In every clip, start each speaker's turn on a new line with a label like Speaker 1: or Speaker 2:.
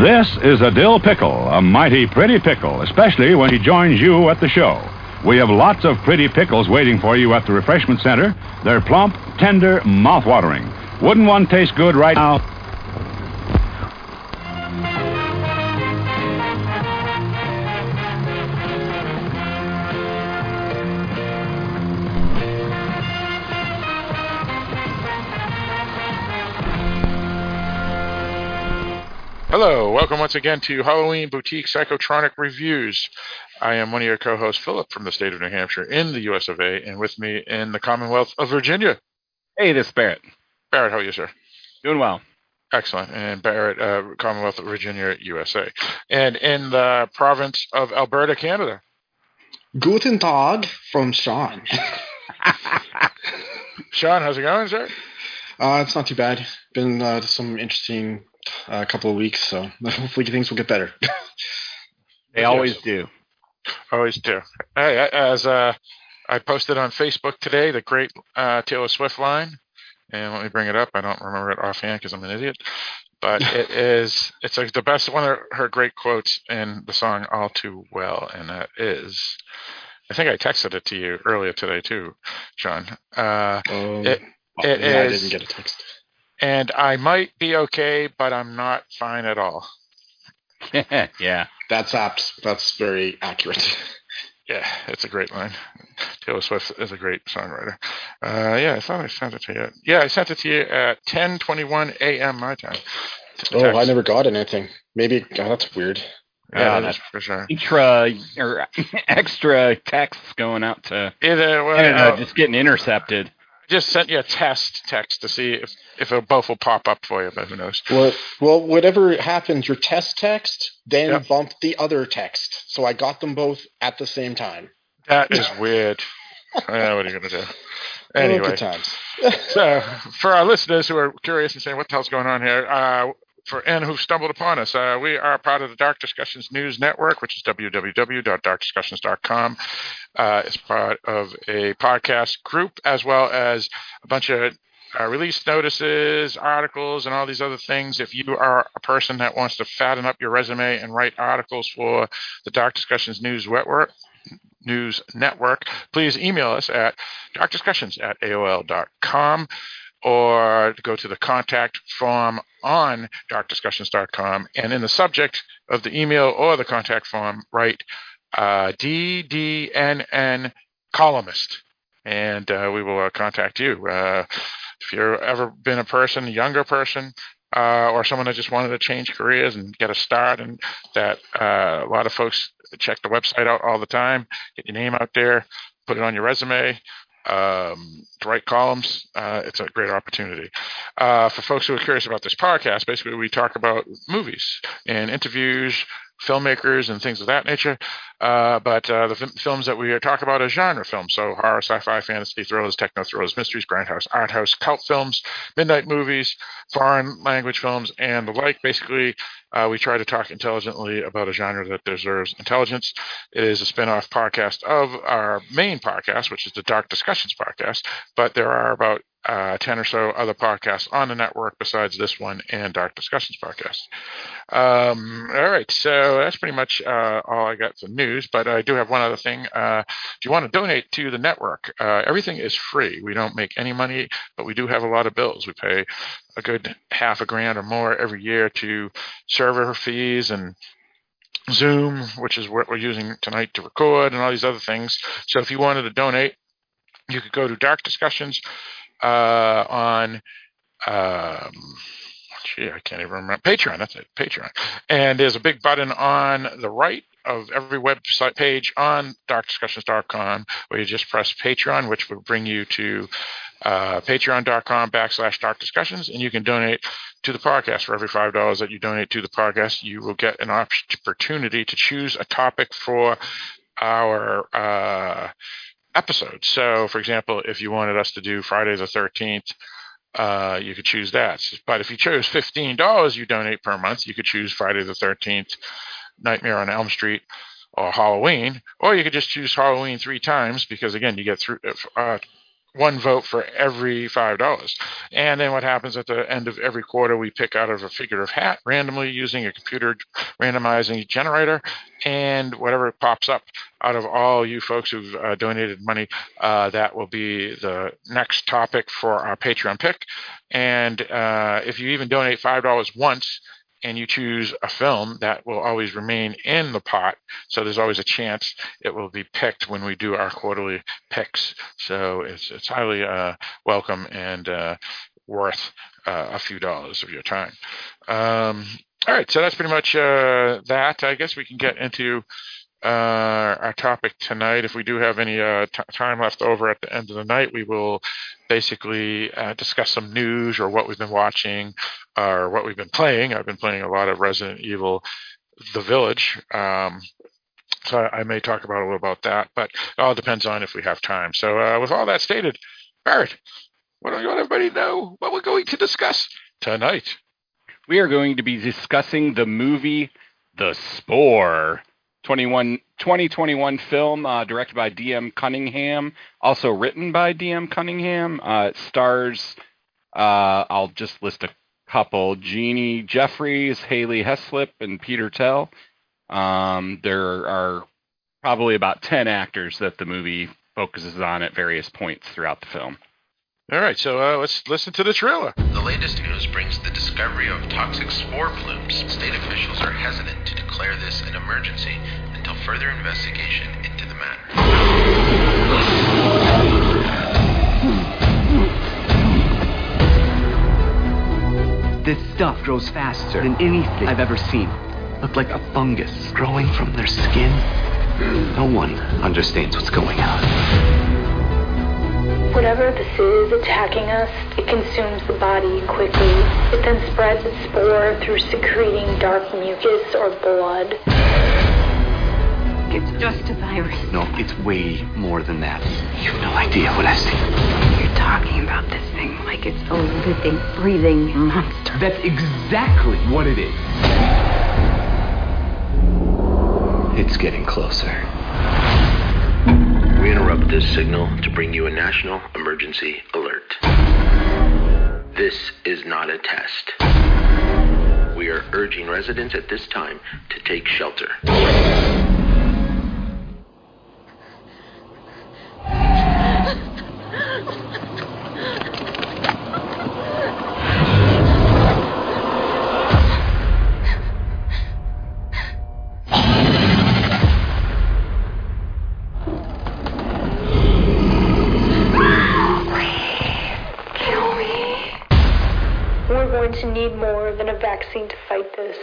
Speaker 1: This is a dill pickle, a mighty pretty pickle, especially when he joins you at the show. We have lots of pretty pickles waiting for you at the refreshment center. They're plump, tender, mouth-watering. Wouldn't one taste good right now?
Speaker 2: Hello, welcome once again to Halloween Boutique Psychotronic Reviews. I am one of your co-hosts, Philip, from the state of New Hampshire in the U.S. of A., and with me in the Commonwealth of Virginia.
Speaker 3: Hey, this is Barrett.
Speaker 2: Barrett, how are you, sir?
Speaker 3: Doing well.
Speaker 2: Excellent. And Barrett, uh, Commonwealth of Virginia, USA. And in the province of Alberta, Canada.
Speaker 4: Guten Tag from Sean.
Speaker 2: Sean, how's it going, sir?
Speaker 4: Uh, it's not too bad. Been uh, some interesting a couple of weeks, so hopefully things will get better.
Speaker 3: they always do.
Speaker 2: Always do. Hey, as uh, I posted on Facebook today, the great uh, Taylor Swift line, and let me bring it up. I don't remember it offhand because I'm an idiot, but it is it's like the best one of her great quotes in the song "All Too Well," and that is. I think I texted it to you earlier today too, John. Uh,
Speaker 4: um, it, it yeah, is, I didn't get a text
Speaker 2: and I might be okay, but I'm not fine at all.
Speaker 3: yeah,
Speaker 4: that's apt. That's very accurate.
Speaker 2: Yeah, it's a great line. Taylor Swift is a great songwriter. Uh, yeah, I thought I sent it to you. Yeah, I sent it to you at 10:21 a.m. my time.
Speaker 4: Oh, I never got anything. Maybe oh, that's weird.
Speaker 2: Yeah, that's for sure.
Speaker 3: Extra or extra texts going out to
Speaker 2: either
Speaker 3: way, uh, just getting intercepted
Speaker 2: just sent you a test text to see if if both will pop up for you, but who knows?
Speaker 4: Well, well, whatever happens, your test text then yep. bumped the other text, so I got them both at the same time.
Speaker 2: That is weird. yeah, what are you gonna do? Anyway,
Speaker 4: times.
Speaker 2: so for our listeners who are curious and saying what the hell's going on here, uh, for and who stumbled upon us. Uh, we are part of the Dark Discussions News Network, which is www.darkdiscussions.com. Uh, it's part of a podcast group as well as a bunch of uh, release notices, articles, and all these other things. If you are a person that wants to fatten up your resume and write articles for the Dark Discussions News Network, News Network, please email us at darkdiscussions at AOL.com or go to the contact form on darkdiscussions.com. And in the subject of the email or the contact form, write uh, DDNN columnist, and uh, we will uh, contact you. Uh, if you've ever been a person, a younger person, uh, or someone that just wanted to change careers and get a start, and that uh, a lot of folks check the website out all the time, get your name out there, put it on your resume um, to write columns, uh, it's a great opportunity. Uh, for folks who are curious about this podcast, basically we talk about movies and interviews, filmmakers, and things of that nature. Uh, but uh, the f- films that we talk about are genre films, so horror, sci-fi, fantasy, thrillers, techno thrillers, mysteries, grindhouse, art house, cult films, midnight movies, foreign language films, and the like. Basically, uh, we try to talk intelligently about a genre that deserves intelligence. It is a spin-off podcast of our main podcast, which is the Dark Discussions podcast. But there are about uh, 10 or so other podcasts on the network besides this one and Dark Discussions podcast. Um, all right, so that's pretty much uh, all I got for news, but I do have one other thing. Uh, if you want to donate to the network, uh, everything is free. We don't make any money, but we do have a lot of bills. We pay a good half a grand or more every year to server fees and Zoom, which is what we're using tonight to record, and all these other things. So if you wanted to donate, you could go to Dark Discussions uh, on um, gee, I can't even remember Patreon. That's it, Patreon. And there's a big button on the right of every website page on darkdiscussions.com where you just press Patreon, which will bring you to uh, patreon.com backslash dark discussions, and you can donate to the podcast. For every $5 that you donate to the podcast, you will get an opportunity to choose a topic for our uh, episodes. So, for example, if you wanted us to do Friday the 13th, uh, you could choose that. But if you chose $15 you donate per month, you could choose Friday the 13th, Nightmare on Elm Street, or Halloween, or you could just choose Halloween three times because, again, you get through uh, one vote for every five dollars. And then what happens at the end of every quarter, we pick out of a figure of hat randomly using a computer randomizing generator, and whatever pops up out of all you folks who've uh, donated money, uh, that will be the next topic for our Patreon pick. And uh, if you even donate five dollars once, and you choose a film that will always remain in the pot. So there's always a chance it will be picked when we do our quarterly picks. So it's it's highly uh, welcome and uh, worth uh, a few dollars of your time. Um, all right, so that's pretty much uh, that. I guess we can get into uh, our topic tonight. If we do have any uh, t- time left over at the end of the night, we will basically uh, discuss some news or what we've been watching or what we've been playing. I've been playing a lot of Resident Evil The Village. Um, so I, I, may talk about a little about that, but it all depends on if we have time. So uh, with all that stated, Barrett, what do you want everybody to know what we're going to discuss tonight?
Speaker 3: We are going to be discussing the movie The Spore. 21, 2021 film uh, directed by D.M. Cunningham, also written by D.M. Cunningham. Uh, it stars, uh, I'll just list a couple Jeannie Jeffries, Haley Heslip, and Peter Tell. Um, there are probably about 10 actors that the movie focuses on at various points throughout the film.
Speaker 2: All right, so uh, let's listen to the trailer.
Speaker 5: The latest news brings the discovery of toxic spore plumes. State officials are hesitant to declare this an emergency until further investigation into the matter.
Speaker 6: This stuff grows faster than anything I've ever seen. Looked like a fungus growing from their skin. No one understands what's going on.
Speaker 7: Whatever this is attacking us, it consumes the body quickly. It then spreads its spore through secreting dark mucus or blood.
Speaker 8: It's just a virus.
Speaker 6: No, it's way more than that. You have no idea what I see.
Speaker 8: You're talking about this thing like it's a living, breathing monster.
Speaker 6: That's exactly what it is. It's getting closer.
Speaker 5: We interrupt this signal to bring you a national emergency alert. This is not a test. We are urging residents at this time to take shelter.
Speaker 7: Vaccine to fight this.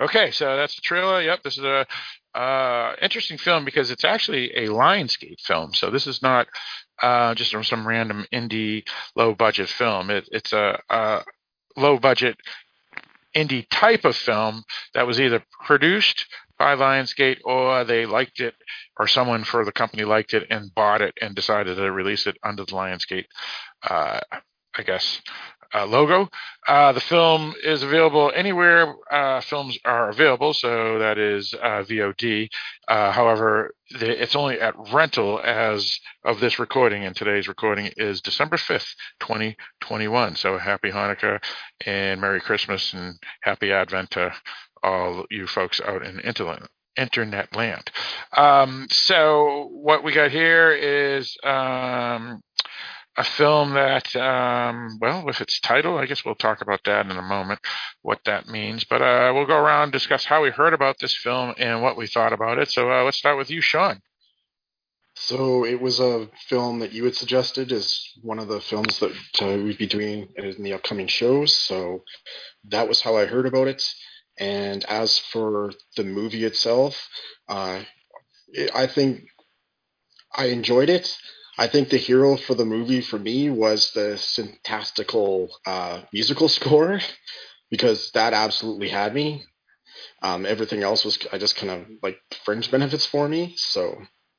Speaker 2: Okay, so that's the trailer. Yep, this is a uh, interesting film because it's actually a Lionsgate film. So this is not uh, just some random indie low budget film. It, it's a, a low budget indie type of film that was either produced by Lionsgate or they liked it or someone for the company liked it and bought it and decided to release it under the Lionsgate, uh, I guess, uh, logo. Uh, the film is available anywhere uh, films are available, so that is uh, VOD. Uh, however, the, it's only at rental as of this recording, and today's recording is December 5th, 2021. So happy Hanukkah and Merry Christmas and Happy Advent to all you folks out in internet internet land. Um, so what we got here is um, a film that, um, well, with its title, I guess we'll talk about that in a moment, what that means. But uh, we'll go around discuss how we heard about this film and what we thought about it. So uh, let's start with you, Sean.
Speaker 4: So it was a film that you had suggested as one of the films that uh, we'd be doing in the upcoming shows. So that was how I heard about it. And as for the movie itself, uh, it, I think I enjoyed it. I think the hero for the movie for me was the syntactical uh, musical score because that absolutely had me. Um, everything else was I just kind of like fringe benefits for me. So,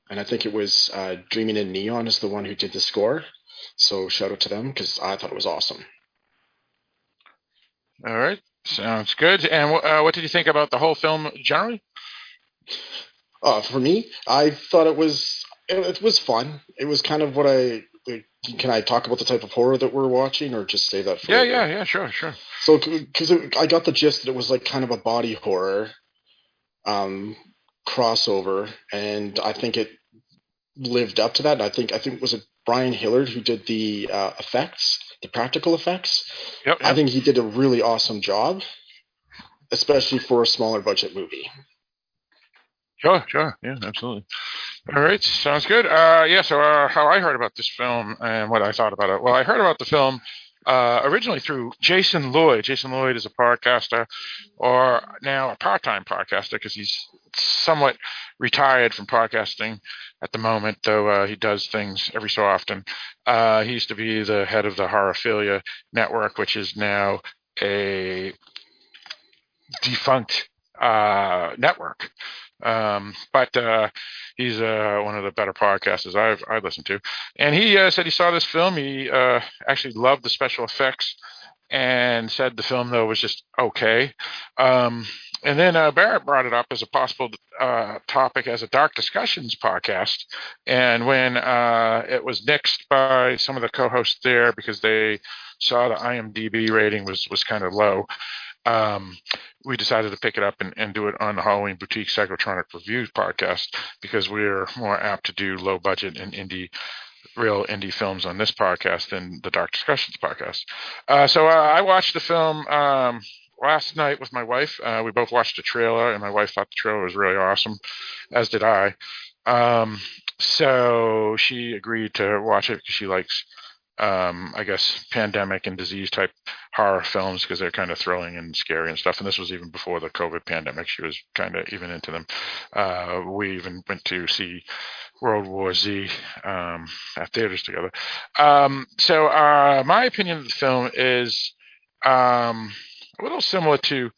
Speaker 4: and I think it was uh, Dreaming in Neon is the one who did the score. So shout out to them because I thought it was awesome.
Speaker 2: All right, sounds good. And uh, what did you think about the whole film generally?
Speaker 4: Uh, for me, I thought it was it, it was fun. It was kind of what I. Can I talk about the type of horror that we're watching, or just say that? For
Speaker 2: Yeah, yeah, yeah. Sure, sure.
Speaker 4: So, because I got the gist that it was like kind of a body horror um, crossover, and I think it lived up to that. And I think I think was it Brian Hillard who did the uh, effects, the practical effects.
Speaker 2: Yep.
Speaker 4: I think he did a really awesome job, especially for a smaller budget movie.
Speaker 2: Sure, sure. Yeah, absolutely. All right, sounds good. Uh, yeah, so uh, how I heard about this film and what I thought about it. Well, I heard about the film uh, originally through Jason Lloyd. Jason Lloyd is a podcaster, or now a part-time podcaster because he's somewhat retired from podcasting at the moment, though uh, he does things every so often. Uh, he used to be the head of the Horrorphilia Network, which is now a defunct uh, network. Um, but uh, he's uh, one of the better podcasters I've I listened to, and he uh, said he saw this film. He uh, actually loved the special effects, and said the film though was just okay. Um, and then uh, Barrett brought it up as a possible uh, topic as a Dark Discussions podcast, and when it was nixed by some of the co-hosts there because they saw the IMDb rating was was kind of low um, we decided to pick it up and, and do it on the Halloween Boutique Psychotronic Reviews podcast because we're more apt to do low budget and indie, real indie films on this podcast than the Dark Discussions podcast. Uh, so uh, I watched the film um, last night with my wife. Uh, we both watched the trailer, and my wife thought the trailer was really awesome, as did I. Um, so she agreed to watch it because she likes um, I guess pandemic and disease type horror films because they're kind of thrilling and scary and stuff. And this was even before the COVID pandemic. She was kind of even into them. Uh, we even went to see World War Z um, at theaters together. Um, so uh, my opinion of the film is um, a little similar to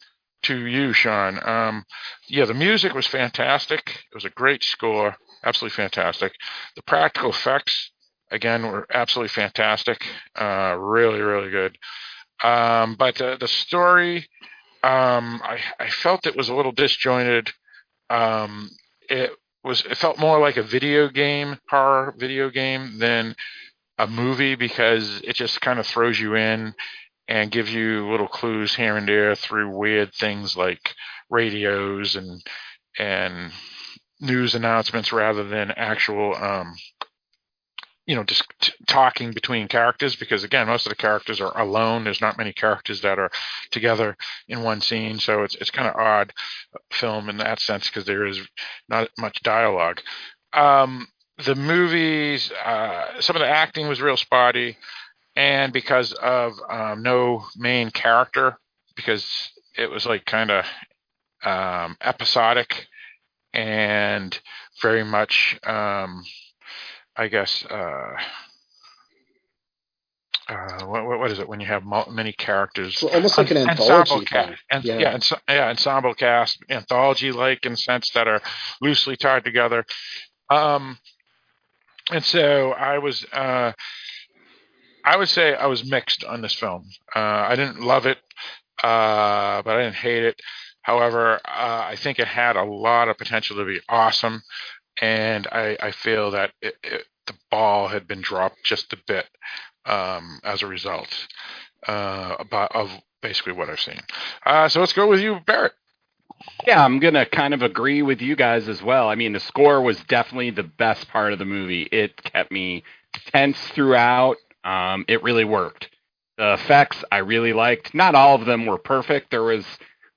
Speaker 2: to you, Sean. Um, yeah, the music was fantastic. It was a great score, absolutely fantastic. The practical effects again were absolutely fantastic. Uh, really really good. Um, but uh, the story um, I, I, felt it was a little disjointed. Um, it was it felt more like a video game horror video game than a movie because it just kind of throws you in and gives you little clues here and there through weird things like radios and and news announcements rather than actual um, you know just t- talking between characters because again most of the characters are alone. There's not many characters that are together in one scene so it's it's kind of odd film in that sense because there is not much dialogue. Um, the movies uh, some of the acting was real spotty and because of um, no main character because it was like kind of um, episodic and very much um, I guess uh, uh, what, what is it when you have many characters?
Speaker 4: So almost like an anthology
Speaker 2: cast, and, yeah, yeah, ens- yeah, ensemble cast, anthology like in sense that are loosely tied together. Um, and so I was, uh, I would say I was mixed on this film. Uh, I didn't love it, uh, but I didn't hate it. However, uh, I think it had a lot of potential to be awesome and I, I feel that it, it, the ball had been dropped just a bit um, as a result uh, about, of basically what I've seen. Uh, so let's go with you, Barrett.
Speaker 3: Yeah, I'm gonna kind of agree with you guys as well. I mean, the score was definitely the best part of the movie. It kept me tense throughout. Um, it really worked. The effects I really liked. Not all of them were perfect. There was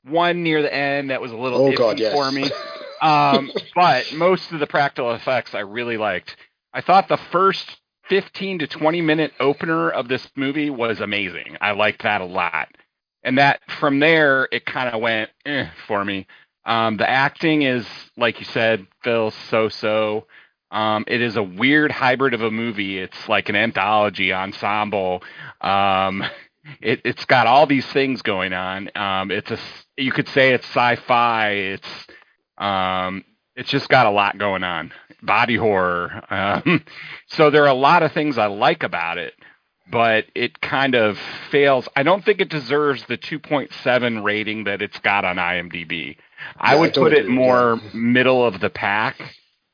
Speaker 3: one near the end that was a little
Speaker 4: oh,
Speaker 3: iffy
Speaker 4: God, yes.
Speaker 3: for me. um, but most of the practical effects I really liked. I thought the first 15 to 20 minute opener of this movie was amazing. I liked that a lot. And that from there, it kind of went eh, for me. Um, the acting is, like you said, Phil, so so. Um, it is a weird hybrid of a movie. It's like an anthology ensemble. Um, it, has got all these things going on. Um, it's a, you could say it's sci-fi. It's um, it's just got a lot going on. Body horror. Um, so there are a lot of things I like about it, but it kind of fails. I don't think it deserves the 2.7 rating that it's got on IMDb. I
Speaker 4: Yeah, I
Speaker 3: would
Speaker 4: totally
Speaker 3: put it more middle of the pack.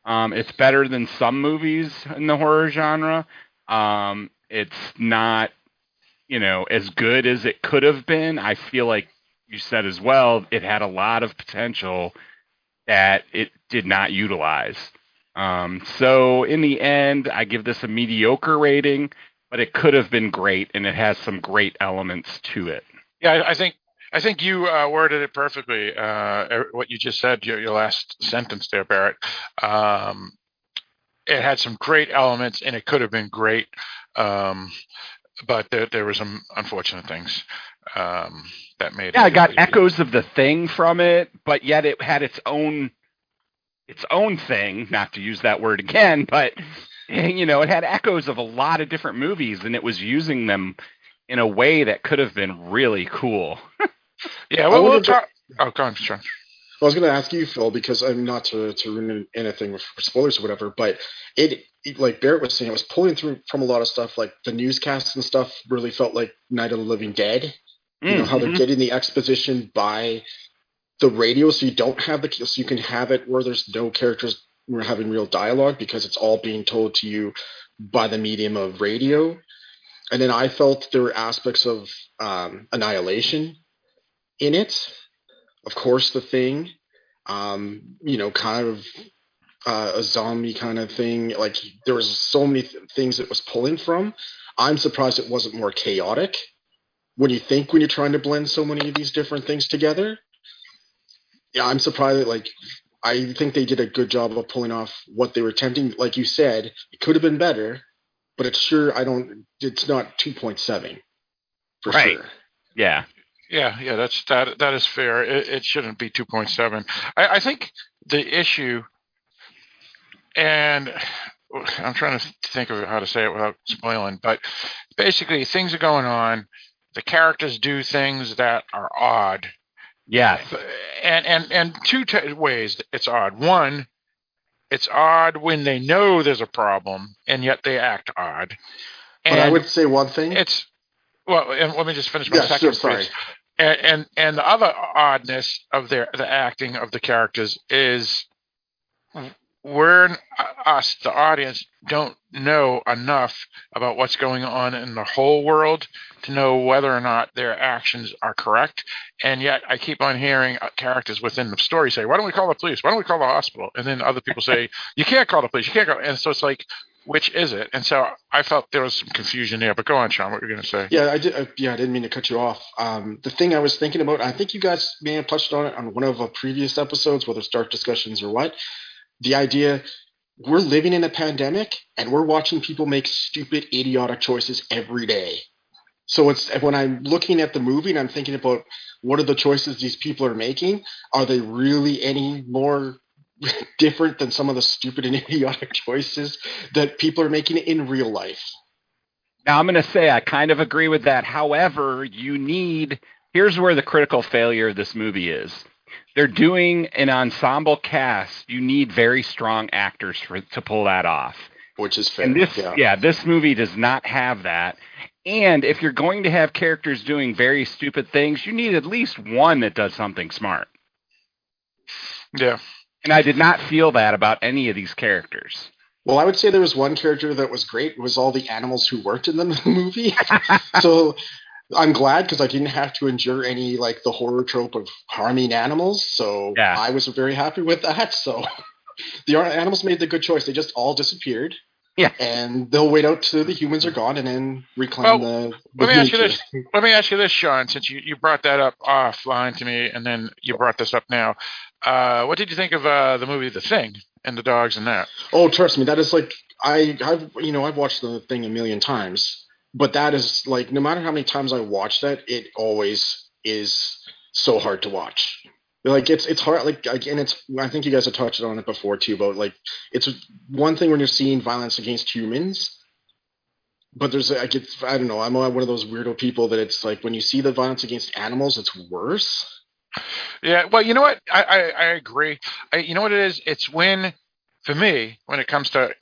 Speaker 3: Um, it's better than some movies in the horror genre. Um, it's not, you know, as good as it could have been. I feel like you said as well, it had a lot of potential that it did not utilize. Um, so in the end, I give this a mediocre rating, but it could have been great, and it has some great elements to it.
Speaker 2: Yeah, I, think I think you uh, worded it perfectly. Uh, what you just said, your, your last sentence there, Barrett. Um, it had some great elements, and it could have been great, um, but there, there were some unfortunate things um, that made.
Speaker 3: Yeah,
Speaker 2: it
Speaker 3: I got
Speaker 2: really-
Speaker 3: echoes of the thing from it, but yet it had its own its own thing. Not to use that word again, but you know, it had echoes of a lot of different movies, and it was using them in a way that could have been really cool.
Speaker 2: Yeah,
Speaker 4: I
Speaker 2: well, we'll talk. Oh, go on, Sean.
Speaker 4: I was going to ask you, Phil, because I'm not to, to ruin anything with spoilers or whatever, but it, it- like Barrett was saying, it was pulling through from a lot of stuff. Like the newscasts and stuff really felt like Night of the Living Dead. You know how they're
Speaker 3: Mhm.
Speaker 4: getting the exposition by the radio, so you don't have the so you can have it where there's no characters we're having real dialogue because it's all being told to you by the medium of radio. And then I felt there were aspects of um, annihilation in it. Of course, the thing, um, you know, kind of uh, a zombie kind of thing. Like there was so many th- things it was pulling from. I'm surprised it wasn't more chaotic. When you think when you're trying to blend so many of these different things together, yeah, I'm surprised. That, like, I think they did a good job of pulling off what they were attempting. Like you said, it could have been better, but it's sure I don't. It's not 2.7 for
Speaker 3: Right.
Speaker 4: sure.
Speaker 3: Yeah.
Speaker 2: Yeah, yeah, that's that. That is fair. It, it shouldn't be two point seven. I, I think the issue, and I'm trying to think of how to say it without spoiling, but basically things are going on. The characters do things that are odd,
Speaker 3: Yes.
Speaker 2: and and and two t- ways it's odd. One, it's odd when they know there's a problem and yet they act odd.
Speaker 4: But I would say one thing.
Speaker 2: it's well, and let me just finish my
Speaker 4: Yeah,
Speaker 2: second.
Speaker 4: sure, sorry.
Speaker 2: please. And, and and the other oddness of their the acting of the characters is we're us the audience don't know enough about what's going on in the whole world to know whether or not their actions are correct and yet i keep on hearing uh, characters within the story say why don't we call the police why don't we call the hospital and then other people say you can't call the police you can't go and so it's like which is it and so i felt there was some confusion there but go on sean what were you going to say
Speaker 4: Yeah, I did. Uh, yeah, I didn't mean to cut you off. Um, the thing I was thinking about, I think you guys may have touched on it on one of our previous episodes, whether it's dark discussions or what. The idea we're living in a pandemic and we're watching people make stupid, idiotic choices every day. So it's when I'm looking at the movie and I'm thinking about what are the choices these people are making. Are they really any more different than some of the stupid and idiotic choices that people are making in real life?
Speaker 3: Now I'm going to say I kind of agree with that. However, you need here's where the critical failure of this movie is. They're doing an ensemble cast. You need very strong actors for to pull that off.
Speaker 4: Which is fair.
Speaker 3: And this
Speaker 4: yeah.
Speaker 3: yeah, this movie does not have that. And if you're going to have characters doing very stupid things, you need at least one that does something smart.
Speaker 2: yeah
Speaker 3: And I did not feel that about any of these characters.
Speaker 4: Well, I would say there was one character that was great. It was all the animals who worked in the movie. so I'm glad because I didn't have to endure any like the horror trope of harming animals. So
Speaker 3: Yeah.
Speaker 4: I was very happy with that. So the animals made the good choice. They just all disappeared.
Speaker 3: Yeah.
Speaker 4: And they'll wait out till the humans are gone and then reclaim
Speaker 2: Well,
Speaker 4: the, the
Speaker 2: let me ask you this. Let me ask you this, Sean, since you, you brought that up offline to me, and then you brought this up now. Uh, what did you think of uh, the movie The Thing and the dogs and that?
Speaker 4: Oh, trust me, that is like I, I've you know I've watched the thing a million times, but that is like no matter how many times I watch that, it always is so hard to watch. Like it's it's hard like again it's I think you guys have touched on it before too but like it's one thing when you're seeing violence against humans, but there's like it's I don't know I'm one of those weirdo people that it's like when you see the violence against animals, it's worse.
Speaker 2: Yeah, well, you know what? I, I, I agree. I, you know what it is? It's when, for me, when it comes to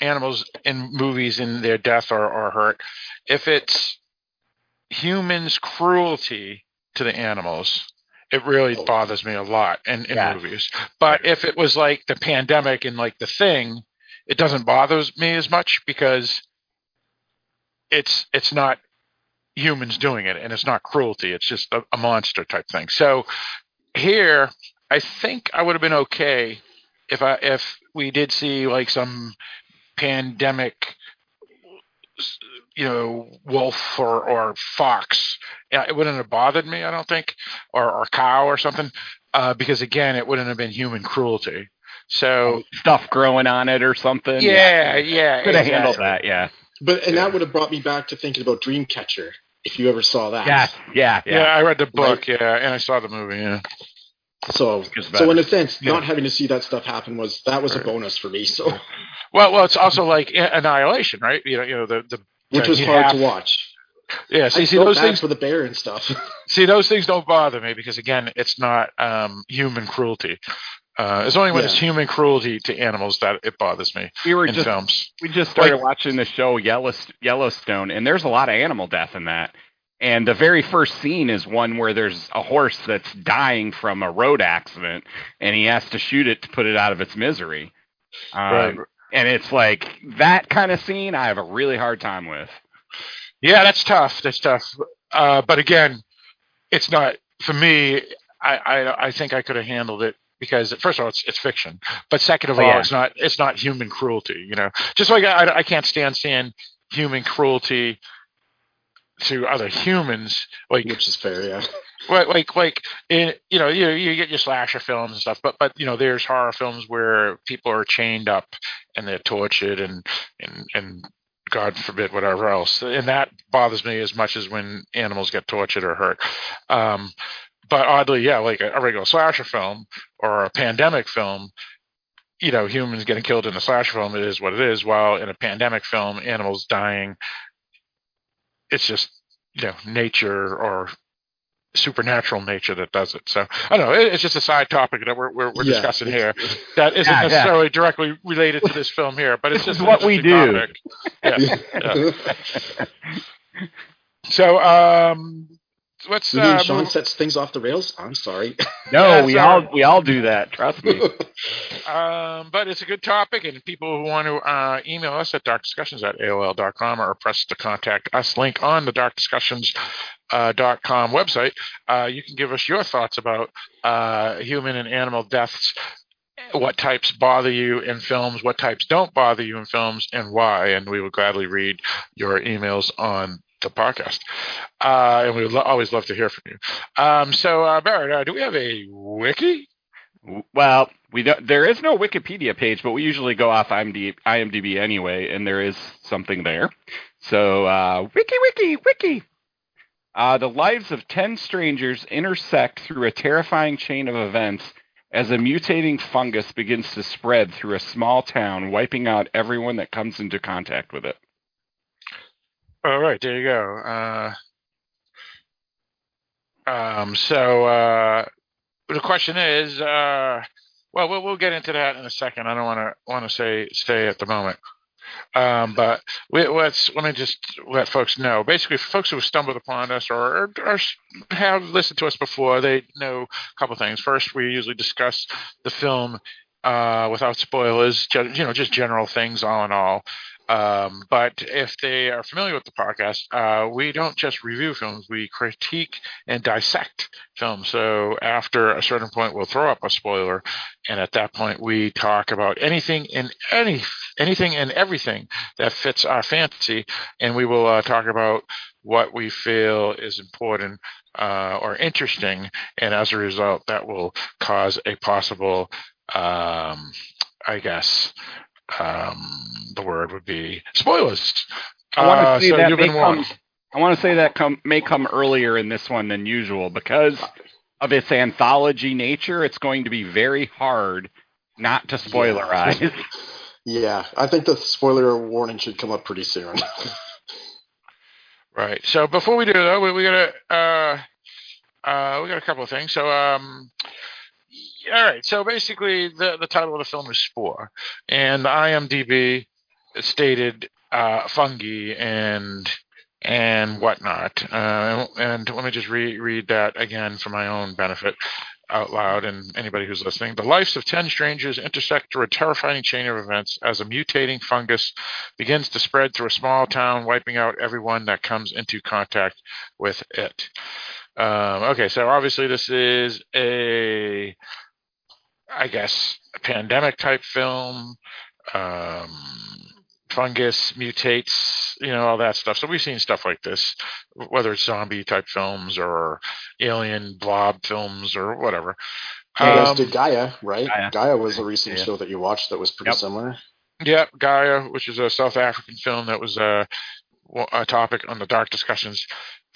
Speaker 2: animals in movies and their death or, or hurt, if it's humans' cruelty to the animals It really
Speaker 4: Oh.
Speaker 2: bothers me a lot in, in
Speaker 3: Yeah.
Speaker 2: movies. But if it was like the pandemic and like the thing, it doesn't bother me as much because it's it's not humans doing it and it's not cruelty. It's just a, a monster type thing. So here, I think I would have been okay if I if we did see like some pandemic you know wolf or or fox it wouldn't have bothered me i don't think or or cow or something uh because again it wouldn't have been human cruelty so
Speaker 3: Stuff growing on it or something.
Speaker 2: yeah yeah
Speaker 3: Could have
Speaker 2: exactly.
Speaker 3: handled that, yeah.
Speaker 4: But and
Speaker 2: Yeah.
Speaker 4: that would have brought me back to thinking about Dreamcatcher. If you ever saw that.
Speaker 3: Yeah, yeah,
Speaker 2: yeah.
Speaker 3: yeah.
Speaker 2: i read the book yeah and i saw the movie yeah
Speaker 4: So so in a sense,
Speaker 2: Yeah.
Speaker 4: not having to see that stuff happen was that was a bonus for me. So
Speaker 2: well well it's also like annihilation right you know you know the the
Speaker 4: which was hard
Speaker 2: have-
Speaker 4: to watch.
Speaker 2: yeah see,
Speaker 4: I
Speaker 2: see those things
Speaker 4: for the bear and stuff.
Speaker 2: see those things don't bother me because again it's not um human cruelty uh it's only when it's human cruelty to animals that it bothers me
Speaker 3: We were
Speaker 2: in
Speaker 3: just
Speaker 2: films
Speaker 3: we just started
Speaker 2: Like-
Speaker 3: watching the show Yellowstone, and there's a lot of animal death in that. And the very first scene is one where there's a horse that's dying from a road accident, and he has to shoot it to put it out of its misery. Um,
Speaker 2: Right.
Speaker 3: And it's like that kind of scene I have a really hard time with.
Speaker 2: Yeah, that's tough. That's tough. Uh, but again, it's not for me. I, I I think I could have handled it because first of all, it's it's fiction. But second of
Speaker 3: Oh,
Speaker 2: all,
Speaker 3: yeah.
Speaker 2: it's not it's not human cruelty. You know, just like I, I can't stand seeing human cruelty to other humans. Like
Speaker 4: which is fair, yeah.
Speaker 2: like like like in, you know you you get your slasher films and stuff but but you know there's horror films where people are chained up and they're tortured and and and god forbid whatever else and that bothers me as much as when animals get tortured or hurt um but oddly yeah like a, a regular slasher film or a pandemic film you know humans getting killed in a slasher film it is what it is while in a pandemic film animals dying it's just you know nature or supernatural nature that does it. So I don't know. It's just a side topic that we're we're, we're
Speaker 4: Yeah,
Speaker 2: discussing here that isn't
Speaker 3: Yeah, yeah.
Speaker 2: necessarily directly related to this film here, but it's just
Speaker 3: what we do.
Speaker 2: Yeah. So um, let's
Speaker 4: You mean
Speaker 2: uh,
Speaker 4: Sean
Speaker 2: move-
Speaker 4: sets things off the rails? I'm sorry.
Speaker 3: No,
Speaker 2: Yeah,
Speaker 3: we
Speaker 2: sorry.
Speaker 3: all we all do that. Trust me.
Speaker 2: Um, but it's a good topic, and people who want to uh, email us at darkdiscussions at AOL.com or press the contact us link on the darkdiscussions uh, dot com website, uh, you can give us your thoughts about uh, human and animal deaths. What types bother you in films? What types don't bother you in films, and why? And we will gladly read your emails on the podcast. Uh, and we would lo- always love to hear from you. Um, so, uh, Barrett, uh, do we have a wiki?
Speaker 3: Well, we don't, there is no Wikipedia page, but we usually go off IMDb, IMDb anyway, and there is something there. So, uh, wiki, wiki, wiki. Uh, the lives of 10 strangers intersect through a terrifying chain of events as a mutating fungus begins to spread through a small town, wiping out everyone that comes into contact with it.
Speaker 2: All right, there you go. Uh, um, so uh, the question is, uh, well, well, we'll get into that in a second. I don't want to want to say stay at the moment. Um, but we, let's let me just let folks know. Basically, folks who have stumbled upon us or, or have listened to us before, they know a couple things. First, we usually discuss the film uh, without spoilers, you know, just general things all in all. Um, but if they are familiar with the podcast, uh, we don't just review films; we critique and dissect films. So after a certain point, we'll throw up a spoiler, and at that point, we talk about anything and any anything and everything that fits our fantasy, and we will uh, talk about what we feel is important uh, or interesting, and as a result, that will cause a possible, um, I guess, um, the word would be spoilers.
Speaker 3: I want to
Speaker 2: Uh,
Speaker 3: say
Speaker 2: so
Speaker 3: that may come. I want to say that come may come earlier in this one than usual because of its anthology nature. It's going to be very hard not to spoilerize.
Speaker 4: yeah, I think the spoiler warning should come up pretty soon.
Speaker 2: Right. So before we do though, we, we got a uh, uh, we got a couple of things. So um, all right. So basically, the the title of the film is Spore, and IMDb stated uh, fungi and and whatnot. Uh, and let me just re- read that again for my own benefit out loud and anybody who's listening. The lives of 10 strangers intersect through a terrifying chain of events as a mutating fungus begins to spread through a small town, wiping out everyone that comes into contact with it. Um, okay, so obviously this is a, I guess, a pandemic type film. Um, fungus mutates, you know, all that stuff. So we've seen stuff like this, whether it's zombie type films or alien blob films or whatever.
Speaker 4: You guys
Speaker 2: Um,
Speaker 4: did Gaia, right?
Speaker 3: Gaia.
Speaker 4: Gaia, was a recent
Speaker 3: Yeah.
Speaker 4: show that you watched that was pretty
Speaker 3: Yep.
Speaker 4: similar.
Speaker 2: Yep, Gaia, which is a South African film that was a, a topic on the Dark Discussions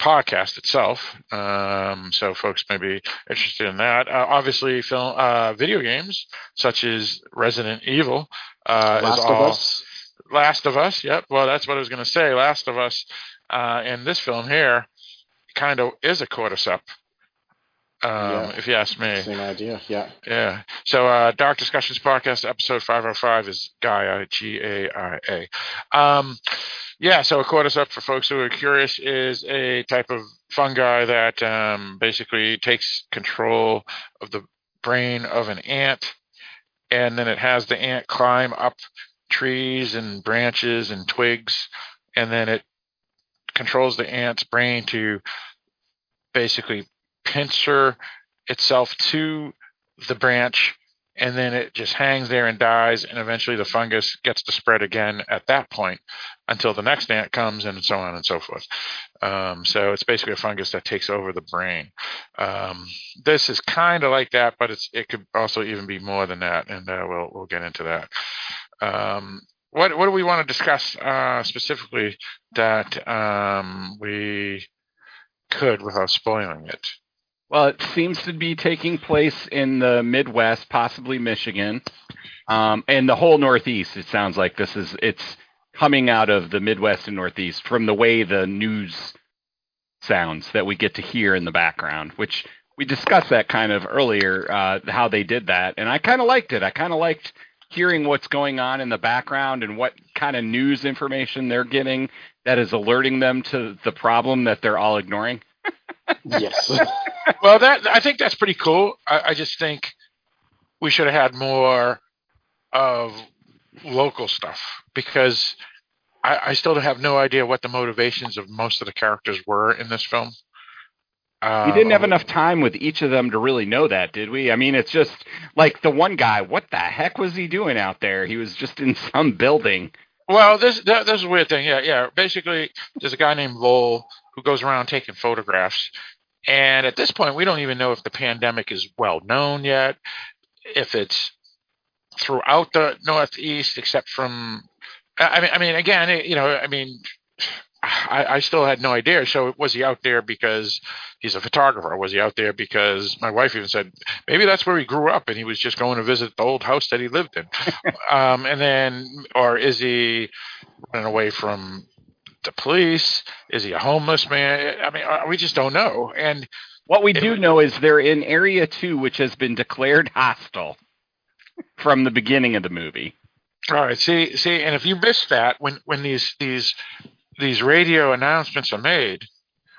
Speaker 2: podcast itself. Um, so folks may be interested in that. Uh, obviously, film, uh, video games such as Resident Evil uh,
Speaker 4: Last
Speaker 2: is
Speaker 4: of
Speaker 2: all
Speaker 4: Us.
Speaker 2: Last of Us. Yep. Well, that's what I was going to say. Last of Us. Uh, in this film here, kind of is a cordyceps. Um,
Speaker 4: Yeah.
Speaker 2: If you ask me.
Speaker 4: Same idea. Yeah.
Speaker 2: Yeah. So, uh, Dark Discussions Podcast, episode 505 is Gaia, G A I A. Um, yeah, so a cordyceps, for folks who are curious, is a type of fungi that um, basically takes control of the brain of an ant, and then it has the ant climb up trees and branches and twigs, and then it controls the ant's brain to basically pincer itself to the branch and then it just hangs there and dies and eventually the fungus gets to spread again at that point until the next ant comes and so on and so forth. Um, so it's basically a fungus that takes over the brain. Um, this is kind of like that but it's it could also even be more than that and uh, we'll we'll get into that. Um, what what do we want to discuss uh, specifically that um, we could without spoiling it
Speaker 3: Well, it seems to be taking place in the Midwest, possibly Michigan, um, and the whole Northeast. It sounds like this is it's coming out of the Midwest and Northeast from the way the news sounds that we get to hear in the background, which we discussed that kind of earlier, uh, how they did that, and I kind of liked it. I kind of liked hearing what's going on in the background and what kind of news information they're getting that is alerting them to the problem that they're all ignoring.
Speaker 4: Yes.
Speaker 2: well, that I think that's pretty cool. I, I just think we should have had more of local stuff because I, I still have no idea what the motivations of most of the characters were in this film. Uh,
Speaker 3: We didn't have enough time with each of them to really know that, did we? I mean, it's just like the one guy. What the heck was he doing out there? He was just in some building.
Speaker 2: Well, this that, this is a weird thing. Yeah, yeah. Basically, there's a guy named Lowell who goes around taking photographs, and at this point, we don't even know if the pandemic is well known yet, if it's throughout the Northeast, except from. I mean, I mean, again, you know, I mean, I, I still had no idea. So was he out there because he's a photographer? Was he out there because my wife even said maybe that's where he grew up and he was just going to visit the old house that he lived in? um, and then, or is he running away from the police? Is he a homeless man? I mean, uh, we just don't know. And
Speaker 3: What we do know is they're in Area Two, which has been declared hostile from the beginning of the movie.
Speaker 2: all right, see, see, and if you missed that when when these these these radio announcements are made,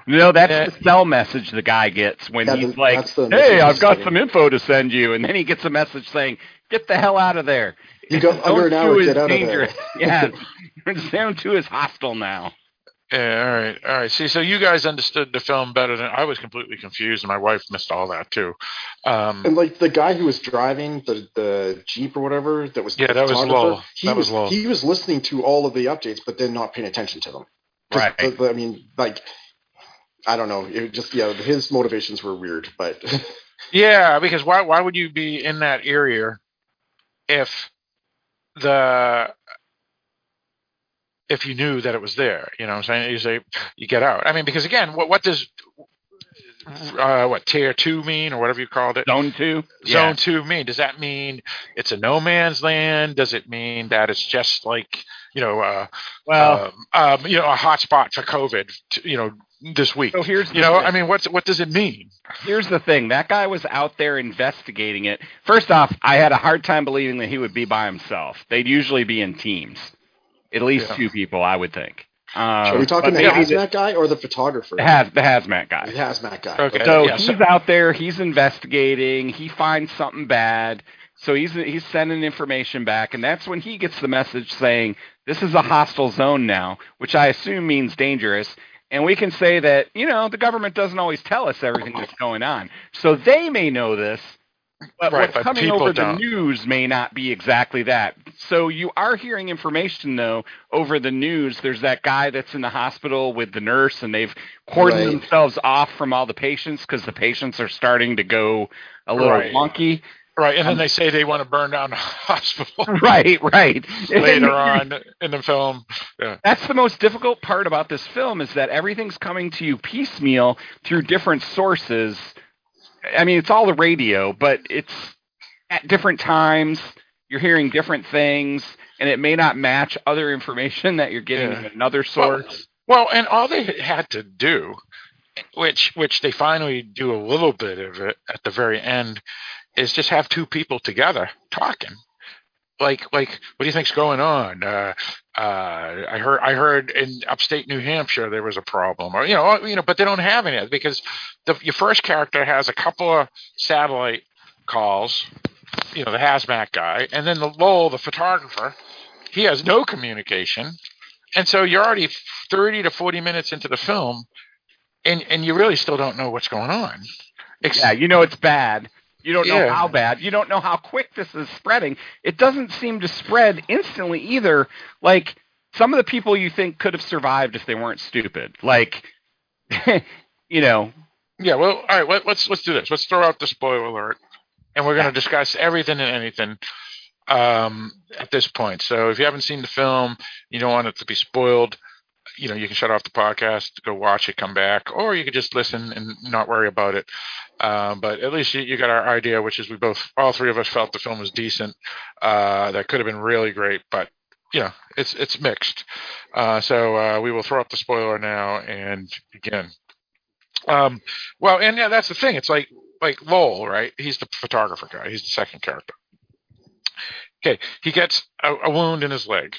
Speaker 3: No, that's
Speaker 2: Yeah.
Speaker 3: the cell message the guy gets when
Speaker 4: Yeah,
Speaker 3: he's like, "Hey, I've got some info to send you," and then he gets a message saying, "Get the hell out of there."
Speaker 4: You got under an
Speaker 3: Zone
Speaker 4: hour,
Speaker 3: two is
Speaker 4: get out of there.
Speaker 3: dangerous. yeah, Zone Two is hostile now.
Speaker 2: Yeah, all right, all right. See, so you guys understood the film better than I was. Completely confused, and my wife missed all that too. Um,
Speaker 4: And like the guy who was driving the the jeep or whatever that was
Speaker 2: Yeah,
Speaker 4: the
Speaker 2: that was
Speaker 4: photographer,
Speaker 2: Lowell.
Speaker 4: He
Speaker 2: That was
Speaker 4: was
Speaker 2: Lowell.
Speaker 4: he was listening to all of the updates, but then not paying attention to them.
Speaker 3: Right.
Speaker 4: the- the- I mean, like I don't know. It just yeah, his motivations were weird, but
Speaker 2: yeah, because why why would you be in that area if the if you knew that it was there? You know, what I'm saying you say you get out. I mean, because again, what what does uh, what tier two mean or whatever you called it?
Speaker 3: Zone Two.
Speaker 2: Zone
Speaker 3: Yeah.
Speaker 2: two mean? Does that mean it's a no man's land? Does it mean that it's just like you know, uh,
Speaker 3: Well,
Speaker 2: um, um, you know, a hotspot for COVID? t- You know, this week.
Speaker 3: so here's
Speaker 2: You know,
Speaker 3: thing.
Speaker 2: I mean, what's what does it mean?
Speaker 3: Here's the thing. That guy was out there investigating it. First off, I had a hard time believing that he would be by himself. They'd usually be in teams. At least
Speaker 2: Yeah.
Speaker 3: two people, I would think. Uh,
Speaker 4: Are we talking the
Speaker 3: maybe
Speaker 4: hazmat guy or the photographer?
Speaker 3: the, has, the hazmat guy.
Speaker 4: The hazmat guy.
Speaker 2: Okay.
Speaker 3: So
Speaker 2: Yeah,
Speaker 3: he's
Speaker 2: so-
Speaker 3: out there. He's investigating. He finds something bad. So he's he's sending information back, and that's when he gets the message saying this is a hostile zone now, which I assume means dangerous. And we can say that you know the government doesn't always tell us everything that's going on, so they may know this, but
Speaker 2: Right,
Speaker 3: what's
Speaker 2: but
Speaker 3: coming over
Speaker 2: don't.
Speaker 3: the news may not be exactly that. So you are hearing information though over the news. There's that guy that's in the hospital with the nurse, and they've cordoned
Speaker 4: Right.
Speaker 3: themselves off from all the patients because the patients are starting to go a little
Speaker 2: Right.
Speaker 3: wonky.
Speaker 2: Right, and then um, they say they want to burn down the hospital
Speaker 3: Right, right.
Speaker 2: later on in the film. Yeah.
Speaker 3: That's the most difficult part about this film is that everything's coming to you piecemeal through different sources. I mean, it's all the radio, but it's at different times. You're hearing different things, and it may not match other information that you're getting
Speaker 2: Yeah.
Speaker 3: from another source.
Speaker 2: Well, and all they had to do, which which they finally do a little bit of it at the very end, is just have two people together talking. Like like what do you think's going on? Uh, uh, I heard I heard in upstate New Hampshire there was a problem, or you know you know, but they don't have any because the your first character has a couple of satellite calls, you know, the hazmat guy, and then the Lowell, the photographer, he has no communication, and so you're already 30 to 40 minutes into the film and and you really still don't know what's going on
Speaker 3: Yeah, you know it's bad. You don't know how bad. You don't know how quick this is spreading. It doesn't seem to spread instantly either. Like some of the people you think could have survived if they weren't stupid. Like, you know,
Speaker 2: yeah well all right let, let's let's do this let's throw out the spoiler alert and we're going to discuss everything and anything um at this point so if you haven't seen the film you don't want it to be spoiled you know you can shut off the podcast go watch it come back or you could just listen and not worry about it. Um, but at least you, you got our idea which is we both all three of us felt the film was decent uh, that could have been really great but you know it's it's mixed. Uh, so uh, we will throw up the spoiler now and begin. Um, well and yeah that's the thing. It's like like lowell right? He's the photographer guy. He's the second character. Okay. He gets a, a wound in his leg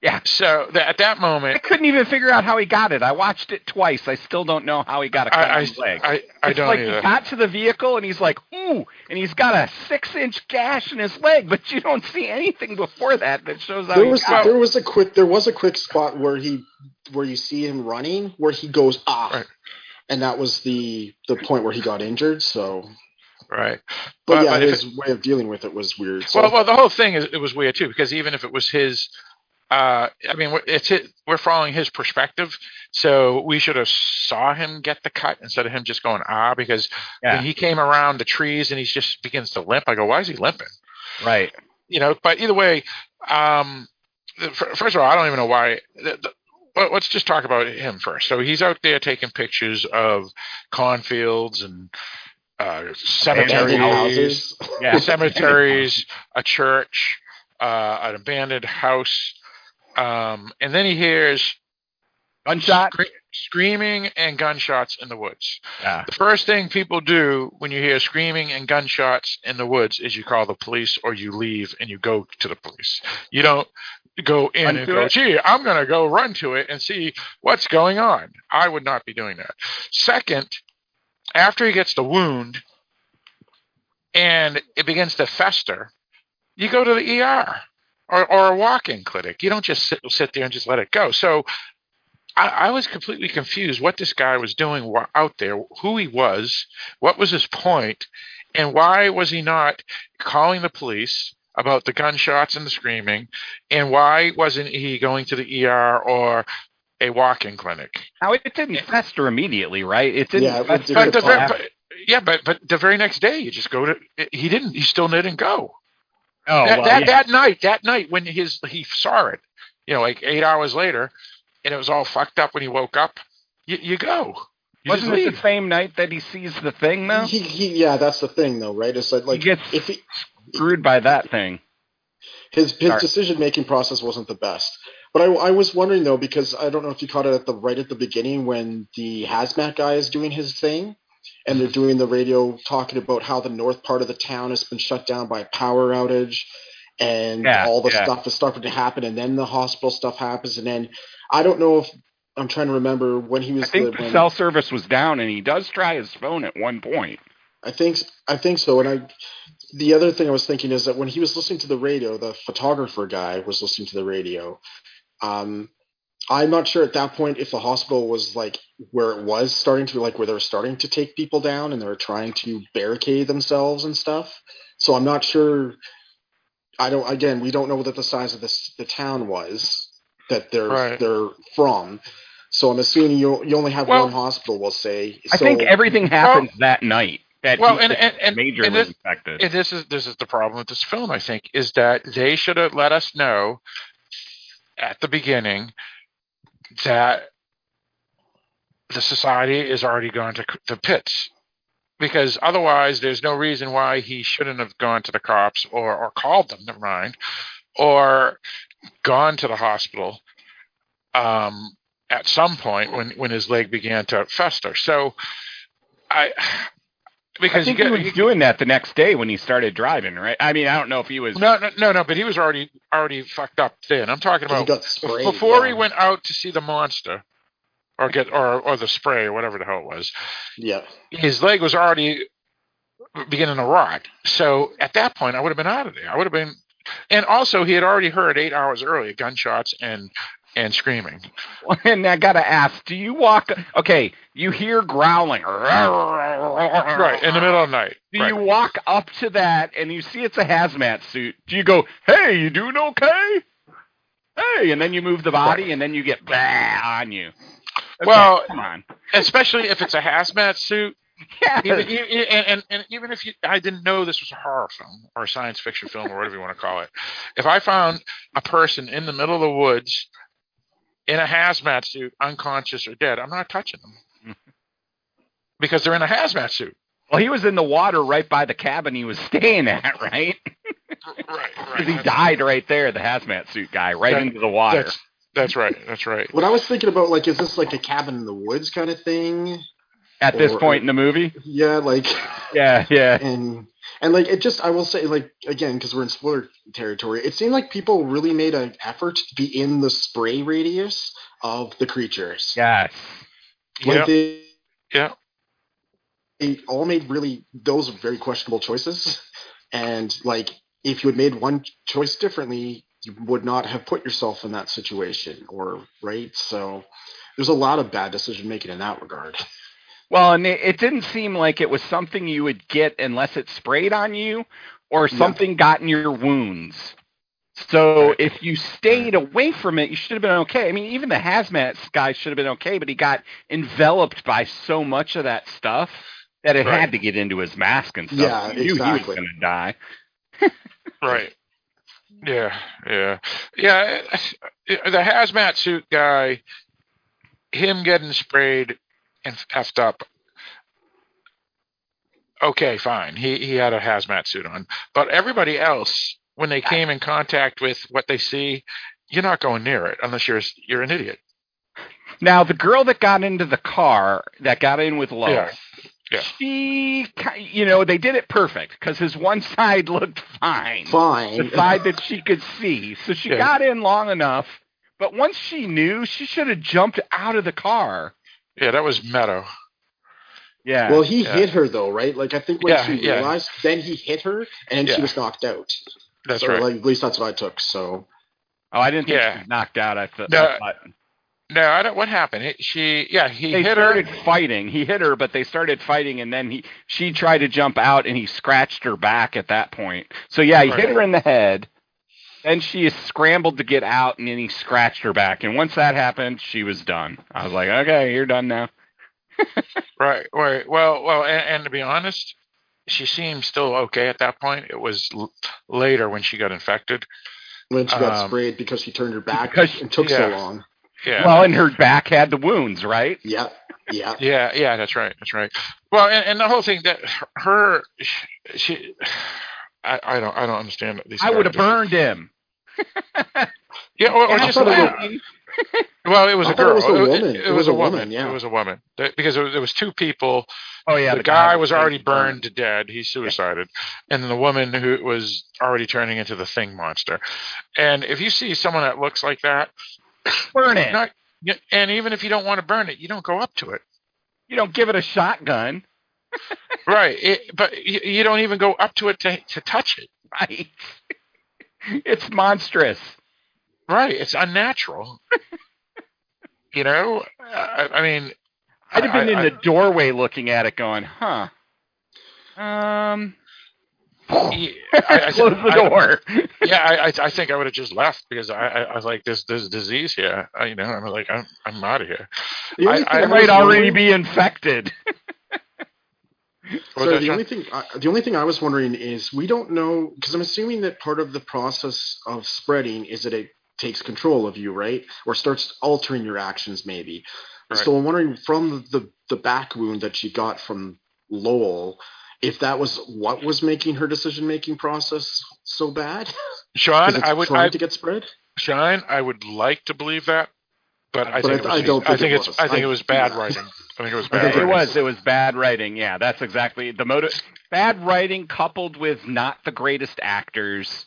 Speaker 3: Yeah.
Speaker 2: so that, at that moment, I
Speaker 3: couldn't even figure out how he got it. I watched it twice. I still don't know how he got a cut
Speaker 2: I,
Speaker 3: on his leg.
Speaker 2: I, I, I
Speaker 3: it's
Speaker 2: don't
Speaker 3: like
Speaker 2: either.
Speaker 3: he got to the vehicle and he's like, ooh, and he's got a six-inch gash in his leg, but you don't see anything before that that shows how
Speaker 4: There
Speaker 3: he
Speaker 4: was
Speaker 3: got
Speaker 4: there was a quick there was a quick spot where he where you see him running where he goes ah,
Speaker 2: Right.
Speaker 4: and that was the the point where he got injured. So,
Speaker 2: right.
Speaker 4: but,
Speaker 2: But-
Speaker 4: yeah,
Speaker 2: but if
Speaker 4: his way of dealing with it was weird. So,
Speaker 2: Well, well, the whole thing is it was weird too because even if it was his, uh, I mean, we're- it's it, we're following his perspective, so we should have saw him get the cut instead of him just going ah because
Speaker 3: Yeah.
Speaker 2: when he came around the trees and he just begins to limp. I go, why is he limping?
Speaker 3: right.
Speaker 2: You know, but either way, um, first of all, I don't even know why. The, the, let's just talk about him first. So he's out there taking pictures of cornfields and uh, cemeteries,
Speaker 4: houses.
Speaker 3: Yeah.
Speaker 2: cemeteries, a church, uh, an abandoned house, um, and then he hears
Speaker 3: Gunshot.
Speaker 2: scre- screaming and gunshots in the woods.
Speaker 3: Yeah.
Speaker 2: The first thing people do when you hear screaming and gunshots in the woods is you call the police or you leave and you go to the police. You don't go in
Speaker 3: Run
Speaker 2: and go,
Speaker 3: it?
Speaker 2: gee, I'm going to go run to it and see what's going on. I would not be doing that. Second, after he gets the wound and it begins to fester, you go to the ER or, or a walk-in clinic. You don't just sit, sit there and just let it go. So I, I was completely confused what this guy was doing out there, who he was, what was his point, and why was he not calling the police about the gunshots and the screaming, and why wasn't he going to the ER or a walk-in clinic?
Speaker 3: Now it didn't fester immediately, right? It didn't
Speaker 4: Yeah, it
Speaker 3: fester.
Speaker 2: But the,
Speaker 3: until
Speaker 2: ver-
Speaker 3: after-
Speaker 2: but, yeah, but but the very next day you just go to. He didn't. He still didn't go.
Speaker 3: Oh,
Speaker 2: that
Speaker 3: well,
Speaker 2: that,
Speaker 3: yeah.
Speaker 2: that night, that night when his he saw it, you know, like eight hours later, and it was all fucked up when he woke up. You, you go. You
Speaker 3: Wasn't it the same night that he sees the thing, though?
Speaker 4: he, he, yeah, that's the thing though, right? It's like, like
Speaker 3: gets-
Speaker 4: if he,
Speaker 3: Screwed by that thing.
Speaker 4: his his decision making process wasn't the best. But I, I was wondering though because I don't know if you caught it at the right at the beginning when the hazmat guy is doing his thing, and they're doing the radio talking about how the north part of the town has been shut down by a power outage, and
Speaker 3: Yeah,
Speaker 4: all the
Speaker 3: yeah.
Speaker 4: stuff is starting to happen, and then the hospital stuff happens, and then I don't know if I'm trying to remember when he was.
Speaker 3: I think
Speaker 4: the,
Speaker 3: the cell service was down, and he does try his phone at one point.
Speaker 4: I think I think so. And I, the other thing I was thinking is that when he was listening to the radio, the photographer guy was listening to the radio. Um, I'm not sure at that point if the hospital was like where it was starting to like where they were starting to take people down and they were trying to barricade themselves and stuff. So I'm not sure. I don't. Again, we don't know what the size of this the town was that they're
Speaker 2: Right.
Speaker 4: they're from. So I'm assuming you you only have
Speaker 2: Well-
Speaker 4: one hospital. We'll say.
Speaker 3: I
Speaker 4: so,
Speaker 3: think everything happens that night. That
Speaker 2: Well, and-
Speaker 3: gets
Speaker 2: and- and-
Speaker 3: majorly
Speaker 2: and this-
Speaker 3: infected.
Speaker 2: And this is this is the problem with this film. I think is that they should have let us know at the beginning that the society is already gone to the pits. Because otherwise there's no reason why he shouldn't have gone to the cops or or called them never mind or gone to the hospital um at some point when when his leg began to fester. So i
Speaker 3: I
Speaker 2: because
Speaker 3: think
Speaker 2: you
Speaker 3: he was
Speaker 2: you-
Speaker 3: doing that the next day when he started driving, right? I mean, I don't know if he was.
Speaker 2: no, no, no, no, but he was already already fucked up then. I'm talking
Speaker 4: he
Speaker 2: about
Speaker 4: got sprayed
Speaker 2: before
Speaker 4: yeah.
Speaker 2: he went out to see the monster, or get or or the spray or whatever the hell it was.
Speaker 4: Yeah.
Speaker 2: His leg was already beginning to rot. So at that point, I would have been out of there. I would have been, and also he had already heard eight hours earlier gunshots and and screaming.
Speaker 3: And I gotta ask, do you walk? Okay, you hear growling,
Speaker 2: Right
Speaker 3: right
Speaker 2: in the middle of the night.
Speaker 3: Do
Speaker 2: Right.
Speaker 3: you walk up to that and you see it's a hazmat suit? Do you go, "Hey, you doing okay?" Hey, and then you move the body, and then you get blah on you. Okay,
Speaker 2: Well-
Speaker 3: come on.
Speaker 2: especially if it's a hazmat suit.
Speaker 3: Yeah,
Speaker 2: Even, even, and, and, and even if you, I didn't know this was a horror film or a science fiction film or whatever you want to call it, if I found a person in the middle of the woods in a hazmat suit, unconscious or dead, I'm not touching them because they're in a hazmat suit.
Speaker 3: well, he was in the water right by the cabin he was staying at, right?
Speaker 2: Right,
Speaker 3: Because he died right there, the hazmat suit guy, right
Speaker 2: That-
Speaker 3: into the water.
Speaker 2: That's, that's right. That's right.
Speaker 4: What I was thinking about, like, is this like a cabin in the woods kind of thing?
Speaker 3: At this point in the movie,
Speaker 4: Yeah, like,
Speaker 3: yeah, yeah.
Speaker 4: and and like it just, I will say, like, again, because we're in spoiler territory, it seemed like people really made an effort to be in the spray radius of the creatures.
Speaker 3: Yes.
Speaker 4: Like
Speaker 2: Yeah.
Speaker 4: they,
Speaker 2: Yeah.
Speaker 4: they all made really those very questionable choices, and like if you had made one choice differently, you would not have put yourself in that situation, or right. So there's a lot of bad decision making in that regard.
Speaker 3: Well, and it, it didn't seem like it was something you would get unless it sprayed on you or
Speaker 4: Yeah.
Speaker 3: something got in your wounds. So if you stayed away from it, you should have been okay. I mean, even the hazmat guy should have been okay, but he got enveloped by so much of that stuff that it
Speaker 2: Right.
Speaker 3: had to get into his mask and stuff.
Speaker 4: Yeah,
Speaker 3: He knew he was going to die.
Speaker 2: Right. Yeah, yeah, yeah. The hazmat suit guy, him getting sprayed and effed up. Okay, fine. He he had a hazmat suit on, but everybody else, when they came in contact with what they see, you're not going near it unless you're you're an idiot.
Speaker 3: Now, the girl that got into the car, that got in with Lowell,
Speaker 2: Yeah. Yeah.
Speaker 3: she, you know, they did it perfect because his one side looked fine.
Speaker 4: Fine.
Speaker 3: the side that she could see. So she
Speaker 2: Yeah.
Speaker 3: got in long enough, but once she knew, she should have jumped out of the car.
Speaker 2: Yeah, that was Meadow.
Speaker 3: Yeah.
Speaker 4: Well, he
Speaker 2: Yeah.
Speaker 4: hit her though, right? Like I think when
Speaker 2: Yeah,
Speaker 4: she
Speaker 2: yeah.
Speaker 4: realized, then he hit her, and
Speaker 2: Yeah.
Speaker 4: she was knocked out.
Speaker 2: That's
Speaker 4: So,
Speaker 2: right.
Speaker 4: Like, at least that's what I took. So
Speaker 3: oh, I didn't think
Speaker 2: Yeah.
Speaker 3: she was knocked out. I thought,
Speaker 2: No,
Speaker 3: I
Speaker 2: no, I don't. What happened? It, she, yeah, he
Speaker 3: they
Speaker 2: hit her.
Speaker 3: fighting. He hit her, but they started fighting, and then he she tried to jump out, and he scratched her back at that point. So yeah, he hit her in the head. Then she scrambled to get out, and then he scratched her back. And once that happened, she was done. I was like, okay, you're done now.
Speaker 2: Right, right. Well, well, and, and to be honest, she seemed still okay at that point. It was l- later when she got infected.
Speaker 4: when she got
Speaker 2: Um,
Speaker 4: sprayed because she turned her back
Speaker 3: because-
Speaker 4: and took so long.
Speaker 2: Yeah,
Speaker 3: Well, and her back had the wounds, right?
Speaker 4: Yeah, yeah.
Speaker 2: yeah, yeah. That's right. That's right. Well, and, and the whole thing that her, she, I, I don't, I don't understand these.
Speaker 3: I would have burned him.
Speaker 2: Yeah, or, or just let, Well, it was
Speaker 4: I
Speaker 2: a
Speaker 4: thought it
Speaker 2: girl.
Speaker 4: was a woman.
Speaker 2: It, was a woman.
Speaker 4: yeah.
Speaker 2: It was a woman. Because it was, there was two people.
Speaker 3: Oh yeah,
Speaker 2: the, guy, was already burned to dead. He suicided, and then the woman who was already turning into the thing monster. And if you see someone that looks like that,
Speaker 3: Burn it.
Speaker 2: not, and even if you don't want to burn it, you don't go up to it.
Speaker 3: you don't give it a shotgun,
Speaker 2: Right. It, but you, you don't even go up to it to to touch it.
Speaker 3: right? it's monstrous.
Speaker 2: Right. It's unnatural. you know. I, I mean,
Speaker 3: I'd have been
Speaker 2: I-
Speaker 3: in
Speaker 2: I-
Speaker 3: the doorway looking at it, going, "Huh." Um,
Speaker 2: I, I,
Speaker 3: close the
Speaker 2: I-
Speaker 3: door.
Speaker 2: yeah, I, I, I think I would have just left because I, I, I was like, "This, this disease here." I, you know, I'm like, I'm, I'm out of here. I- I
Speaker 3: I might already be infected.
Speaker 4: Sorry, the only thing uh, the only thing I was wondering is we don't know because I'm assuming that part of the process of spreading is that it takes control of you, right, or starts altering your actions, maybe.
Speaker 2: Right.
Speaker 4: So I'm wondering from the the back wound that she got from Lowell, if that was what was making her decision making process so bad.
Speaker 2: Sean, I would, I,
Speaker 4: to get spread.
Speaker 2: Sean, I would like to believe that, but I
Speaker 4: But
Speaker 2: think
Speaker 4: I-
Speaker 2: it was,
Speaker 4: I don't
Speaker 2: I
Speaker 4: think
Speaker 2: think
Speaker 4: it
Speaker 2: it's,
Speaker 4: was.
Speaker 2: I think
Speaker 4: I-
Speaker 2: it was bad
Speaker 4: yeah.
Speaker 2: writing. I think it was
Speaker 4: I
Speaker 2: bad.
Speaker 4: think
Speaker 3: it was. It was bad writing. Yeah, that's exactly the motive. Bad writing coupled with not the greatest actors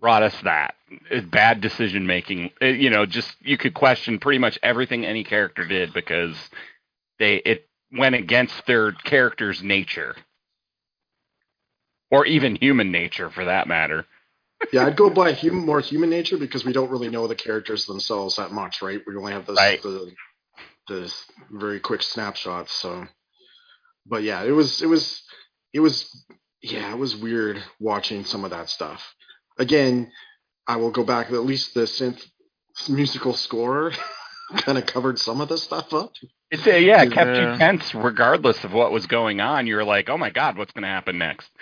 Speaker 3: brought us that. It's bad decision making. It- You know, just you could question pretty much everything any character did because they it went against their character's nature, or even human nature for that matter.
Speaker 4: Yeah, I'd go by human, more human nature because we don't really know the characters themselves that much, right? We only have this,
Speaker 3: Right.
Speaker 4: the the very quick snapshots. So, but yeah, it was it was it was yeah, it was weird watching some of that stuff. Again, I will go back. At least the synth musical score kind of covered some of this stuff up.
Speaker 3: It's uh, yeah, it kept
Speaker 2: Yeah.
Speaker 3: you tense regardless of what was going on. You were like, oh my god, what's going to happen next?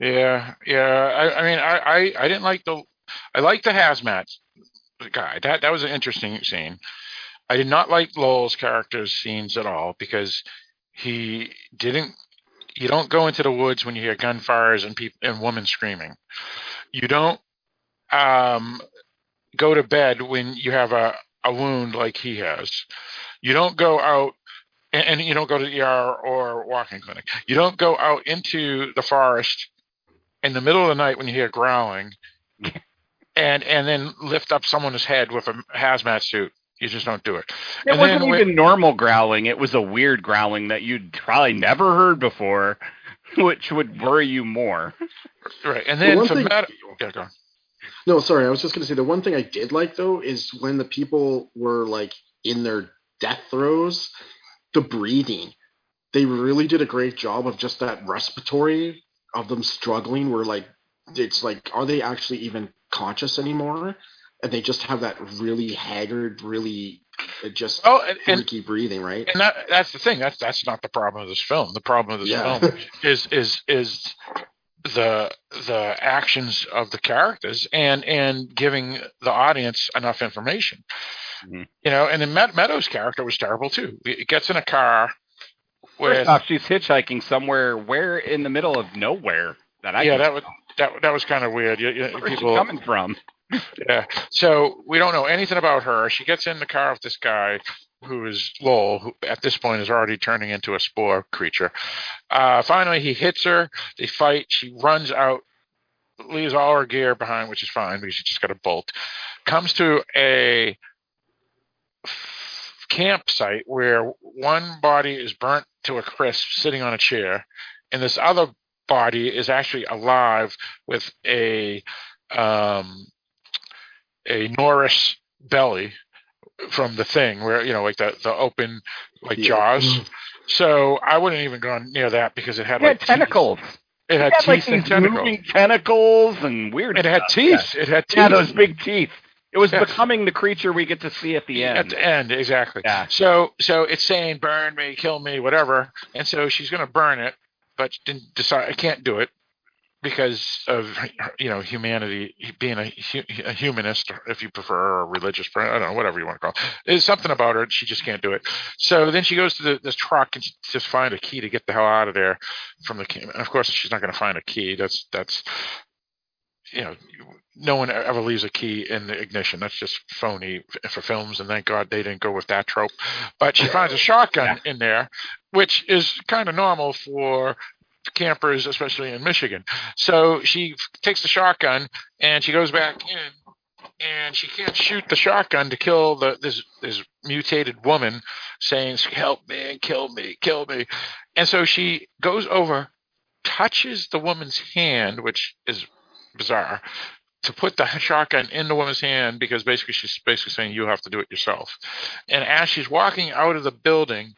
Speaker 2: Yeah, yeah. I, I mean, I, I, I didn't like the, I liked the hazmat guy. That that was an interesting scene. I did not like Lowell's character's scenes at all because he didn't. You don't go into the woods when you hear gunfires and people and women screaming. You don't um, go to bed when you have a, a wound like he has. You don't go out and, and you don't go to the ER or walking clinic. You don't go out into the forest in the middle of the night when you hear growling and and then lift up someone's head with a hazmat suit. You just don't do it.
Speaker 3: It
Speaker 2: And
Speaker 3: wasn't
Speaker 2: then when-
Speaker 3: even normal growling. It was a weird growling that you'd probably never heard before, which would worry you more.
Speaker 2: Right. And
Speaker 4: The
Speaker 2: then
Speaker 4: one
Speaker 2: for
Speaker 4: thing-
Speaker 2: Meadow, yeah, go on.
Speaker 4: No, sorry, I was just gonna say the one thing I did like though is when the people were like in their death throes, the breathing. They really did a great job of just that respiratory of them struggling where like it's like are they actually even conscious anymore? And they just have that really haggard, really uh, just
Speaker 2: Oh, and, and
Speaker 4: freaky breathing, right?
Speaker 2: and that that's the thing. That's that's not the problem of this film. The problem of this
Speaker 4: Yeah.
Speaker 2: film is is is the the actions of the characters and and giving the audience enough information.
Speaker 3: Mhm.
Speaker 2: You know, and then Meadows' character was terrible too. It gets in a car with
Speaker 3: First off, she's hitchhiking somewhere where in the middle of nowhere that I
Speaker 2: yeah, that was that that was kind of weird. You, you,
Speaker 3: where's she coming from?
Speaker 2: yeah. So we don't know anything about her. She gets in the car with this guy who is Lowell, who at this point is already turning into a spore creature. Uh, finally, he hits her. They fight. She runs out, leaves all her gear behind, which is fine because she just got a bolt. Comes to a campsite where one body is burnt to a crisp sitting on a chair, and this other body is actually alive with a um, a Norris belly from the thing where you know like the the open like
Speaker 4: Yeah.
Speaker 2: jaws. So I wouldn't even gone near that because it had
Speaker 3: It had
Speaker 2: like teeth.
Speaker 3: tentacles.
Speaker 2: It had
Speaker 3: It had, like,
Speaker 2: teeth and tentacles.
Speaker 3: moving tentacles and weird.
Speaker 2: It had
Speaker 3: stuff.
Speaker 2: teeth. It had teeth.
Speaker 3: Yeah, those big teeth. It was becoming the creature we get to see at the end.
Speaker 2: At the end, exactly.
Speaker 3: Yeah.
Speaker 2: So so it's saying burn me, kill me, whatever, and so she's going to burn it, but she didn't decide I can't do it because of you know humanity being a, a humanist, if you prefer, or a religious, I don't know, whatever you want to call. it. There's something about her she just can't do it. So then she goes to the, this truck and just find a key to get the hell out of there from the. And of course, she's not going to find a key. That's that's you know, no one ever leaves a key in the ignition. That's just phony for films, and thank God they didn't go with that trope. But she finds a shotgun in there, which is kind of normal for campers, especially in Michigan. So she takes the shotgun and she goes back in, and she can't shoot the shotgun to kill the this this mutated woman, saying "Help me, kill me, kill me," and so she goes over, touches the woman's hand, which is bizarre. To put the shotgun in the woman's hand because basically she's basically saying you have to do it yourself. And as she's walking out of the building,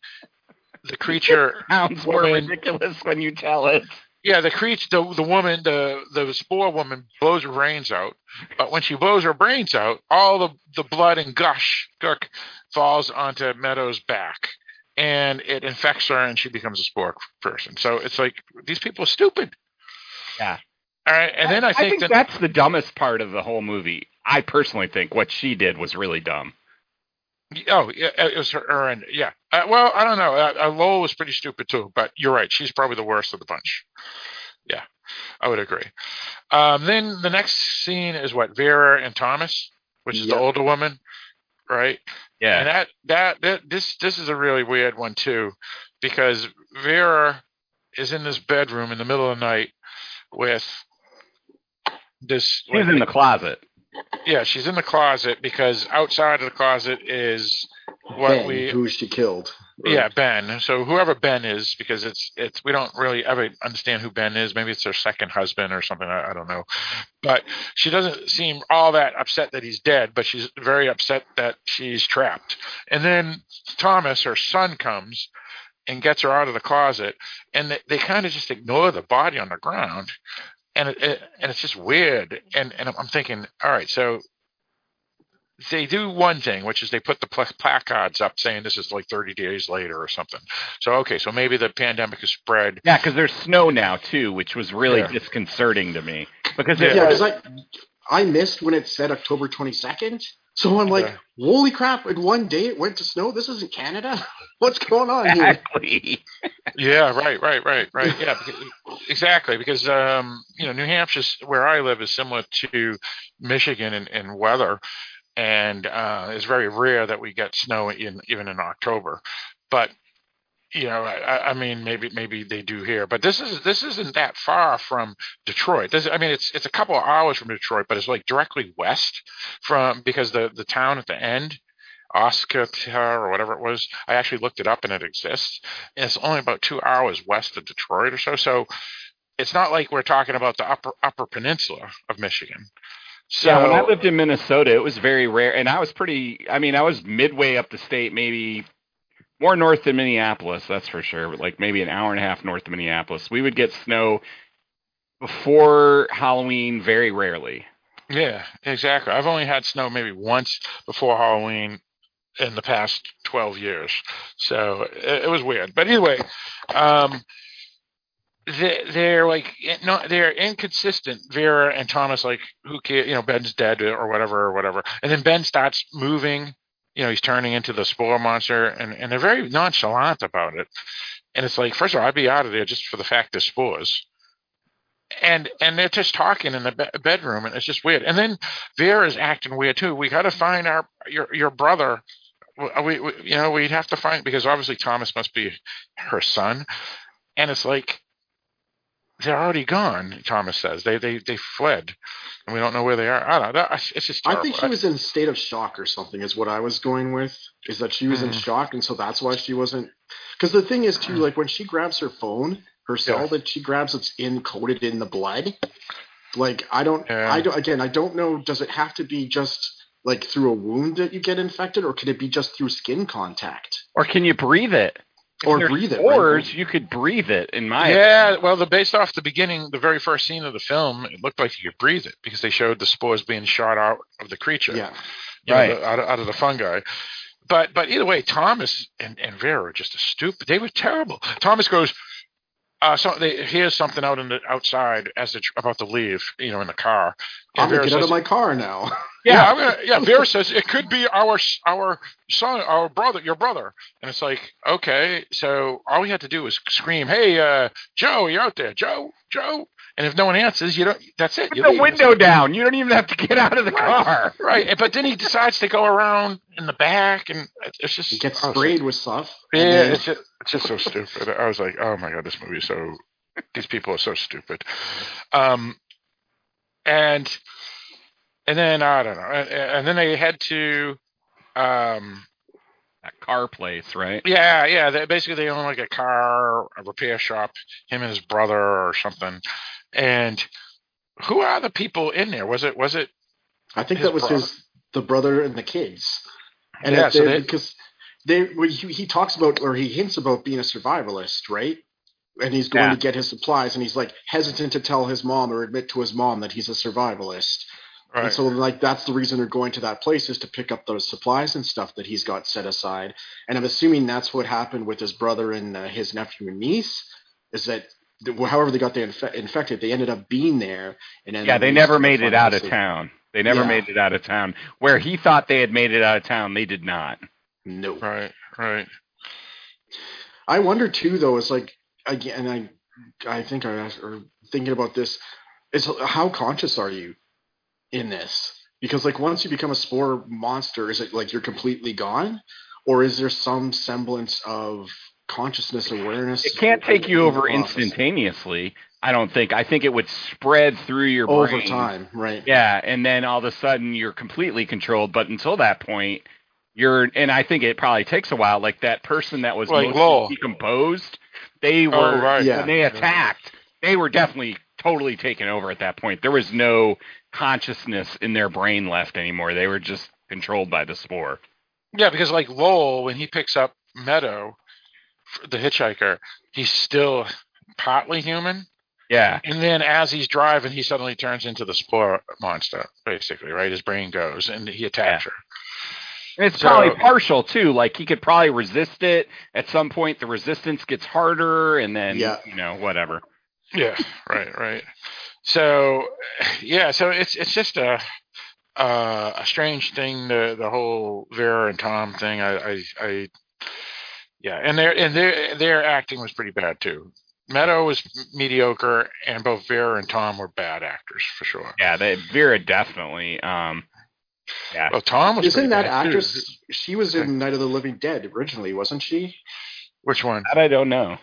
Speaker 2: the creature
Speaker 3: Sounds more ridiculous when you tell it.
Speaker 2: yeah, the creature, the the woman, the the spore woman blows her brains out. But when she blows her brains out, all the the blood and gush gook falls onto Meadows' back, and it infects her, and she becomes a spore person. So it's like these people are stupid.
Speaker 3: Yeah.
Speaker 2: All right, and then I think, that
Speaker 3: that's the dumbest part of the whole movie. I personally think what she did was really dumb.
Speaker 2: oh, yeah, it was her, and yeah. Uh, well, I don't know. Uh, uh, Lowell was pretty stupid too, but you're right. She's probably the worst of the bunch. Yeah, I would agree. Um, then the next scene is what Vera and Thomas, which is the older woman, right?
Speaker 3: Yeah.
Speaker 2: And that, that that this this is a really weird one too, because Vera is in this bedroom in the middle of the night with this.
Speaker 3: She was in the closet.
Speaker 2: yeah, she's in the closet because outside of the closet is what
Speaker 4: Ben,
Speaker 2: we
Speaker 4: who she killed. Or-
Speaker 2: yeah, Ben. So whoever Ben is, because it's it's we don't really ever understand who Ben is. Maybe it's her second husband or something. I, I don't know. But she doesn't seem all that upset that he's dead, but she's very upset that she's trapped. And then Thomas, her son, comes and gets her out of the closet, and they, they kind of just ignore the body on the ground, and it, it and it's just weird. And and I'm thinking, all right, so they do one thing, which is they put the pla- placards up saying this is like 30 days later or something. So okay, so maybe the pandemic has spread.
Speaker 3: Yeah, because there's snow now too, which was really
Speaker 2: Yeah.
Speaker 3: disconcerting to me. Because
Speaker 4: Yeah,
Speaker 3: it
Speaker 4: because
Speaker 3: was,
Speaker 4: I I missed when it said October 22nd. So I'm like,
Speaker 2: Yeah.
Speaker 4: holy crap! In one day it went to snow. This isn't Canada. What's going on here?
Speaker 3: exactly.
Speaker 2: Yeah, right, right, right, right. Yeah, because, exactly. Because um, you know, New Hampshire's where I live is similar to Michigan in, in weather, and uh, it's very rare that we get snow in even in October. But you know, I, I mean, maybe maybe they do here, but this is this isn't that far from Detroit. This, I mean, it's it's a couple of hours from Detroit, but it's like directly west from because the the town at the end. Oscar or whatever it was. I actually looked it up and it exists. And it's only about two hours west of Detroit or so. So it's not like we're talking about the upper upper peninsula of Michigan. So
Speaker 3: yeah, when I lived in Minnesota, it was very rare, and I was pretty. I mean, I was midway up the state, maybe more north than Minneapolis, that's for sure. Like maybe an hour and a half north of Minneapolis, we would get snow before Halloween very rarely.
Speaker 2: yeah, exactly. I've only had snow maybe once before Halloween in the past twelve years. So it, it was weird. But anyway, um, they, they're like they're inconsistent. Vera and Thomas like who cares? You know, Ben's dead or whatever or whatever. And then Ben starts moving. You know, he's turning into the spore monster, and and they're very nonchalant about it. And it's like, first of all, I'd be out of there just for the fact there's spores. And and they're just talking in the be- bedroom, and it's just weird. And then Vera's acting weird too. We got to find our your your brother. Uh, we, we you know we'd have to find because obviously Thomas must be her son, and it's like they're already gone. Thomas says they they they fled, and we don't know where they are. I don't know. It's just
Speaker 4: I think she was in a state of shock or something. Is what I was going with. Is that she was in
Speaker 2: Mhm.
Speaker 4: shock, and so that's why she wasn't. Because the thing is too, like when she grabs her phone, her cell
Speaker 2: Yeah.
Speaker 4: that she grabs, it's encoded in the blood. Like I don't,
Speaker 2: Yeah.
Speaker 4: I don't. Again, I don't know. Does it have to be just like through a wound that you get infected, or could it be just through skin contact
Speaker 3: Or can you breathe it? If
Speaker 4: or
Speaker 3: there's
Speaker 4: breathe it?
Speaker 3: Spores,
Speaker 4: right?
Speaker 3: you could breathe it. In my
Speaker 2: yeah, well, the based off the beginning, the very first scene of the film, it looked like you could breathe it because they showed the spores being shot out of the creature.
Speaker 4: Yeah.
Speaker 2: you know,
Speaker 3: Right.
Speaker 2: the- out, of, out of the fungi. But but either way, Thomas and, and Vera are just a stupid. They were terrible. Thomas goes, uh, so they hears something out in the outside as they're about to leave, you know, in the car.
Speaker 4: I'm
Speaker 2: And
Speaker 4: gonna
Speaker 2: Vera
Speaker 4: get out of my car now.
Speaker 2: Yeah, I'm gonna, yeah. Vera says it could be our our son, our brother, your brother, and it's like, okay, so all we had to do was scream, "Hey, uh, Joe, you're out there, Joe, Joe!" And if no one answers, you don't. That's it.
Speaker 3: Put
Speaker 2: You
Speaker 3: the
Speaker 2: leave.
Speaker 3: window down. You don't even have to get out of the
Speaker 2: Right.
Speaker 3: car.
Speaker 2: right? But then he decides to go around in the back, and it's just
Speaker 4: He gets sprayed with stuff.
Speaker 2: Yeah,
Speaker 4: then-
Speaker 2: it's just, it's just so stupid. I was like, oh my god, this movie is so. These people are so stupid. Um, and and then I don't know, and, and then they head to, um,
Speaker 3: That car place, right?
Speaker 2: yeah, yeah. They, basically, they own like a car, a repair shop. Him and his brother or something. And who are the people in there? Was it was it?
Speaker 4: I think that was
Speaker 2: brother.
Speaker 4: his the brother and the kids. And
Speaker 2: Yeah, so
Speaker 4: they-
Speaker 2: they-
Speaker 4: because they when he, he talks about or he hints about being a survivalist, right? And he's going
Speaker 3: Yeah.
Speaker 4: to get his supplies, and he's like hesitant to tell his mom or admit to his mom that he's a survivalist. And so, like, that's the reason they're going to that place is to pick up those supplies and stuff that he's got set aside. And I'm assuming that's what happened with his brother and uh, his nephew and niece. Is that th- however they got they infe- infected, they ended up being there. And then
Speaker 3: Yeah, they never made it out of town. They never
Speaker 4: Yeah.
Speaker 3: made it out of town. Where he thought they had made it out of town, they did not.
Speaker 4: No.
Speaker 2: right. Right.
Speaker 4: I wonder too, though. It's like again, I I think I or thinking about this is how conscious are you in this? Because like once you become a spore monster, is it like you're completely gone, or is there some semblance of consciousness awareness?
Speaker 3: It can't take you over
Speaker 4: the
Speaker 3: instantaneously. I don't think. I think it would spread through your brain.
Speaker 4: over
Speaker 3: brain.
Speaker 4: time, right?
Speaker 3: Yeah, and then all of a sudden you're completely controlled. But until that point, you're. And I think it probably takes a while. Like that person that was
Speaker 2: Like
Speaker 3: mostly
Speaker 2: Lowell.
Speaker 3: decomposed, they oh, were
Speaker 2: Oh, right.
Speaker 4: Yeah.
Speaker 3: when they attacked. They were definitely totally taken over at that point. There was no consciousness in their brain left anymore. They were just controlled by the spore.
Speaker 2: Yeah, because like Lowell, when he picks up Meadow, the hitchhiker, he's still partly human.
Speaker 3: Yeah,
Speaker 2: And then as he's driving, he suddenly turns into the spore monster, basically, right? His brain goes and he attacks her.
Speaker 3: And it's
Speaker 2: So-
Speaker 3: probably partial too. Like he could probably resist it. At some point, the resistance gets harder, and then
Speaker 4: Yeah.
Speaker 3: you know whatever.
Speaker 2: Yeah, right, right. So, yeah, so it's it's just a uh, a strange thing the the whole Vera and Tom thing. I I, I yeah, and their and their their acting was pretty bad too. Meadow was mediocre, and both Vera and Tom were bad actors for sure.
Speaker 3: Yeah, they Vera definitely. Um, yeah,
Speaker 2: Well, Tom was
Speaker 4: Isn't that
Speaker 2: bad, too.
Speaker 4: actress? She was in Night of the Living Dead originally, wasn't she?
Speaker 2: Which one?
Speaker 3: that I don't know.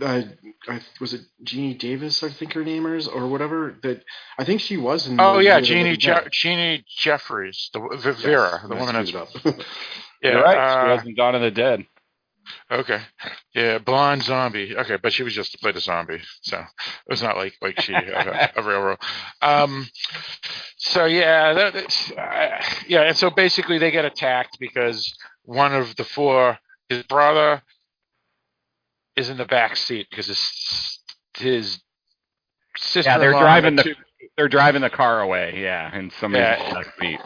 Speaker 4: Uh, I, was it Jeannie Davis? I think her name is, or whatever. That I think she was in.
Speaker 2: Oh
Speaker 4: Night
Speaker 2: yeah,
Speaker 4: of the
Speaker 2: Jeannie Je-
Speaker 4: Dead.
Speaker 2: Jeffries, Jeffries, the v-
Speaker 4: Yes,
Speaker 2: Vera, the
Speaker 4: I
Speaker 2: woman that's
Speaker 4: up.
Speaker 2: yeah.
Speaker 3: You're right.
Speaker 2: uh,
Speaker 3: she was in Dawn of the Dead.
Speaker 2: Okay. Yeah, blonde zombie. Okay, but she was just to play the zombie, so it was not like like she a, a real role. Um, so yeah, that, that's, uh, yeah, and so basically they get attacked because one of the four, his brother, is in the back seat because his his sister.
Speaker 3: Yeah, they're driving the they're driving the car away. Yeah, and somebody's
Speaker 2: Yeah.
Speaker 3: in the back seat.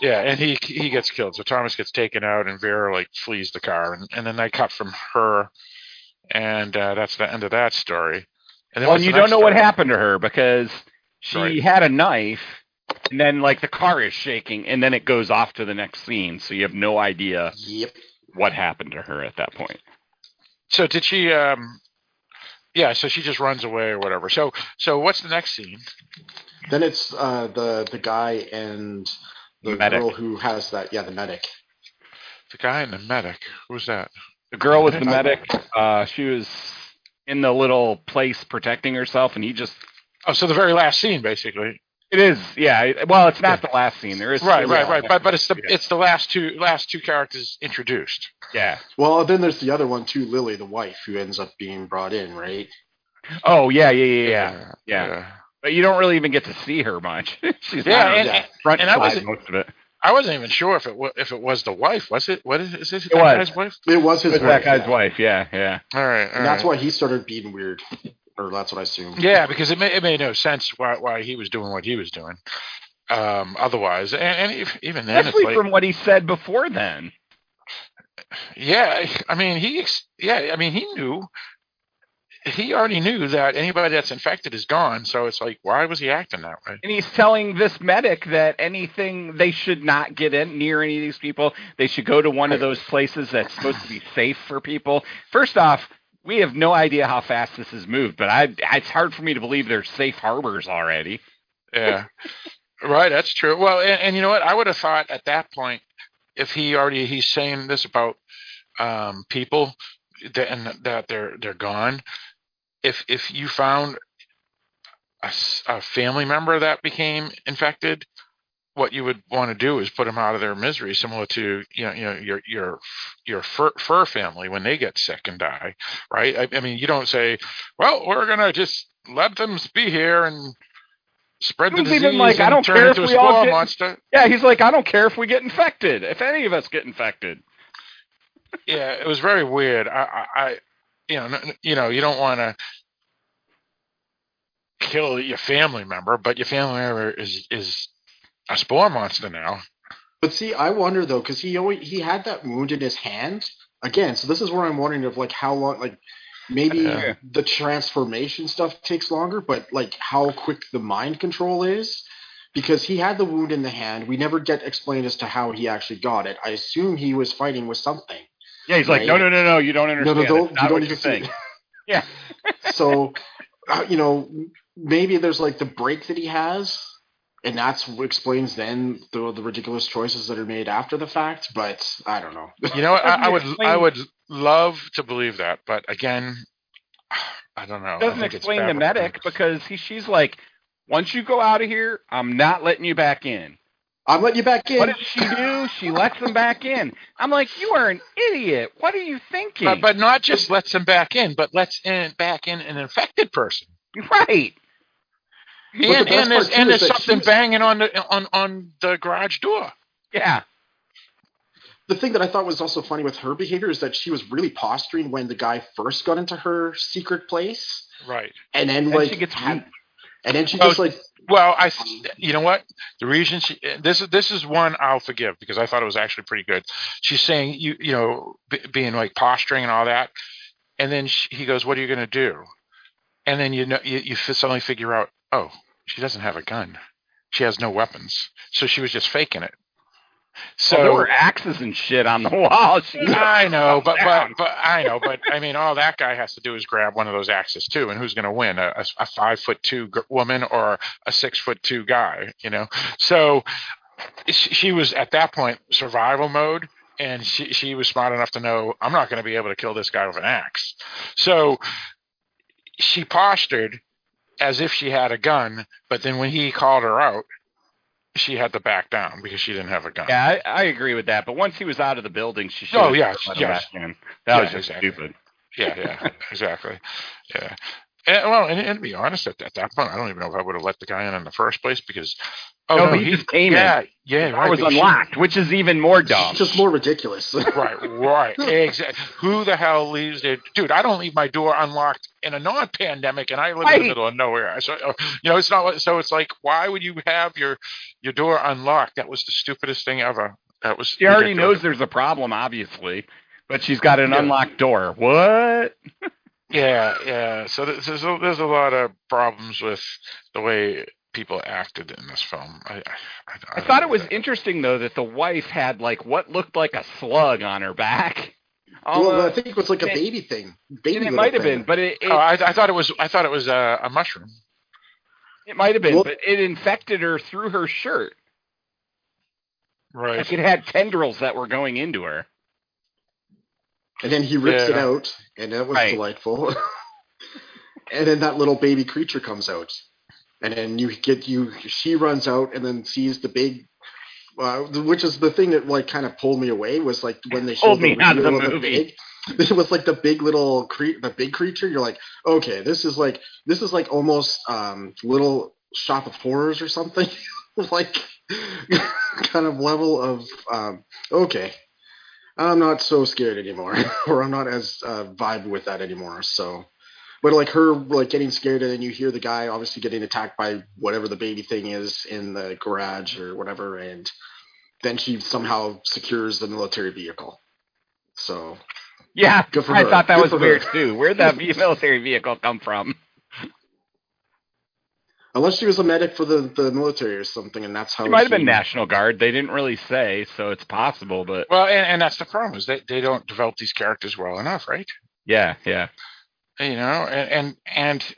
Speaker 2: Yeah, and he he gets killed. So Thomas gets taken out, and Vera like flees the car, and, and then they cut from her, and uh, that's the end of that story. And then
Speaker 3: Well,
Speaker 2: what's
Speaker 3: you don't
Speaker 2: next
Speaker 3: know what happened to her because she
Speaker 2: Right.
Speaker 3: had a knife, and then like the car is shaking, and then it goes off to the next scene, so you have no idea
Speaker 4: Yep.
Speaker 3: what happened to her at that point.
Speaker 2: So did she? um Yeah, so she just runs away or whatever. So so what's the next scene?
Speaker 4: Then it's uh, the the guy and the
Speaker 3: Medic.
Speaker 4: girl who has that. Yeah, the medic.
Speaker 2: The guy and the medic. Who's that?
Speaker 3: The girl with the medic. Uh, she was in the little place protecting herself, and he just.
Speaker 2: Oh, so the very last scene, basically.
Speaker 3: It is, yeah. Well, it's not the last scene. There is
Speaker 2: Right, right, right. But but it's the
Speaker 3: Yeah.
Speaker 2: it's the last two last two characters introduced.
Speaker 3: Yeah.
Speaker 4: Well, then there's the other one too, Lily, the wife, who ends up being brought in, right?
Speaker 3: Oh yeah, yeah, yeah, yeah. Yeah.
Speaker 2: yeah.
Speaker 3: But you don't really even get to see her much. She's
Speaker 2: Yeah,
Speaker 3: not
Speaker 2: and,
Speaker 4: yeah.
Speaker 3: front
Speaker 2: and I
Speaker 3: side
Speaker 2: wasn't-
Speaker 3: most of it.
Speaker 2: I wasn't even sure if it wa- if it was the wife. Was it? What is, is this?
Speaker 3: It
Speaker 2: that
Speaker 3: was.
Speaker 2: guy's wife?
Speaker 4: It was his
Speaker 3: It's
Speaker 4: wife.
Speaker 3: that guy's
Speaker 4: yeah.
Speaker 3: wife. Yeah, yeah.
Speaker 2: All right, all
Speaker 4: And that's
Speaker 2: right.
Speaker 4: why he started being weird, or that's what I assume.
Speaker 2: Yeah, because it made it made no sense why why he was doing what he was doing. Um, otherwise, and, and if- even then, it's
Speaker 3: Especially
Speaker 2: like,
Speaker 3: from what he said before then.
Speaker 2: yeah, I mean, he, yeah, I mean, he knew. he already knew that anybody that's infected is gone. So it's like, why was he acting that way?
Speaker 3: And he's telling this medic that anything they should not get in near any of these people. They should go to one of those places that's supposed to be safe for people. First off, we have no idea how fast this has moved, but I it's hard for me to believe there's safe harbors already.
Speaker 2: Yeah, right. That's true. Well, and, and you know what? I would have thought at that point, if he already he's saying this about um, people that and that they're they're gone. If if you found a family member that became infected, what you would want to do is put them out of their misery, similar to you know you know your your your fur, fur family when they get sick and die, right? I, I mean, you don't say, well, we're gonna just let them be here and spread the disease
Speaker 3: even like,
Speaker 2: and
Speaker 3: I don't
Speaker 2: turn
Speaker 3: care
Speaker 2: into
Speaker 3: if
Speaker 2: a
Speaker 3: we all get-
Speaker 2: monster.
Speaker 3: Yeah, he's like, I don't care if we get infected. If any of us get infected.
Speaker 2: yeah, it was very weird. I, I, I you know, you know, you don't want to kill your family member, but your family member is is a spore monster now.
Speaker 4: But see, I wonder though, because he always he had that wound in his hand again. So this is where I'm wondering of like how long, like maybe
Speaker 2: Yeah.
Speaker 4: the transformation stuff takes longer, but like how quick the mind control is. Because he had the wound in the hand, we never get explained as to how he actually got it. I assume he was fighting with something.
Speaker 3: Yeah, he's like, no, no, no, no, you don't understand.
Speaker 4: no, don't, you don't
Speaker 3: what
Speaker 4: need
Speaker 3: you're saying. Yeah.
Speaker 4: so, uh, you know, maybe there's like the break that he has, and that's what explains then the, the ridiculous choices that are made after the fact. But I don't know.
Speaker 2: You know, what? I, I would
Speaker 3: Doesn't
Speaker 2: I would love to believe that, but again, I don't know. I
Speaker 3: doesn't explain the medic because he, she's like, once you go out of here, I'm not letting you back in.
Speaker 4: I'm letting you back in.
Speaker 3: What does she do? She lets them back in. I'm like, you are an idiot. What are you thinking?
Speaker 2: But, but not just lets them back in, but lets in back in an infected person.
Speaker 3: right.
Speaker 4: But the
Speaker 2: And, and there's and there's something
Speaker 4: she's-
Speaker 2: banging on the on on the garage door.
Speaker 3: Yeah.
Speaker 4: the thing that I thought was also funny with her behavior is that she was really posturing when the guy first got into her secret place,
Speaker 2: Right.
Speaker 4: and then
Speaker 3: And
Speaker 4: like
Speaker 3: she gets
Speaker 4: had-
Speaker 3: weak.
Speaker 4: and then she
Speaker 2: Oh,
Speaker 4: just like
Speaker 2: Well, I, you know what? The reason she this is this is one I'll forgive because I thought it was actually pretty good. She's saying you you know b- being like posturing and all that, and then she, he goes, "What are you going to do?" And then you know you, you suddenly figure out, oh, she doesn't have a gun. She has no weapons, so she was just faking it. So
Speaker 3: So there were axes and shit on the wall.
Speaker 2: I know, but but
Speaker 3: down.
Speaker 2: but I know, but I mean, all that guy has to do is grab one of those axes too, and who's going to win? A, a, five foot two woman or a six foot two guy? You know, so she, she was at that point survival mode, and she she was smart enough to know I'm not going to be able to kill this guy with an axe. So she postured as if she had a gun, but then when he called her out, she had to back down because she didn't have a gun.
Speaker 3: Yeah, I, I agree with that. But once he was out of the building, she should.
Speaker 2: Oh, yeah, yes.
Speaker 3: back in. That
Speaker 2: Yeah,
Speaker 3: was just
Speaker 2: exactly.
Speaker 3: stupid.
Speaker 2: Yeah, yeah, exactly. Yeah. And, well, and, and to be honest, at, at that point, I don't even know if I would have let the guy in in the first place because. Oh
Speaker 3: No, he just came in.
Speaker 2: yeah, Yeah,
Speaker 3: That
Speaker 2: right.
Speaker 3: was
Speaker 2: because she-
Speaker 3: unlocked, which is even more dumb.
Speaker 4: it's just more ridiculous.
Speaker 2: right, right, exactly. Who the hell leaves their dude? I don't leave my door unlocked in a non-pandemic, and I live in the middle of nowhere. So, uh, you know, it's not. like- So it's like, why would you have your your door unlocked? That was the stupidest thing ever. That was.
Speaker 3: She already
Speaker 2: ridiculous.
Speaker 3: knows there's a problem, obviously, but she's got an
Speaker 2: Yeah.
Speaker 3: unlocked door. What?
Speaker 2: Yeah, yeah. So there's there's a, there's a lot of problems with the way people acted in this film. I I, I,
Speaker 3: I thought it was interesting though that the wife had like what looked like a slug on her back.
Speaker 4: well, I think it was like a baby thing. Baby
Speaker 3: and it might have been, but it it,
Speaker 2: Oh, I, I thought it was I thought it was a, a mushroom.
Speaker 3: it might have been,
Speaker 4: Well-
Speaker 3: but it infected her through her shirt.
Speaker 2: Right.
Speaker 3: Like it had tendrils that were going into her.
Speaker 4: And then he rips it out, and that was
Speaker 3: Right.
Speaker 4: delightful. and then that little baby creature comes out, and then you get you. She runs out and then sees the big, uh, which is the thing that like kind of pulled me away was like when they showed the
Speaker 3: me out of the movie.
Speaker 4: big. It was like the big little cre- the big creature. You're like, okay, this is like this is like almost um little shop of horrors or something. like kind of level of um okay i'm not so scared anymore or i'm not as uh vibe with that anymore so but like her like getting scared and then you hear the guy obviously getting attacked by whatever the baby thing is in the garage or whatever and then she somehow secures the military vehicle so
Speaker 3: Yeah,
Speaker 4: Good for
Speaker 3: I
Speaker 4: her.
Speaker 3: thought that
Speaker 4: Good
Speaker 3: was
Speaker 4: for her.
Speaker 3: weird too. Where'd that military vehicle come from?
Speaker 4: Unless she was a medic for the, the military or something, and that's how
Speaker 3: It might have been National Guard. They didn't really say, so it's possible. But
Speaker 2: Well, and, and that's the problem is they, they don't develop these characters well enough, right?
Speaker 3: yeah, yeah.
Speaker 2: You know, and and, and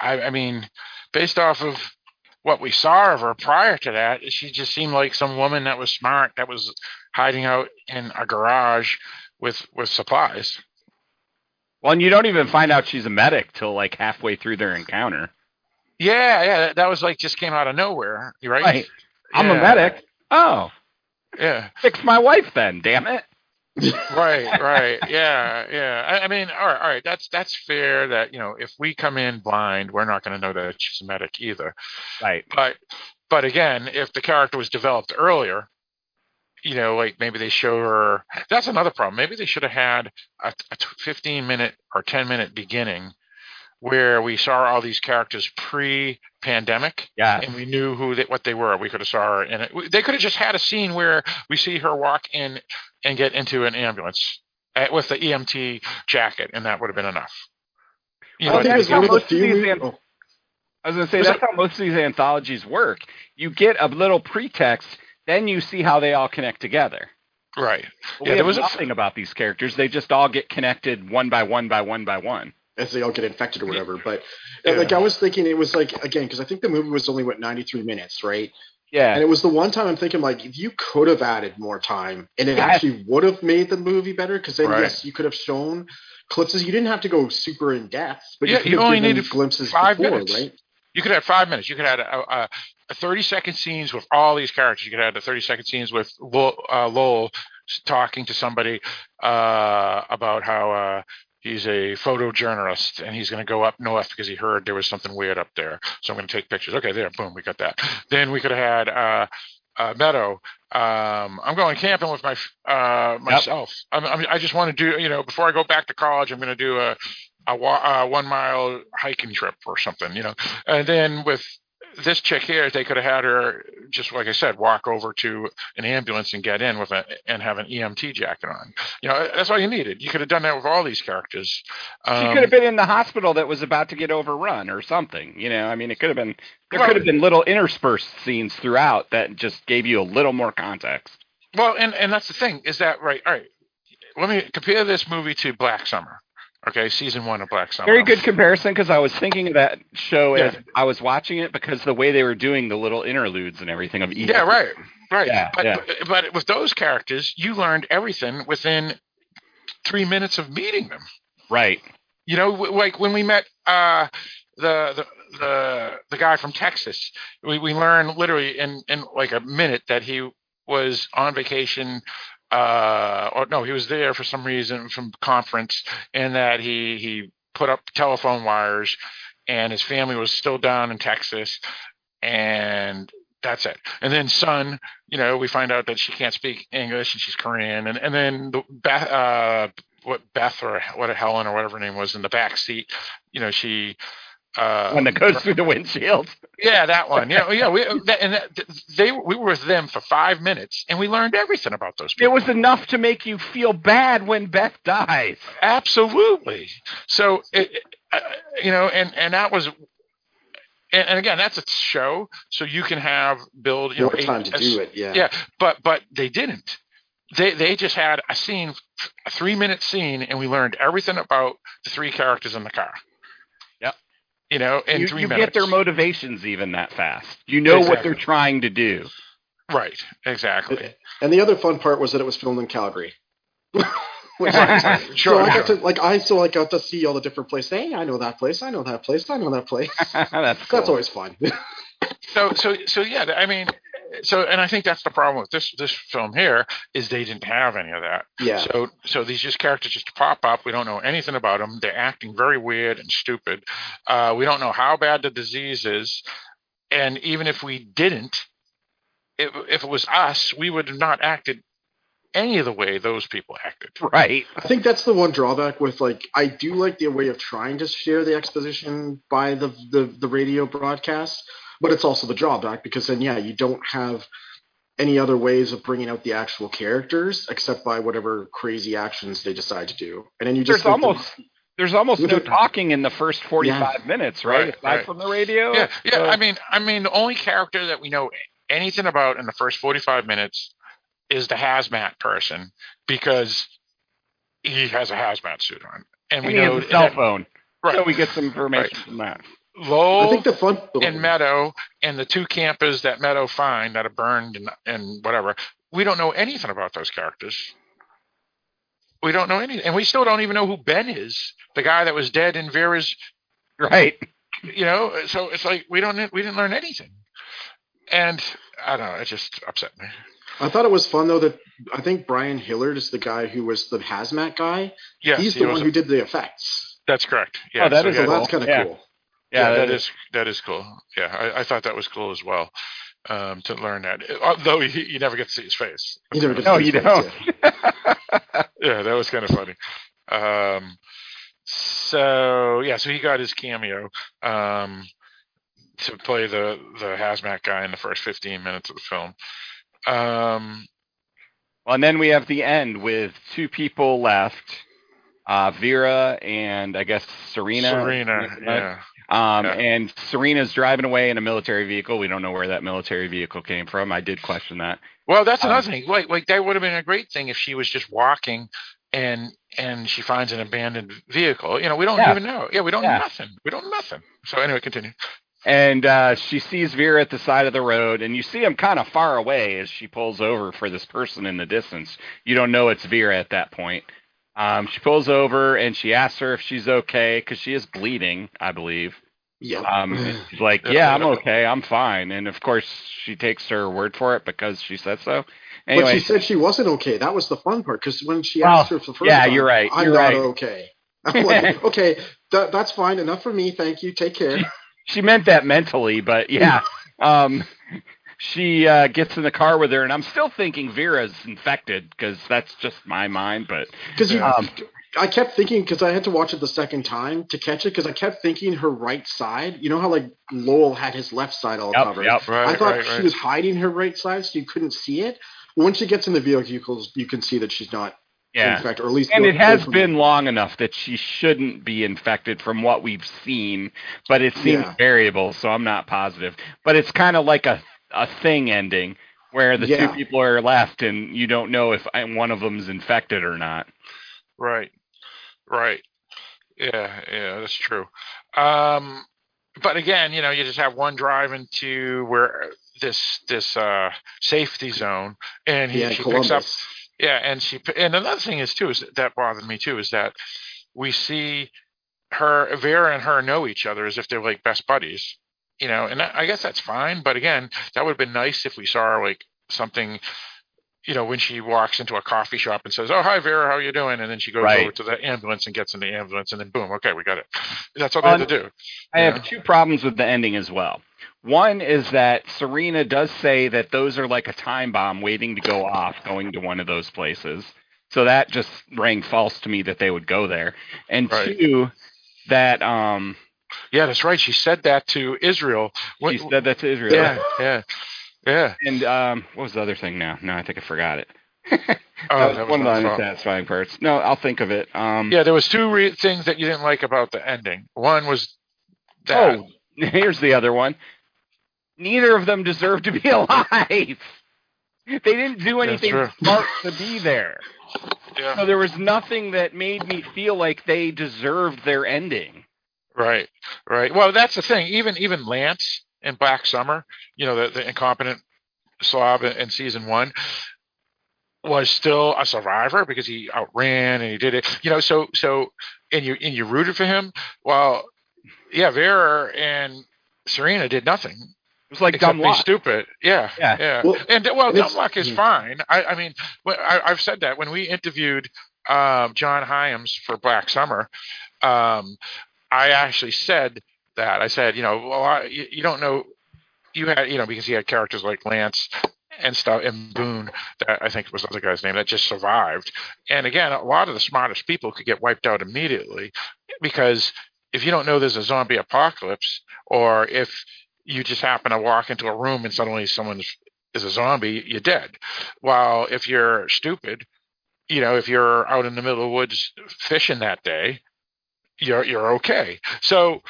Speaker 2: I, I mean, based off of what we saw of her prior to that, she just seemed like some woman that was smart that was hiding out in a garage with with supplies.
Speaker 3: Well, and you don't even find out she's a medic till like halfway through their encounter.
Speaker 2: Yeah, yeah, that, was like just came out of nowhere, right?
Speaker 3: Right. I'm a medic. Oh,
Speaker 2: Yeah.
Speaker 3: fix my wife then. Damn it.
Speaker 2: Right, right, yeah, yeah. I, I mean, all right, all right. That's that's fair. That you know, if we come in blind, we're not going to know that she's a medic either.
Speaker 3: Right.
Speaker 2: But but again, if the character was developed earlier, you know, like maybe they show her. That's another problem. Maybe they should have had a, a 15 minute or 10 minute beginning where we saw all these characters pre-pandemic
Speaker 3: Yeah.
Speaker 2: and we knew who they, what they were. We could have saw her in it. They could have just had a scene where we see her walk in and get into an ambulance uh, with the EMT jacket, and that would have been enough. You
Speaker 4: I
Speaker 2: know,
Speaker 3: that's
Speaker 4: it's one of
Speaker 3: how most of these an-
Speaker 4: oh,
Speaker 3: I was gonna say
Speaker 2: Was
Speaker 3: that's how most of these anthologies work. You get a little pretext, then you see how they all connect together.
Speaker 2: right?
Speaker 3: But
Speaker 2: Yeah,
Speaker 3: we
Speaker 2: there
Speaker 3: have
Speaker 2: was a-
Speaker 3: nothing about these characters. They just all get connected one by one by one by one.
Speaker 4: As they all get infected or whatever. But
Speaker 2: Yeah.
Speaker 4: like I was thinking, it was like again because I think the movie was only what ninety three minutes, right?
Speaker 3: Yeah.
Speaker 4: And it was the one time I'm thinking like if you could have added more time, and it
Speaker 3: Yeah.
Speaker 4: actually would have made the movie better. Because then
Speaker 2: Right.
Speaker 4: yes, you could have shown glimpses. You didn't have to go super in depth, but
Speaker 2: Yeah,
Speaker 4: you, could
Speaker 2: you
Speaker 4: have
Speaker 2: only needed
Speaker 4: glimpses
Speaker 2: five
Speaker 4: before,
Speaker 2: minutes.
Speaker 4: right?
Speaker 2: You could have five minutes. You could have a, a, a 30 second scenes with all these characters. You could have the 30 second scenes with Lowell, uh, Lowell talking to somebody uh, about how uh, he's a photojournalist and he's going to go up north because he heard there was something weird up there. So I'm going to take pictures. Okay, there, boom, we got that. Then we could have had uh, uh, Meadow. Um, I'm going camping with my uh, myself. I'm, I'm, I just want to do, you know, before I go back to college, I'm going to do a a wa- uh, one mile hiking trip or something, you know. And then with this chick here, they could have had her just like I said, walk over to an ambulance and get in with a and have an EMT jacket on. You know, that's all you needed. You could have done that with all these characters.
Speaker 3: She
Speaker 2: Um,
Speaker 3: could have been in the hospital that was about to get overrun or something. You know, I mean, it could have been there
Speaker 2: Well-
Speaker 3: could have been little interspersed scenes throughout that just gave you a little more context.
Speaker 2: Well, and and that's the thing is that right? All right, let me compare this movie to Black Summer. Okay, season one of Black Summer.
Speaker 3: Very good comparison because I was thinking of that show as I was watching it because the way they were doing the little interludes and everything of each.
Speaker 2: Yeah, right, right.
Speaker 3: Yeah,
Speaker 2: but,
Speaker 3: yeah.
Speaker 2: but with those characters, you learned everything within three minutes of meeting them.
Speaker 3: Right.
Speaker 2: You know, w- like when we met uh, the, the the the guy from Texas, we we learned literally in in like a minute that he was on vacation. Uh, or no, he was there for some reason from conference, and that he he put up telephone wires, and his family was still down in Texas, and that's it. And then son, you know, we find out that she can't speak English and she's Korean, and and then the Beth, uh, what Beth or what Helen or whatever her name was in the back seat, you know, she. Uh,
Speaker 3: When it goes through the windshield.
Speaker 2: yeah, that one. Yeah, yeah. We that, and that, they we were with them for five minutes, and we learned everything about those people.
Speaker 3: It was enough to make you feel bad when Beth dies.
Speaker 2: Absolutely. So, it, it- uh, you know, and and that was, and, and again, that's a show, so you can have build you
Speaker 4: More
Speaker 2: know eight-
Speaker 4: time to do it. Yeah.
Speaker 2: Yeah, but but they didn't. They they just had a scene, a three minute scene, and we learned everything about the three characters in the car.
Speaker 3: Yep.
Speaker 2: You know, in
Speaker 3: you
Speaker 2: three
Speaker 3: you
Speaker 2: minutes.
Speaker 3: get their motivations even that fast. You know what they're trying to do.
Speaker 2: right. Exactly.
Speaker 4: And the other fun part was that it was filmed in Calgary. Which-
Speaker 2: Sure,
Speaker 4: so I
Speaker 2: sure.
Speaker 4: got to like I so I got to see all the different places. Hey, I know that place. I know that place. I know that place.
Speaker 3: that's
Speaker 4: That's always fun.
Speaker 2: so so so yeah i mean so and i think that's the problem with this this film here is they didn't have any of that.
Speaker 4: Yeah.
Speaker 2: so so these just characters just pop up. We don't know anything about them they're acting very weird and stupid. Uh, we don't know how bad the disease is. And even if we didn't if, if it was us we would have not acted any of the way those people acted.
Speaker 3: Right.
Speaker 4: I think that's the one drawback with like I do like the way of trying to share the exposition by the the, the radio broadcast, but it's also the drawback because then yeah, you don't have any other ways of bringing out the actual characters except by whatever crazy actions they decide to do. And then you just
Speaker 3: There's
Speaker 4: think that-
Speaker 3: almost there's almost no talking in the first 45 minutes, right?
Speaker 2: Right,
Speaker 3: Aside
Speaker 2: right.
Speaker 3: from the radio.
Speaker 2: Yeah, yeah.
Speaker 3: So-
Speaker 2: I uh, mean, I mean, the only character that we know anything about in the first forty-five minutes is the hazmat person because he has a hazmat suit on, and,
Speaker 3: and
Speaker 2: we
Speaker 3: he
Speaker 2: know
Speaker 3: has a cell
Speaker 2: that-
Speaker 3: phone.
Speaker 2: Right.
Speaker 3: So we get some information from that.
Speaker 2: Lowell
Speaker 4: I think the fun
Speaker 2: and Meadow and the two campers that Meadow find that are burned and, and whatever. We don't know anything about those characters. We don't know anything, and we still don't even know who Ben is, the guy that was dead in Vera's
Speaker 3: Right.
Speaker 2: you know so it's like we don't we didn't learn anything and i don't know it just upset me
Speaker 4: I thought it was fun though that I think Brian Hillard is the guy who was the hazmat guy.
Speaker 2: yes
Speaker 4: He's the
Speaker 2: was-
Speaker 4: one who did the effects.
Speaker 2: that's correct yeah
Speaker 3: Oh, that
Speaker 2: so
Speaker 3: is
Speaker 2: yeah,
Speaker 3: cool.
Speaker 4: that's kind of
Speaker 3: Yeah.
Speaker 4: cool.
Speaker 2: Yeah,
Speaker 3: Yeah,
Speaker 2: that is that is cool. Yeah I, I thought that was cool as well um, to learn that. Although he, you never get to see his face.
Speaker 4: You never get
Speaker 3: No, you
Speaker 4: face,
Speaker 3: don't.
Speaker 4: yeah.
Speaker 2: yeah that was kind of funny. Um, so yeah so he got his cameo um, to play the the hazmat guy in the first 15 minutes of the film. Um,
Speaker 3: Well, and then we have the end with two people left, uh, Vera and I guess Serena.
Speaker 2: serena. yeah
Speaker 3: Um,
Speaker 2: Yeah.
Speaker 3: And Serena's driving away in a military vehicle. We don't know where that military vehicle came from. I did question that.
Speaker 2: Well, that's
Speaker 3: Um,
Speaker 2: another thing. Like, like that would have been a great thing if she was just walking and and she finds an abandoned vehicle. You know, we don't
Speaker 3: Yeah.
Speaker 2: even know. Yeah, we don't
Speaker 3: Yeah.
Speaker 2: know nothing. We don't know nothing. So anyway, continue.
Speaker 3: And uh, she sees Vera at the side of the road, and you see him kind of far away as she pulls over for this person in the distance. You don't know it's Vera at that point. Um, she pulls over and she asks her if she's okay because she is bleeding, I believe.
Speaker 4: Yeah.
Speaker 3: Um, she's like, "Yeah, I'm okay, I'm fine." And of course, she takes her word for it because she said so.
Speaker 4: But she said she wasn't okay. That was the fun part because when she asked her for the first
Speaker 3: yeah,
Speaker 4: time,
Speaker 3: you're right,
Speaker 4: I'm
Speaker 3: you're
Speaker 4: not
Speaker 3: right.
Speaker 4: okay. I'm like, okay, that, that's fine. Enough for me. Thank you. Take care.
Speaker 3: she meant that mentally, but yeah. um, she uh, gets in the car with her, and I'm still thinking Vera's infected because that's just my mind. But
Speaker 4: Because
Speaker 3: Um,
Speaker 4: I kept thinking because I had to watch it the second time to catch it because I kept thinking her right side. You know how like Lowell had his left side all
Speaker 3: yep,
Speaker 4: covered.
Speaker 3: yep.
Speaker 2: Right,
Speaker 4: I thought
Speaker 2: right,
Speaker 4: she
Speaker 2: right.
Speaker 4: was hiding her right side so you couldn't see it. Once she gets in the vehicles, you can see that she's not
Speaker 3: yeah.
Speaker 4: infected, or at least.
Speaker 3: And it has
Speaker 4: from-
Speaker 3: been long enough that she shouldn't be infected from what we've seen, but it seems
Speaker 4: Yeah.
Speaker 3: variable, so I'm not positive. But it's kind of like a a thing ending where the
Speaker 4: Yeah.
Speaker 3: two people are left, and you don't know if one of them's infected or not.
Speaker 2: Right. Right. Yeah, yeah, that's true. Um, but again, you know, you just have one drive into where this this uh safety zone, and he
Speaker 4: Yeah,
Speaker 2: she
Speaker 4: Columbus.
Speaker 2: picks up Yeah, and she and another thing is too is that bothered me too is that we see her Vera and her know each other as if they're like best buddies, you know, and I guess that's fine. But again, that would have been nice if we saw like something, you know, when she walks into a coffee shop and says, "Oh, hi Vera, how are you doing?" and then she goes
Speaker 3: Right.
Speaker 2: over to the ambulance and gets in the ambulance, and then boom, okay, we got it. That's all they
Speaker 3: Um,
Speaker 2: had to do.
Speaker 3: I have two problems with the ending as well. One is that Serena does say that those are like a time bomb waiting to go off going to one of those places. So that just rang false to me that they would go there. And
Speaker 2: Right.
Speaker 3: two, that um
Speaker 2: Yeah, that's right. She said that to Israel. What-
Speaker 3: she said that to Israel.
Speaker 2: yeah, yeah, yeah.
Speaker 3: And um what was the other thing now? No, I think I forgot it.
Speaker 2: Oh,
Speaker 3: that was
Speaker 2: that was
Speaker 3: one of the unsatisfying parts. No, I'll think of it. Um
Speaker 2: Yeah, there was two re- things that you didn't like about the ending. One was that.
Speaker 3: Oh, here's the other one. Neither of them deserve to be alive. They didn't do anything smart to be there.
Speaker 2: yeah.
Speaker 3: So there was nothing that made me feel like they deserved their ending.
Speaker 2: Right, right. Well, that's the thing. Even even Lance in Black Summer, you know, the, the incompetent slob in, in season one, was still a survivor because he outran and he did it. You know, so so and you and you rooted for him. Well, yeah, Vera and Serena did nothing
Speaker 3: It was like dumb
Speaker 2: be
Speaker 3: luck.
Speaker 2: stupid. Yeah,
Speaker 3: Yeah.
Speaker 2: yeah.
Speaker 4: Well,
Speaker 2: and well, dumb luck is fine. I, I mean, I, I've said that when we interviewed um, John Hyams for Black Summer, um, I actually said that. I said, you know, well, I, you, don't know, you had, you know, because he had characters like Lance and stuff, and Boone, that I think was the other guy's name, that just survived. And again, a lot of the smartest people could get wiped out immediately because if you don't know there's a zombie apocalypse, or if you just happen to walk into a room and suddenly someone is a zombie, you're dead. While if you're stupid, you know, if you're out in the middle of the woods fishing that day, you're you're okay. So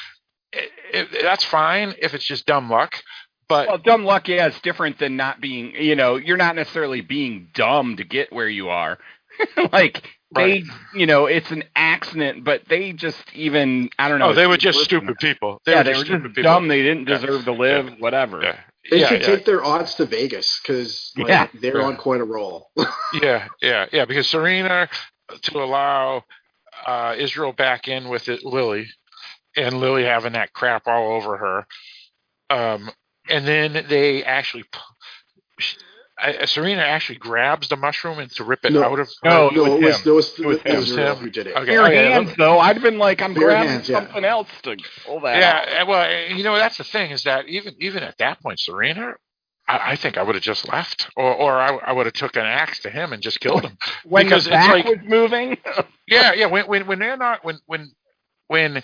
Speaker 2: it, it, that's fine if it's just dumb luck. But
Speaker 3: Well, dumb luck, yeah, it's different than not being. You know, you're not necessarily being dumb to get where you are. like
Speaker 2: Right.
Speaker 3: they, you know, it's an accident, but they just even I don't know.
Speaker 2: oh, they were just
Speaker 3: listen.
Speaker 2: stupid people. They
Speaker 3: yeah,
Speaker 2: were
Speaker 3: they
Speaker 2: just
Speaker 3: were
Speaker 2: stupid
Speaker 3: just
Speaker 2: people.
Speaker 3: dumb. They didn't
Speaker 2: Yeah.
Speaker 3: deserve to live. Whatever.
Speaker 2: Yeah.
Speaker 4: They
Speaker 2: yeah,
Speaker 4: should
Speaker 2: yeah.
Speaker 4: take their odds to Vegas because like,
Speaker 3: Yeah.
Speaker 4: they're
Speaker 2: Yeah.
Speaker 4: on quite a roll.
Speaker 2: yeah, yeah, yeah. Because Serena to allow uh, Israel back in with it, Lily, and Lily having that crap all over her, um, and then they actually. p- sh- Serena actually grabs the mushroom and to rip it
Speaker 4: No.
Speaker 2: out of
Speaker 3: No,
Speaker 2: her.
Speaker 3: it was
Speaker 4: no, it was,
Speaker 3: him.
Speaker 4: it was,
Speaker 3: It was him.
Speaker 4: Israel who did it.
Speaker 2: Okay.
Speaker 3: Bare
Speaker 2: oh, yeah,
Speaker 3: hands, though. I'd have been like, I'm
Speaker 4: Bare
Speaker 3: grabbing
Speaker 4: hands, yeah.
Speaker 3: something else to pull that. out.
Speaker 2: Yeah, uh, well, uh, you know that's the thing is that even even at that point, Serena, I, I think I would have just left, or or I, I would have took an axe to him and just killed him.
Speaker 3: when
Speaker 2: because
Speaker 3: the
Speaker 2: it's
Speaker 3: back
Speaker 2: like-
Speaker 3: was moving.
Speaker 2: yeah, yeah. When when when they're not when when when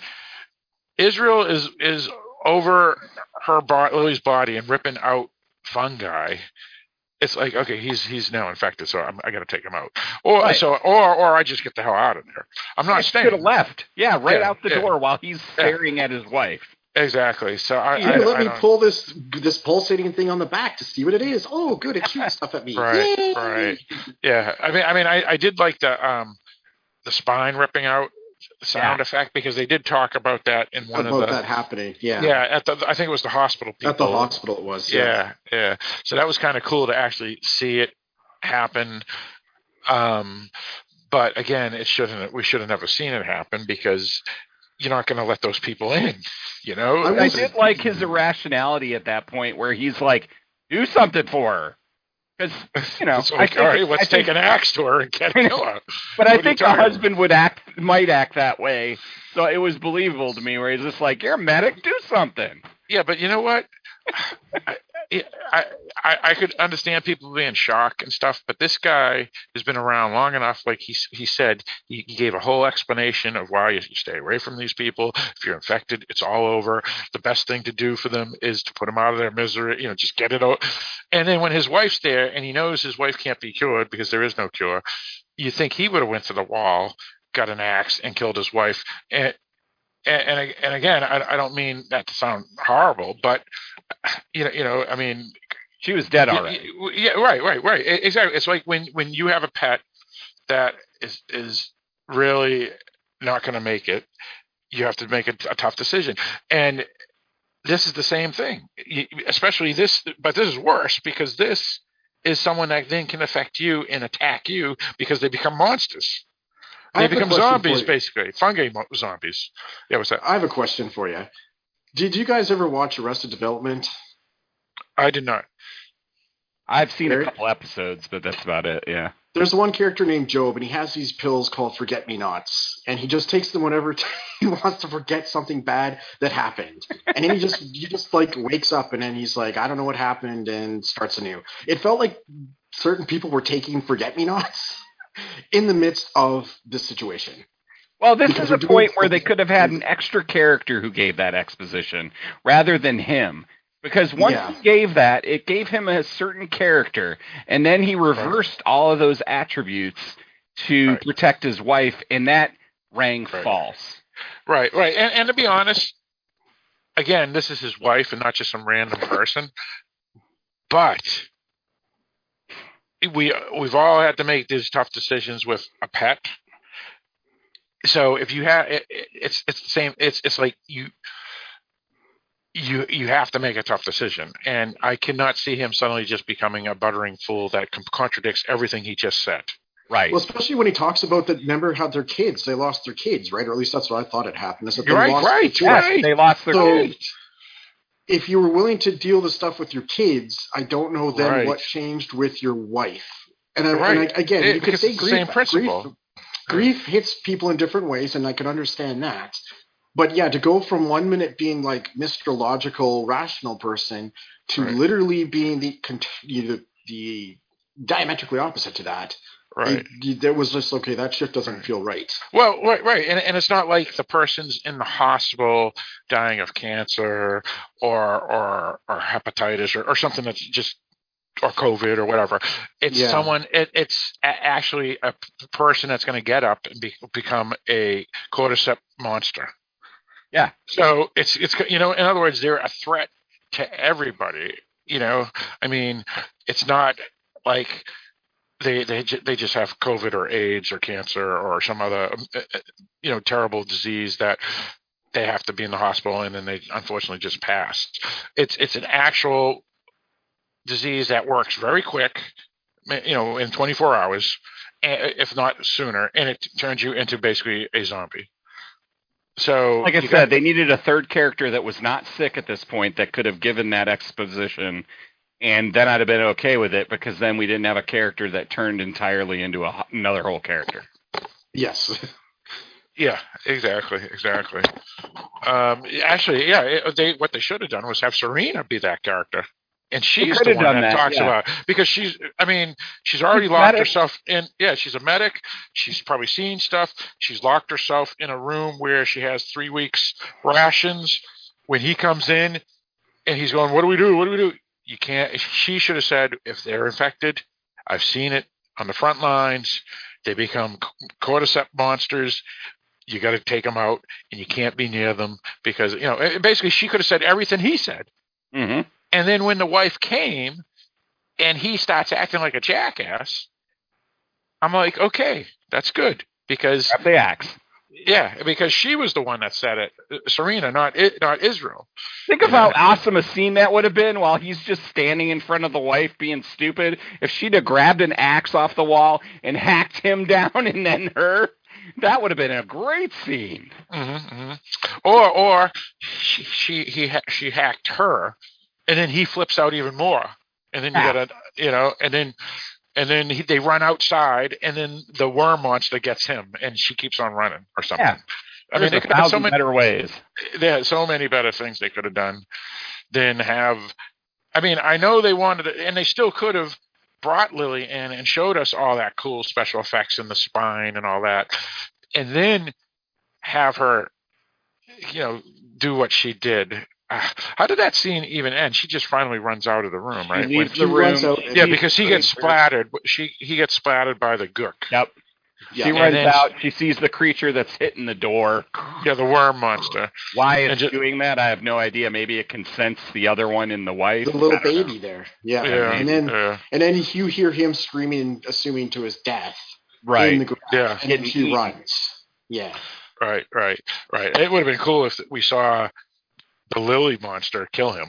Speaker 2: Israel is is over her bo- Lily's body and ripping out fungi. It's like okay, he's he's now infected, so I'm, I got to take him out, or
Speaker 3: Right.
Speaker 2: so, or or I just get the hell out of there. I'm not staying.
Speaker 3: Should have left. Yeah, right
Speaker 2: Yeah,
Speaker 3: out the
Speaker 2: yeah.
Speaker 3: door while he's staring at his wife.
Speaker 2: Exactly. So I, I,
Speaker 4: let
Speaker 2: I
Speaker 4: me
Speaker 2: don't-
Speaker 4: pull this this pulsating thing on the back to see what it is. Oh, good, it's shooting stuff at me.
Speaker 2: Right,
Speaker 4: Yay!
Speaker 2: right. Yeah, I mean, I mean, I, I did like the um the spine ripping out sound
Speaker 3: Yeah.
Speaker 2: effect because they did talk about that in one
Speaker 4: About
Speaker 2: of the
Speaker 4: that happening, yeah.
Speaker 2: yeah at the I think it was the hospital people
Speaker 4: At the hospital, it was.
Speaker 2: yeah yeah so that was kind of cool to actually see it happen um but again it shouldn't we should have never seen it happen because you're not going to let those people in you know
Speaker 4: I
Speaker 3: I did like his irrationality at that point where he's like, "Do something for her," because you know.
Speaker 2: it's
Speaker 3: I
Speaker 2: like,
Speaker 3: think,
Speaker 2: all right let's
Speaker 3: think-
Speaker 2: take an axe to her and get
Speaker 3: I know.
Speaker 2: kill her
Speaker 3: But
Speaker 2: What
Speaker 3: I think the
Speaker 2: talking about?
Speaker 3: husband would act, might act that way. So it was believable to me, where he's just like, "You're a medic, do something."
Speaker 2: Yeah, but you know what? I, I I I could understand people being shocked and stuff, but this guy has been around long enough. Like he he said, he, he gave a whole explanation of why you, stay away from these people. If you're infected, it's all over. The best thing to do for them is to put them out of their misery. You know, just get it out. And then when his wife's there, and he knows his wife can't be cured because there is no cure, you think he would have went to the wall, got an axe, and killed his wife. And and and, and again, I, I don't mean that to sound horrible, but you know, you know, I mean,
Speaker 3: She was dead already.
Speaker 2: y- Yeah, right, right, right. Exactly. It's like when when you have a pet that is is really not going to make it, you have to make a, a tough decision. And this is the same thing, Y- especially this. But this is worse because this is someone that then can affect you and attack you because they become monsters. They become zombies, basically fungi mo- zombies. Yeah, what's that?
Speaker 4: I have a question for you. Did you guys ever watch Arrested Development?
Speaker 2: I did not.
Speaker 3: I've seen a couple episodes, but that's about it. Yeah.
Speaker 4: There's one character named GOB, and he has these pills called Forget Me Nots, and he just takes them whenever he wants to forget something bad that happened. And then he just he just like wakes up, and then he's like, I don't know what happened, and starts anew. It felt like certain people were taking Forget Me Nots in the midst of this situation.
Speaker 3: Well, this is a point where they could have had an extra character who gave that exposition rather than him. Because once
Speaker 4: Yeah.
Speaker 3: he gave that, it gave him a certain character, and then he reversed all of those attributes to
Speaker 2: Right.
Speaker 3: protect his wife, and that rang
Speaker 2: Right.
Speaker 3: false.
Speaker 2: Right, right. And, and to be honest, again, this is his wife and not just some random person. But we we've all had to make these tough decisions with a pet. So if you have, it, it- it's it's the same. It's it's like you you you have to make a tough decision, and I cannot see him suddenly just becoming a buttering fool that com- contradicts everything he just said.
Speaker 3: Right.
Speaker 4: Well, especially when he talks about that. Remember how their kids, they lost their kids, right? Or at least that's what I thought had happened. Is that they
Speaker 2: Right,
Speaker 4: lost
Speaker 2: right,
Speaker 4: their kids.
Speaker 2: right.
Speaker 3: they lost their
Speaker 4: So-
Speaker 3: kids.
Speaker 4: if you were willing to deal the stuff with your kids, I don't know then
Speaker 2: Right.
Speaker 4: what changed with your wife. And, I,
Speaker 2: Right.
Speaker 4: and I, again,
Speaker 2: It-
Speaker 4: you could say
Speaker 2: it's the
Speaker 4: grief,
Speaker 2: same principle.
Speaker 4: grief. Grief hits people in different ways, and I can understand that. But yeah, to go from one minute being like Mr. Logical, rational person to
Speaker 2: Right.
Speaker 4: literally being the, the the diametrically opposite to that,
Speaker 2: Right.
Speaker 4: you- was just okay. That shift doesn't feel right.
Speaker 2: Well, right, right, and and it's not like the person's in the hospital dying of cancer or or or hepatitis or, or something that's just or COVID or whatever. It's
Speaker 4: Yeah.
Speaker 2: someone. It, it's a- actually a p- person that's going to get up and be, become a cordyceps monster.
Speaker 3: Yeah.
Speaker 2: So it's it's you know in other words they're a threat to everybody. You know, I mean, it's not like they they they just have COVID or AIDS or cancer or some other uh, uh, you know terrible disease that they have to be in the hospital and then they unfortunately just pass. It's it's an actual disease that works very quick, you know, in 24 hours, if not sooner, and it turns you into basically a zombie. So,
Speaker 3: Like I said,
Speaker 2: got-
Speaker 3: they needed a third character that was not sick at this point that could have given that exposition, and then I'd have been okay with it because then we didn't have a character that turned entirely into a, h- another whole character.
Speaker 4: Yes.
Speaker 2: yeah, exactly, exactly. Um, actually, yeah, it, they what they should have done was have Serena be that character. And she's the one that,
Speaker 3: that,
Speaker 2: talks
Speaker 3: yeah.
Speaker 2: about because she's. I mean, she's already
Speaker 3: She's
Speaker 2: locked
Speaker 3: medic.
Speaker 2: herself in. Yeah, she's a medic. She's probably seen stuff. She's locked herself in a room where she has three weeks rations. When he comes in, and he's going, "What do we do? What do we do?" You can't. She should have said, "If they're infected, I've seen it on the front lines. They become cordyceps monsters. You got to take them out, and you can't be near them because you know." Basically, she could have said everything he said.
Speaker 3: Mm-hmm.
Speaker 2: And then when the wife came and he starts acting like a jackass, I'm like, okay, that's good because
Speaker 3: Grab the axe.
Speaker 2: yeah, because she was the one that said it, Serena, not not Israel.
Speaker 3: Think of how awesome a scene that would have been while he's just standing in front of the wife being stupid. If she'd have grabbed an axe off the wall and hacked him down and then her, that would have been a great scene.
Speaker 2: hmm Or or she she he she hacked her, and then he flips out even more, and then you
Speaker 3: Yeah.
Speaker 2: gotta you know, and then. And then he, they run outside, and then the worm monster gets him, and she keeps on running or something.
Speaker 3: Yeah.
Speaker 2: I mean,
Speaker 3: There's
Speaker 2: they could have so many
Speaker 3: better ways.
Speaker 2: there are so many better things they could have done than have. I mean, I know they wanted, to, and they still could have brought Lily in and showed us all that cool special effects in the spine and all that, and then have her, you know, do what she did. Ah, How did that scene even end? She just finally runs out of the room, right?
Speaker 3: He
Speaker 2: When-
Speaker 3: leaves
Speaker 4: He
Speaker 3: the room.
Speaker 4: out
Speaker 2: yeah, because he gets splattered. She he gets splattered by the gook.
Speaker 3: Yep.
Speaker 4: Yeah.
Speaker 3: she
Speaker 2: and
Speaker 3: runs
Speaker 2: then-
Speaker 3: out. She sees the creature that's hitting the door.
Speaker 2: Yeah, the worm monster.
Speaker 3: Why
Speaker 2: And
Speaker 3: it's
Speaker 2: ju-
Speaker 3: doing that, I have no idea. Maybe it can sense the other one in the wife.
Speaker 4: the little
Speaker 3: I don't know.
Speaker 4: baby there. Yeah.
Speaker 2: Yeah,
Speaker 4: And then
Speaker 2: yeah,
Speaker 4: and then you hear him screaming, assuming to his death. In
Speaker 3: Right.
Speaker 4: the garage,
Speaker 2: Yeah.
Speaker 4: And then
Speaker 3: Getting
Speaker 4: he runs. Yeah.
Speaker 2: right, right, right. It would have been cool if we saw the Lily monster kill him.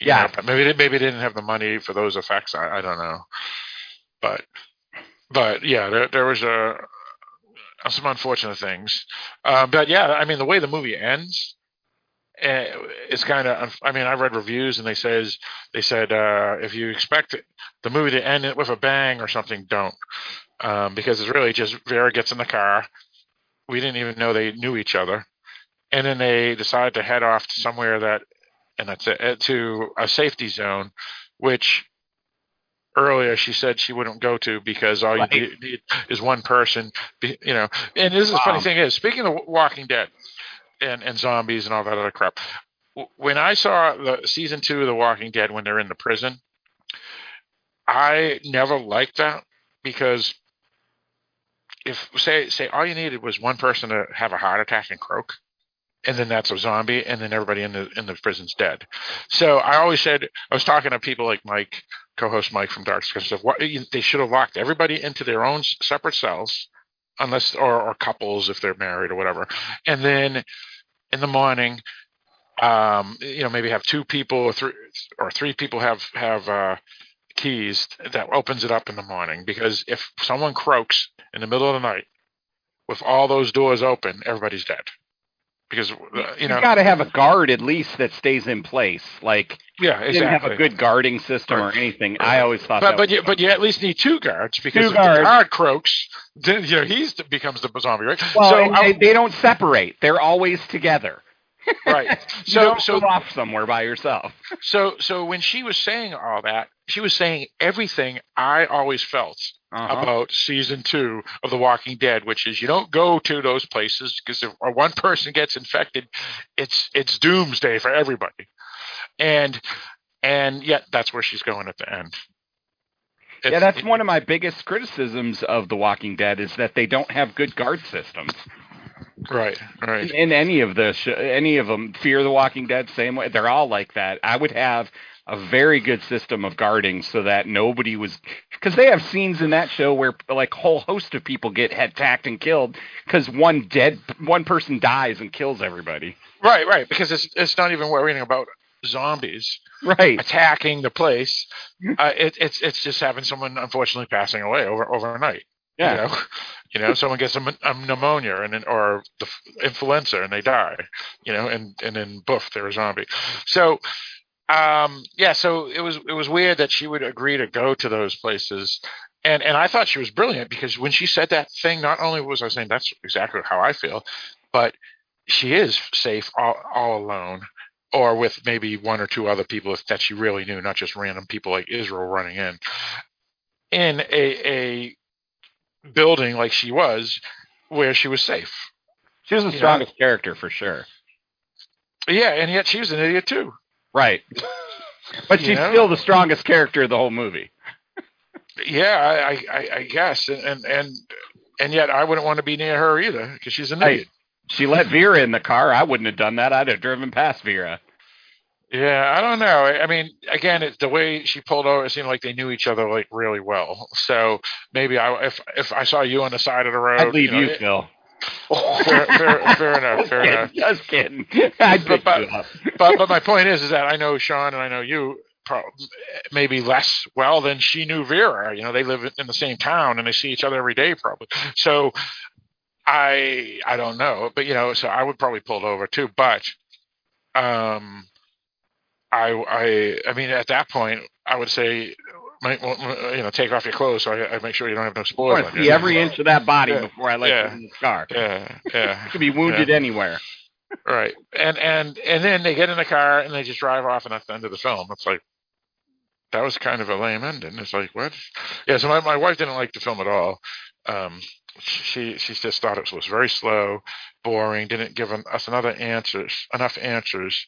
Speaker 2: You
Speaker 3: Yeah.
Speaker 2: know, but maybe they, maybe they didn't have the money for those effects. I, I don't know, but but yeah, there, there was a some unfortunate things. Um, but yeah, I mean the way the movie ends, uh, it's kind of. I mean, I read reviews and they says they said uh, if you expect the movie to end it with a bang or something, don't, um, because it's really just Vera gets in the car. We didn't even know they knew each other, and then they decide to head off to somewhere that, and that's it, uh, to a safety zone, which earlier she said she wouldn't go to because all
Speaker 3: Right.
Speaker 2: you need, need is one person, you know. And this is the funny thing is, speaking of Walking Dead and, and zombies and all that other crap, when I saw the season two of The Walking Dead when they're in the prison, I never liked that because if say say all you needed was one person to have a heart attack and croak, and then that's a zombie, and then everybody in the in the prison's dead. So I always said I was talking to people like Mike, co-host Mike from Dark Discussion stuff. What they should have locked everybody into their own separate cells, unless or, or couples if they're married or whatever, and then in the morning, um, you know, maybe have two people or three or three people have have uh, keys that opens it up in the morning because if someone croaks in the middle of the night with all those doors open, everybody's dead. Because uh, you know,
Speaker 3: got to have a guard at least that stays in place. Like
Speaker 2: yeah,
Speaker 3: they didn't have a good guarding system or anything. I always thought
Speaker 2: but
Speaker 3: that
Speaker 2: but you but you at least need two guards because
Speaker 3: Two
Speaker 2: if
Speaker 3: guards.
Speaker 2: the guard croaks, then you know he's becomes the zombie, right?
Speaker 3: well,
Speaker 2: so I-
Speaker 3: they, they don't separate. They're always together.
Speaker 2: right.
Speaker 3: You
Speaker 2: So so
Speaker 3: off somewhere by yourself.
Speaker 2: so so when she was saying all that, she was saying everything I always felt
Speaker 3: Uh-huh.
Speaker 2: about season two of The Walking Dead, which is you don't go to those places because if one person gets infected, it's it's doomsday for everybody, and and yet that's where she's going at the end.
Speaker 3: yeah, that's one of my biggest criticisms of The Walking Dead is that they don't have good guard systems.
Speaker 2: Right, right.
Speaker 3: In, in any of the sh- any of them, Fear the Walking Dead, same way. They're all like that. I would have a very good system of guarding so that nobody was because they have scenes in that show where like a whole host of people get attacked and killed because one dead one person dies and kills everybody.
Speaker 2: Right, right. Because it's it's not even worrying about zombies
Speaker 3: Right.
Speaker 2: attacking the place. Uh, it, it's it's just having someone unfortunately passing away over overnight.
Speaker 3: Yeah.
Speaker 2: You know, you know, someone gets a, a pneumonia and or the influenza and they die. You know, and and then boof, they're a zombie. So, um, yeah. So it was it was weird that she would agree to go to those places. And and I thought she was brilliant because when she said that thing, not only was I saying that's exactly how I feel, but she is safe all, all alone or with maybe one or two other people that she really knew, not just random people like Israel running in, in a, a building like she was, where she was safe.
Speaker 3: She was the strongest character for sure.
Speaker 2: Yeah, and yet she was an idiot too.
Speaker 3: Right. But she's still the strongest character of the whole movie.
Speaker 2: Yeah, I, I, I, guess, and, and and and yet I wouldn't want to be near her either because she's an
Speaker 3: Hey. She let Vera in the car. I wouldn't have done that. I'd have driven past Vera.
Speaker 2: Yeah, I don't know. I mean, again, it's the way she pulled over. It seemed like they knew each other like really well. So maybe I, if if I saw you on the side of the road,
Speaker 3: I'd leave
Speaker 2: know,
Speaker 3: you, Phil.
Speaker 2: Fair, fair, fair enough. Fair enough.
Speaker 3: Just kidding. I'd
Speaker 2: But- but but my point is is that I know Sean and I know you maybe less well than she knew Vera. You know, they live in the same town and they see each other every day probably. So I I don't know, but you know, so I would probably pull it over too. But um, I I I mean, at that point, I would say. Might want- You know, take off your clothes so I, I make sure you don't have no
Speaker 3: I want to see every inch of that body
Speaker 2: Yeah.
Speaker 3: before I let
Speaker 2: Yeah.
Speaker 3: you in the car.
Speaker 2: Yeah, yeah.
Speaker 3: You could be wounded anywhere.
Speaker 2: Right. And and and then they get in the car and they just drive off and that's the end of the film. It's like that was kind of a lame ending. It's like what? Yeah, so my, my wife didn't like the film at all. Um she she just thought it was very slow, boring, didn't give us another answers enough answers.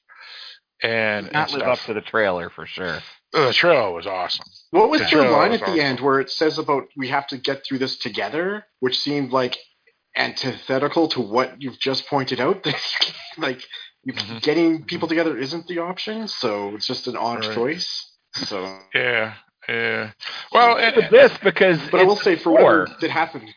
Speaker 2: And,
Speaker 3: Not
Speaker 2: and
Speaker 3: live up to the trailer for sure.
Speaker 2: the trailer was awesome.
Speaker 4: What was your
Speaker 2: Sure,
Speaker 4: line at the end where it says about we have to get through this together, which seemed like antithetical to what you've just pointed out? That like you,
Speaker 2: Mhm.
Speaker 4: getting people together isn't the option, so it's just an odd
Speaker 2: Right.
Speaker 4: choice. So,
Speaker 2: Yeah. Yeah. Well, and,
Speaker 3: But this because
Speaker 4: but I will
Speaker 3: it's
Speaker 4: say for
Speaker 3: spore.
Speaker 4: whatever did happen,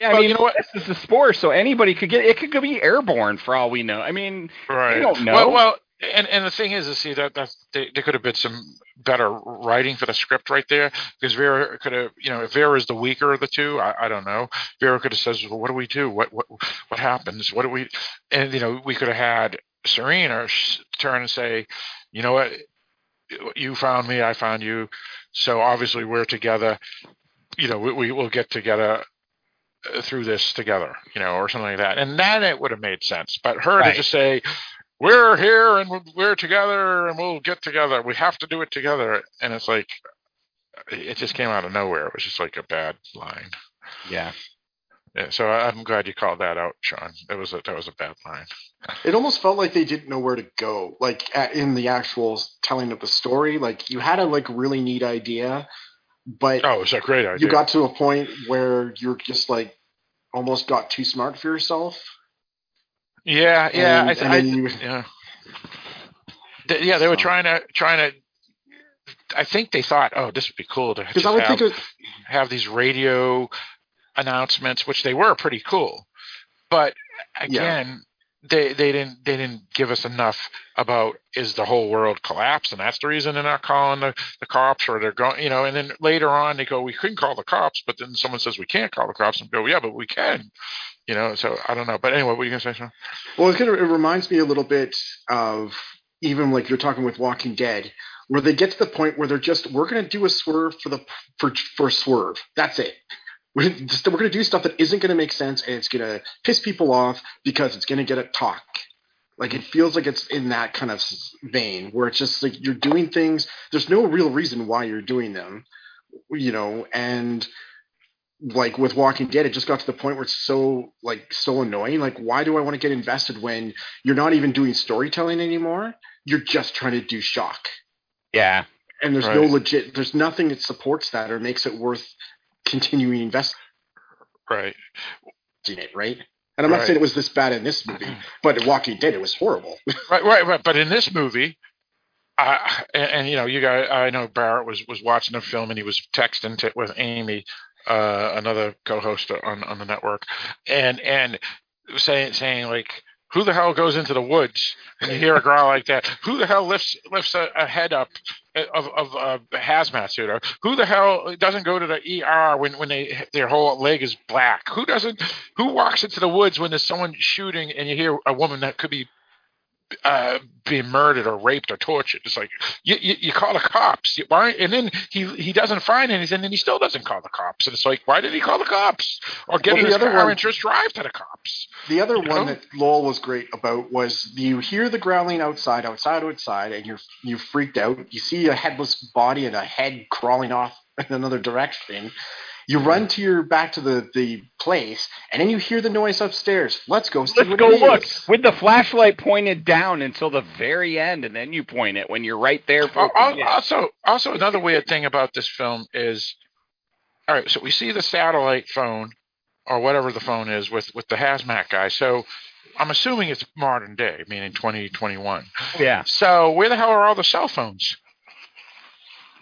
Speaker 3: Yeah, I
Speaker 2: Well,
Speaker 3: mean,
Speaker 2: you know what?
Speaker 3: This is a spore, so anybody could get it. Could be airborne for all we know. I mean,
Speaker 2: Right.
Speaker 3: We don't know.
Speaker 2: Well, well and and the thing is, is see that they, there could have been some better writing for the script right there because Vera could have, you know, if Vera is the weaker of the two, I, I don't know. Vera could have says, well, what do we do? What what what happens? What do we? And you know, we could have had Serena turn and say, you know what, you found me, I found you, so obviously we're together. You know, we, we will get together uh, through this together, you know, or something like that. And then it would have made sense. But her
Speaker 3: Right.
Speaker 2: to just say, we're here and we're together and we'll get together. We have to do it together. And it's like, it just came out of nowhere. It was just like a bad line.
Speaker 3: yeah.
Speaker 2: Yeah, so I- I'm glad you called that out, Sean. That was a, that was a bad line.
Speaker 4: it almost felt like they didn't know where to go. Like at, in the actual telling of the story, like you had a like really neat idea, but
Speaker 2: Oh, it was a great idea.
Speaker 4: you got to a point where you're just like almost got too smart for yourself.
Speaker 2: Yeah, yeah,
Speaker 4: and-
Speaker 2: I,
Speaker 4: and
Speaker 2: I,
Speaker 4: you-
Speaker 2: yeah, yeah. They were trying to trying to. I think they thought, oh, this would be cool to just have,
Speaker 4: it,
Speaker 2: have these radio announcements, which they were pretty cool. But again, they they didn't they didn't give us enough about is the whole world collapsed, and that's the reason they're not calling the, the cops, or they're going, you know. And then later on, they go, we couldn't call the cops, but then someone says we can't call the cops, and go, yeah, but we can, you know. So I don't know, but anyway, what were you gonna say, Sean?
Speaker 4: well, it, kind of, it reminds me a little bit of even like you're talking with Walking Dead, where they get to the point where they're just we're to do a swerve for the for for swerve. That's it. We're just, we're going to do stuff that isn't going to make sense, and it's going to piss people off because it's going to get a talk. Like it feels like it's in that kind of vein where it's just like you're doing things. There's no real reason why you're doing them, you know. And like with Walking Dead, it just got to the point where it's so like so annoying. Like, why do I want to get invested when you're not even doing storytelling anymore? You're just trying to do shock.
Speaker 3: Yeah.
Speaker 4: and there's no legit. There's nothing that supports that or makes it worth continuing investing
Speaker 2: Right.
Speaker 4: in it, right? And I'm not
Speaker 2: Right.
Speaker 4: saying it was this bad in this movie, but in Walking Dead, it was horrible.
Speaker 2: Right, right, right. But in this movie, uh, and, and you know, you guys, I know Barrett was was watching a film and he was texting to, with Amy, uh, another co-host on on the network, and and saying saying like. Who the hell goes into the woods and you hear a growl like that? Who the hell lifts lifts a, a head up of of a hazmat suit? Or who the hell doesn't go to the ER when when they their whole leg is black? Who doesn't? Who walks into the woods when there's someone shooting and you hear a woman that could be uh, being murdered or raped or tortured. It's like you, you, you call the cops. You- Why? And then he he doesn't find anything, and he still doesn't call the cops. And it's like, why did he call the cops or get
Speaker 4: Well, the other
Speaker 2: car
Speaker 4: one-
Speaker 2: and just drive to the cops?
Speaker 4: The other
Speaker 2: You
Speaker 4: one
Speaker 2: know?
Speaker 4: that Lowell was great about was you hear the growling outside, outside, outside, and you're you freaked out. You see a headless body and a head crawling off in another direction. You run to your back to the, the place, and then you hear the noise upstairs. Let's go see
Speaker 3: Let's
Speaker 4: what
Speaker 3: go
Speaker 4: it
Speaker 3: look
Speaker 4: is.
Speaker 3: with the flashlight pointed down until the very end, and then you point it when you're right there. For oh,
Speaker 2: Al-
Speaker 3: it to
Speaker 2: al-
Speaker 3: get.
Speaker 2: Also, also another weird thing about this film is, all right. So we see the satellite phone or whatever the phone is with with the hazmat guy. So I'm assuming it's modern day, meaning 2021.
Speaker 3: yeah.
Speaker 2: So where the hell are all the cell phones?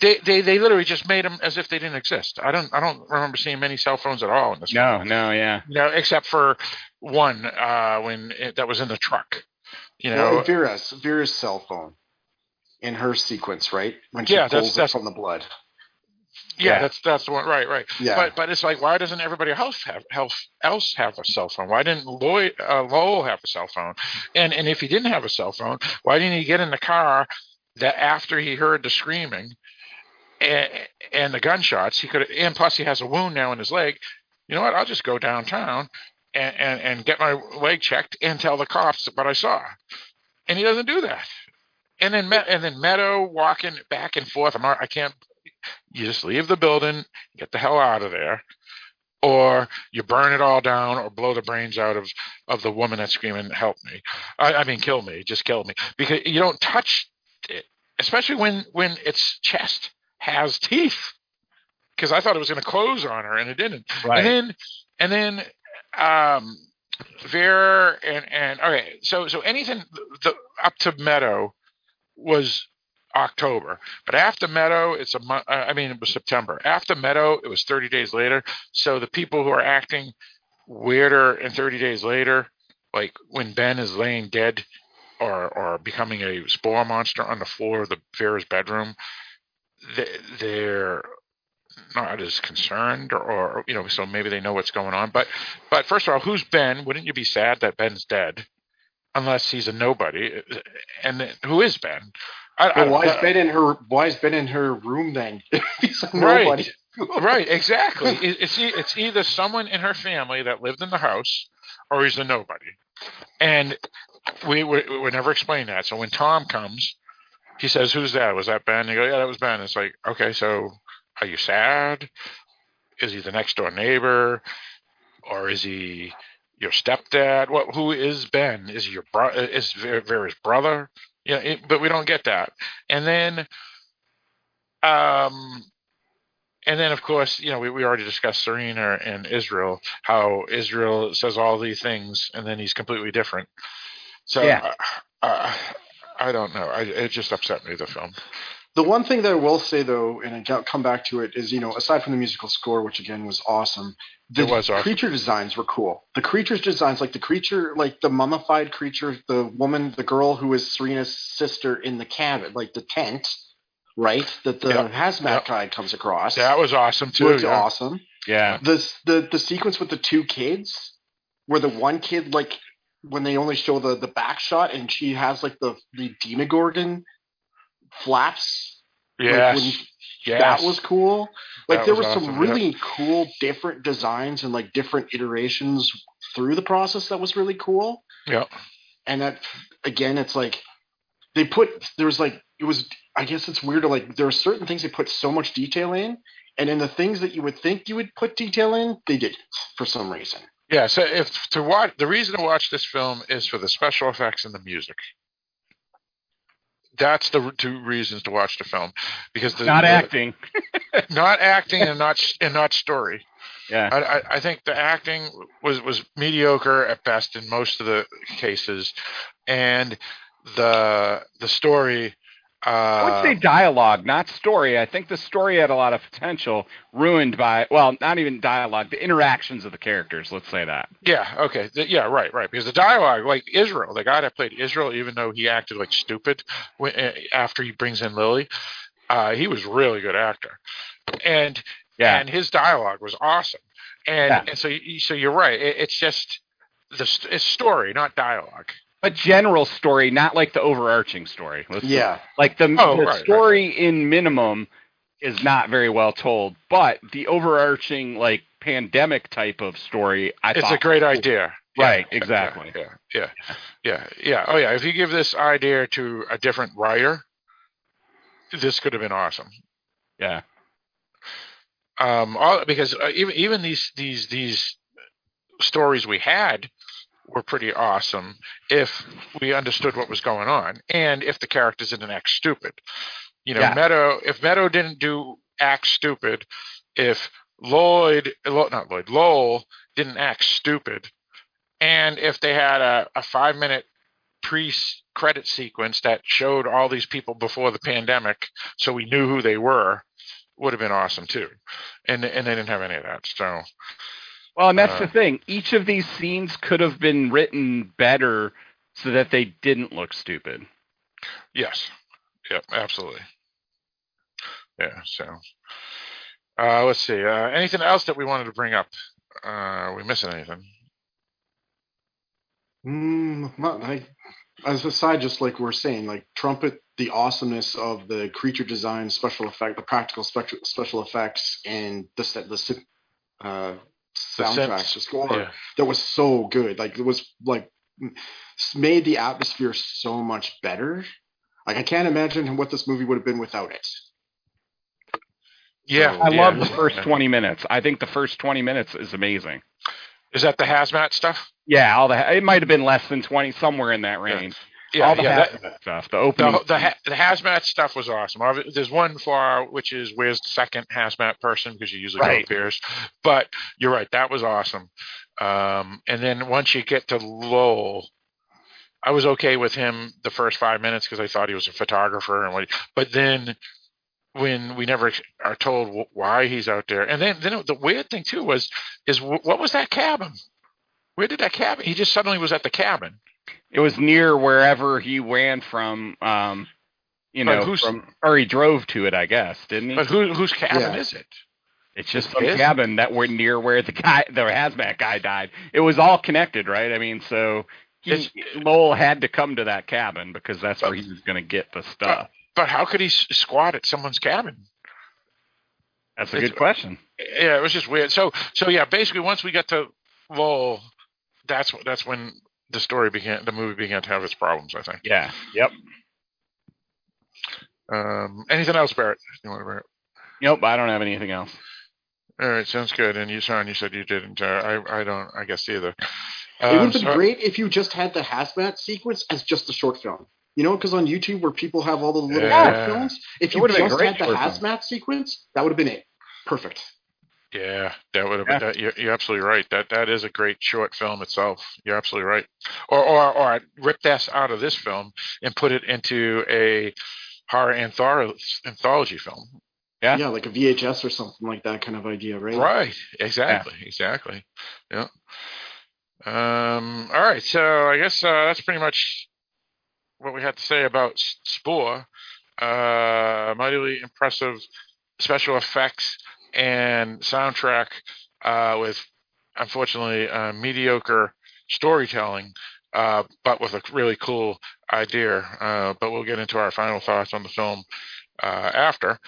Speaker 2: They, they they literally just made them as if they didn't exist. I don't I don't remember seeing many cell phones at all in this.
Speaker 3: No,
Speaker 2: movie.
Speaker 3: no, yeah.
Speaker 2: you know, except for one uh, when it, that was in the truck. You know,
Speaker 4: and Vera's Vera's cell phone in her sequence, right? When she
Speaker 2: Yeah,
Speaker 4: pulls
Speaker 2: that's-
Speaker 4: it from the blood.
Speaker 2: yeah,
Speaker 3: yeah.
Speaker 2: that's that's the one. Right, right.
Speaker 4: Yeah.
Speaker 2: But but it's like, why doesn't everybody else have else else have a cell phone? Why didn't Lloyd uh, Lowell have a cell phone? And and if he didn't have a cell phone, why didn't he get in the car that after he heard the screaming and, and the gunshots, he could and plus he has a wound now in his leg. You know what? I'll just go downtown and and, and get my leg checked and tell the cops what I saw. And he doesn't do that. And then and then Meadow walking back and forth. I'm I can't. You just leave the building, get the hell out of there, or you burn it all down, or blow the brains out of of the woman that's screaming, "Help me!" I, I mean, kill me, just kill me, because you don't touch it, especially when when its chest has teeth. Because I thought it was going to close on her, and it didn't.
Speaker 3: Right.
Speaker 2: And then and then um Vera and and okay, so so anything the up to Meadow was October, but after Meadow, it's a month. I mean, it was September. After Meadow, it was 30 days later. So the people who are acting weirder and 30 days later, like when Ben is laying dead or or becoming a spore monster on the floor of the Vera's bedroom, they're not as concerned or, or you know so maybe they know what's going on but but first of all who's ben wouldn't you be sad that ben's dead unless he's a nobody and then, who is ben I, I
Speaker 4: why is.
Speaker 2: Uh,
Speaker 4: ben in her? Why is Ben in her room then? He's a
Speaker 2: Right.
Speaker 4: nobody.
Speaker 2: right exactly It- it's it's either someone in her family that lived in the house or he's a nobody and we we, we never explain that so when tom comes he says who's that? Was that ben? You go yeah that was ben. It's like okay so are you sad? Is he the next door neighbor? Or is he your stepdad? What who is ben? Is he your bro is Ver- vera's brother? Yeah it, but we don't get that. And then um and then of course you know we, we already discussed serena and israel how israel says all these things and then he's completely different. So
Speaker 3: Yeah.
Speaker 2: uh, uh, i don't know I, it just upset me the film
Speaker 4: The one thing that I will say though, and I'll come back to it, is you know, aside from the musical score, which again was awesome, the
Speaker 2: was awesome.
Speaker 4: creature designs were cool. The creatures designs, like the creature, like the mummified creature, the woman, the girl who is Serena's sister in the cabin, like the tent, right? That the
Speaker 2: Yep.
Speaker 4: hazmat
Speaker 2: Yep.
Speaker 4: guy comes across.
Speaker 2: that was awesome too
Speaker 4: looked
Speaker 2: yeah.
Speaker 4: awesome.
Speaker 3: Yeah.
Speaker 4: The the the sequence with the two kids, where the one kid like when they only show the the back shot and she has like the the demogorgon flaps. like,
Speaker 2: yes,
Speaker 4: when
Speaker 2: yes.
Speaker 4: That was cool. Like
Speaker 2: That
Speaker 4: there
Speaker 2: was
Speaker 4: were some
Speaker 2: awesome,
Speaker 4: really cool different designs and like different iterations through the process that was really cool.
Speaker 2: yeah
Speaker 4: And that again, it's like they put there was like it was I guess it's weird to like there are certain things they put so much detail in, and in the things that you would think you would put detail in, they didn't for some reason.
Speaker 2: Yeah, so if to watch the reason to watch this film is for the special effects and the music. that's the two reasons to watch the film because the,
Speaker 3: Not
Speaker 2: the-
Speaker 3: acting.
Speaker 2: not acting and not and not story.
Speaker 3: Yeah.
Speaker 2: I, I, I think the acting was was mediocre at best in most of the cases, and the the story.
Speaker 3: I would
Speaker 2: Uh,
Speaker 3: say dialogue, not story. I think the story had a lot of potential, ruined by well, not even dialogue, the interactions of the characters. Let's say that.
Speaker 2: yeah, okay, th- yeah, right, right. Because the dialogue, like Israel, the guy that played Israel, even though he acted like stupid when, uh, after he brings in Lily, uh, he was a really good actor, and
Speaker 3: Yeah.
Speaker 2: and his dialogue was awesome. And
Speaker 3: Yeah.
Speaker 2: and so you- so you're right. It, it's just the it's story, not dialogue.
Speaker 3: A general story, not like the overarching story. Let's
Speaker 4: Yeah.
Speaker 3: like the,
Speaker 2: Oh,
Speaker 3: the
Speaker 2: right, right,
Speaker 3: story in minimum is not very well told, but the overarching like pandemic type of story, I
Speaker 2: it's
Speaker 3: thought
Speaker 2: a great
Speaker 3: was-
Speaker 2: idea.
Speaker 3: Right,
Speaker 2: Yeah,
Speaker 3: exactly.
Speaker 2: Yeah, yeah, yeah, yeah. Oh, yeah. If you give this idea to a different writer, this could have been awesome.
Speaker 3: Yeah,
Speaker 2: Um, all because uh, even even these these these stories we had were pretty awesome if we understood what was going on and if the characters didn't act stupid. You know,
Speaker 3: Yeah.
Speaker 2: Meadow. If Meadow didn't do act stupid, if Lloyd, not Lloyd, Lowell didn't act stupid, and if they had a, a five minute pre credit sequence that showed all these people before the pandemic, so we knew who they were, would have been awesome too. And and they didn't have any of that. So
Speaker 3: Well, and that's
Speaker 2: Uh,
Speaker 3: the thing. Each of these scenes could have been written better so that they didn't look stupid.
Speaker 2: yes, yep, absolutely. Yeah. So uh, let's see. Uh, anything else that we wanted to bring up? Uh, are we missing anything?
Speaker 4: Mm, not, I, as aside, just like we're saying, like trumpet the awesomeness of the creature design, special effect, the practical spectral, special effects, and the set, the uh,
Speaker 2: The
Speaker 4: soundtrack,
Speaker 2: synths,
Speaker 4: the score
Speaker 2: Yeah.
Speaker 4: that was so good. Like it was like made the atmosphere so much better. Like I can't imagine what this movie would have been without it.
Speaker 2: Yeah.
Speaker 3: I
Speaker 2: yeah,
Speaker 3: love the first
Speaker 2: yeah.
Speaker 3: 20 minutes. I think the first 20 minutes is amazing.
Speaker 2: Is that the hazmat stuff?
Speaker 3: Yeah, all the it might have been less than 20, somewhere in that range.
Speaker 2: Yeah.
Speaker 3: all the
Speaker 2: yeah. that-
Speaker 3: hazmat stuff, the opening.
Speaker 2: the, the, ha- the hazmat stuff was awesome. There's one flaw, which is where's the second hazmat person because you usually
Speaker 3: Right.
Speaker 2: go Pierce. But you're right, that was awesome. Um, and then once you get to Lowell, I was okay with him the first five minutes because I thought he was a photographer and what. But then when we never are told wh- why he's out there, and then then the weird thing too was is wh- what was that cabin? Where did that cabin? He just suddenly was at the cabin.
Speaker 3: It was near wherever he ran from. Um, you know,
Speaker 2: who's-
Speaker 3: from or he drove to it, I guess, didn't he?
Speaker 2: But who whose cabin
Speaker 4: Yeah.
Speaker 2: is it?
Speaker 3: it's just
Speaker 2: it
Speaker 3: some
Speaker 2: is?
Speaker 3: cabin that were near where the guy, the hazmat guy, died. It was all connected, right? I mean, so he,
Speaker 2: It's-
Speaker 3: Lowell had to come to that cabin because that's where he was going to get the stuff.
Speaker 2: But how could he s- squat at someone's cabin?
Speaker 3: That's a
Speaker 2: it's-
Speaker 3: good question.
Speaker 2: Yeah, it was just weird. So, so yeah, basically, once we got to Lowell, that's that's when the story began. The movie began to have its problems. I think.
Speaker 3: Yeah. Yep.
Speaker 2: Um, anything else, Barrett? You want to Barrett?
Speaker 3: Nope. I don't have anything else.
Speaker 2: All right, sounds good. And you, Sean, you said you didn't. Uh, I, I don't. I guess either.
Speaker 4: it would
Speaker 2: Um,
Speaker 4: have been
Speaker 2: so-
Speaker 4: great if you just had the hazmat sequence as just a short film. You know, because on YouTube where people have all the little
Speaker 2: Yeah.
Speaker 4: short films, if
Speaker 3: It
Speaker 4: you just had the
Speaker 3: short film.
Speaker 4: hazmat sequence, that would have been it. Perfect.
Speaker 2: Yeah, that would have
Speaker 3: Yeah.
Speaker 2: been. That, you're, you're absolutely right. That that is a great short film itself. You're absolutely right. Or or or rip this out of this film and put it into a horror antholo- anthology film.
Speaker 3: Yeah.
Speaker 4: Yeah, like a VHS or something like that kind of idea, right?
Speaker 2: Right. Exactly. Exactly. Yeah. Um. All right. So I guess uh, that's pretty much what we had to say about Spore. Uh, mightily impressive special effects and soundtrack uh, with unfortunately uh, mediocre storytelling, uh, but with a really cool idea. Uh, but we'll get into our final thoughts on the film uh, after.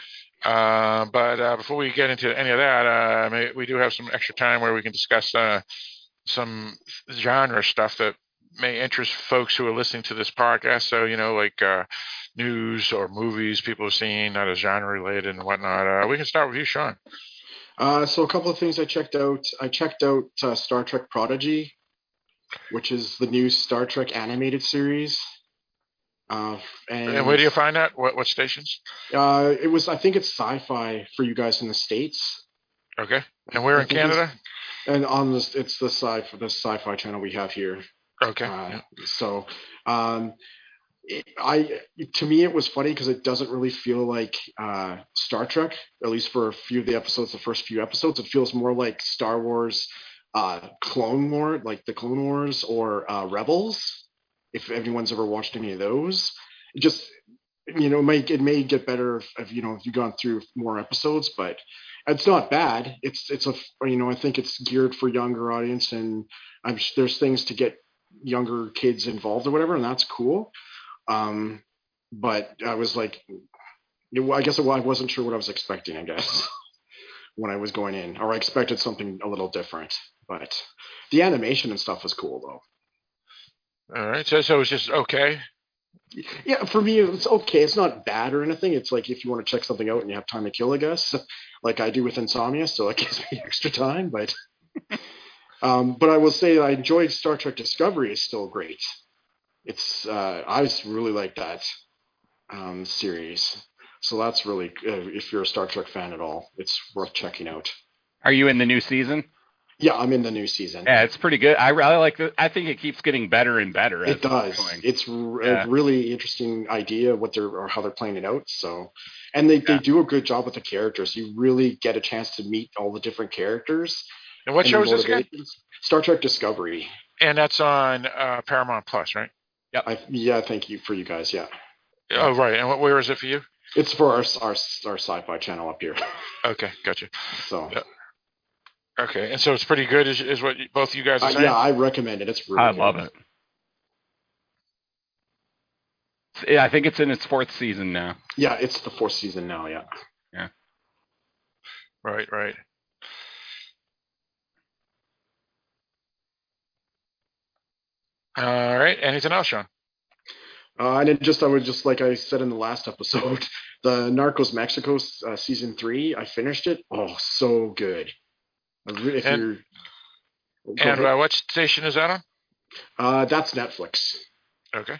Speaker 2: Uh, but before we get into any of that, we do have some extra time where we can discuss some genre stuff that may interest folks who are listening to this podcast. So, you know, like uh, news or movies people have seen that are genre related and whatnot. Uh, we can start with you, Sean.
Speaker 4: Uh, so a couple of things I checked out. I checked out uh, Star Trek Prodigy, which is the new Star Trek animated series. Uh, and
Speaker 2: And where do you find that? What what stations?
Speaker 4: Uh, it was I think it's sci-fi for you guys in the states,
Speaker 2: Okay. And where
Speaker 4: I
Speaker 2: in Canada?
Speaker 4: and on this it's the sci the sci-fi channel we have here.
Speaker 2: Okay.
Speaker 4: Uh, so, um, it, I to me it was funny because it doesn't really feel like uh, Star Trek, at least for a few of the episodes. The first few episodes, it feels more like Star Wars, uh, Clone War, like the Clone Wars or uh, Rebels. If anyone's ever watched any of those, it just you know, it may it may get better if, if you know if you've gone through more episodes, but it's not bad. It's it's a you know I think it's geared for younger audience, and I'm there's things to get younger kids involved or whatever, and that's cool. Um, but I was like, I guess I wasn't sure what I was expecting. I guess when I was going in, or I expected something a little different. But the animation and stuff was cool though.
Speaker 2: All right. So so it's just okay.
Speaker 4: Yeah, for me, it's okay. It's not bad or anything. It's like if you want to check something out and you have time to kill, I guess, like I do with Insomnia, so it gives me extra time. But, um, but I will say I enjoyed Star Trek Discovery. is still great. It's uh, I just really like that um, series. So that's really uh, if you're a Star Trek fan at all, it's worth checking out.
Speaker 3: Are you in the new season?
Speaker 4: Yeah, I'm in the new season.
Speaker 3: Yeah, it's pretty good. I really like it. I think it keeps getting better and better. as
Speaker 4: It does.
Speaker 3: going.
Speaker 4: It's r-
Speaker 3: Yeah.
Speaker 4: a really interesting idea what they're or how they're playing it out. So, and they,
Speaker 3: Yeah.
Speaker 4: they do a good job with the characters. You really get a chance to meet all the different characters.
Speaker 2: And what
Speaker 4: and
Speaker 2: show is this again?
Speaker 4: Star Trek Discovery.
Speaker 2: And that's on uh, Paramount Plus, right?
Speaker 4: I, yeah, thank you for you guys. Yeah,
Speaker 2: Oh, right. And what, where is it for you?
Speaker 4: it's for our our our sci-fi channel up here.
Speaker 2: Okay, gotcha.
Speaker 4: So,
Speaker 2: Yeah. Okay, and so it's pretty good, is, is what you, both you guys are
Speaker 4: uh,
Speaker 2: saying?
Speaker 4: yeah, I recommend it. It's really
Speaker 3: I
Speaker 4: good.
Speaker 3: love it. Yeah, I think it's in its fourth season now.
Speaker 4: Yeah, it's the fourth season now. Yeah. Yeah.
Speaker 2: Right, right. All right. Anything else, Sean?
Speaker 4: Uh, and it just, I would just like I said in the last episode, the Narcos Mexico uh, season three, I finished it. Oh, so good. If
Speaker 2: And-
Speaker 4: you're, Go
Speaker 2: And uh, what station is that on?
Speaker 4: uh, that's Netflix.
Speaker 2: Okay.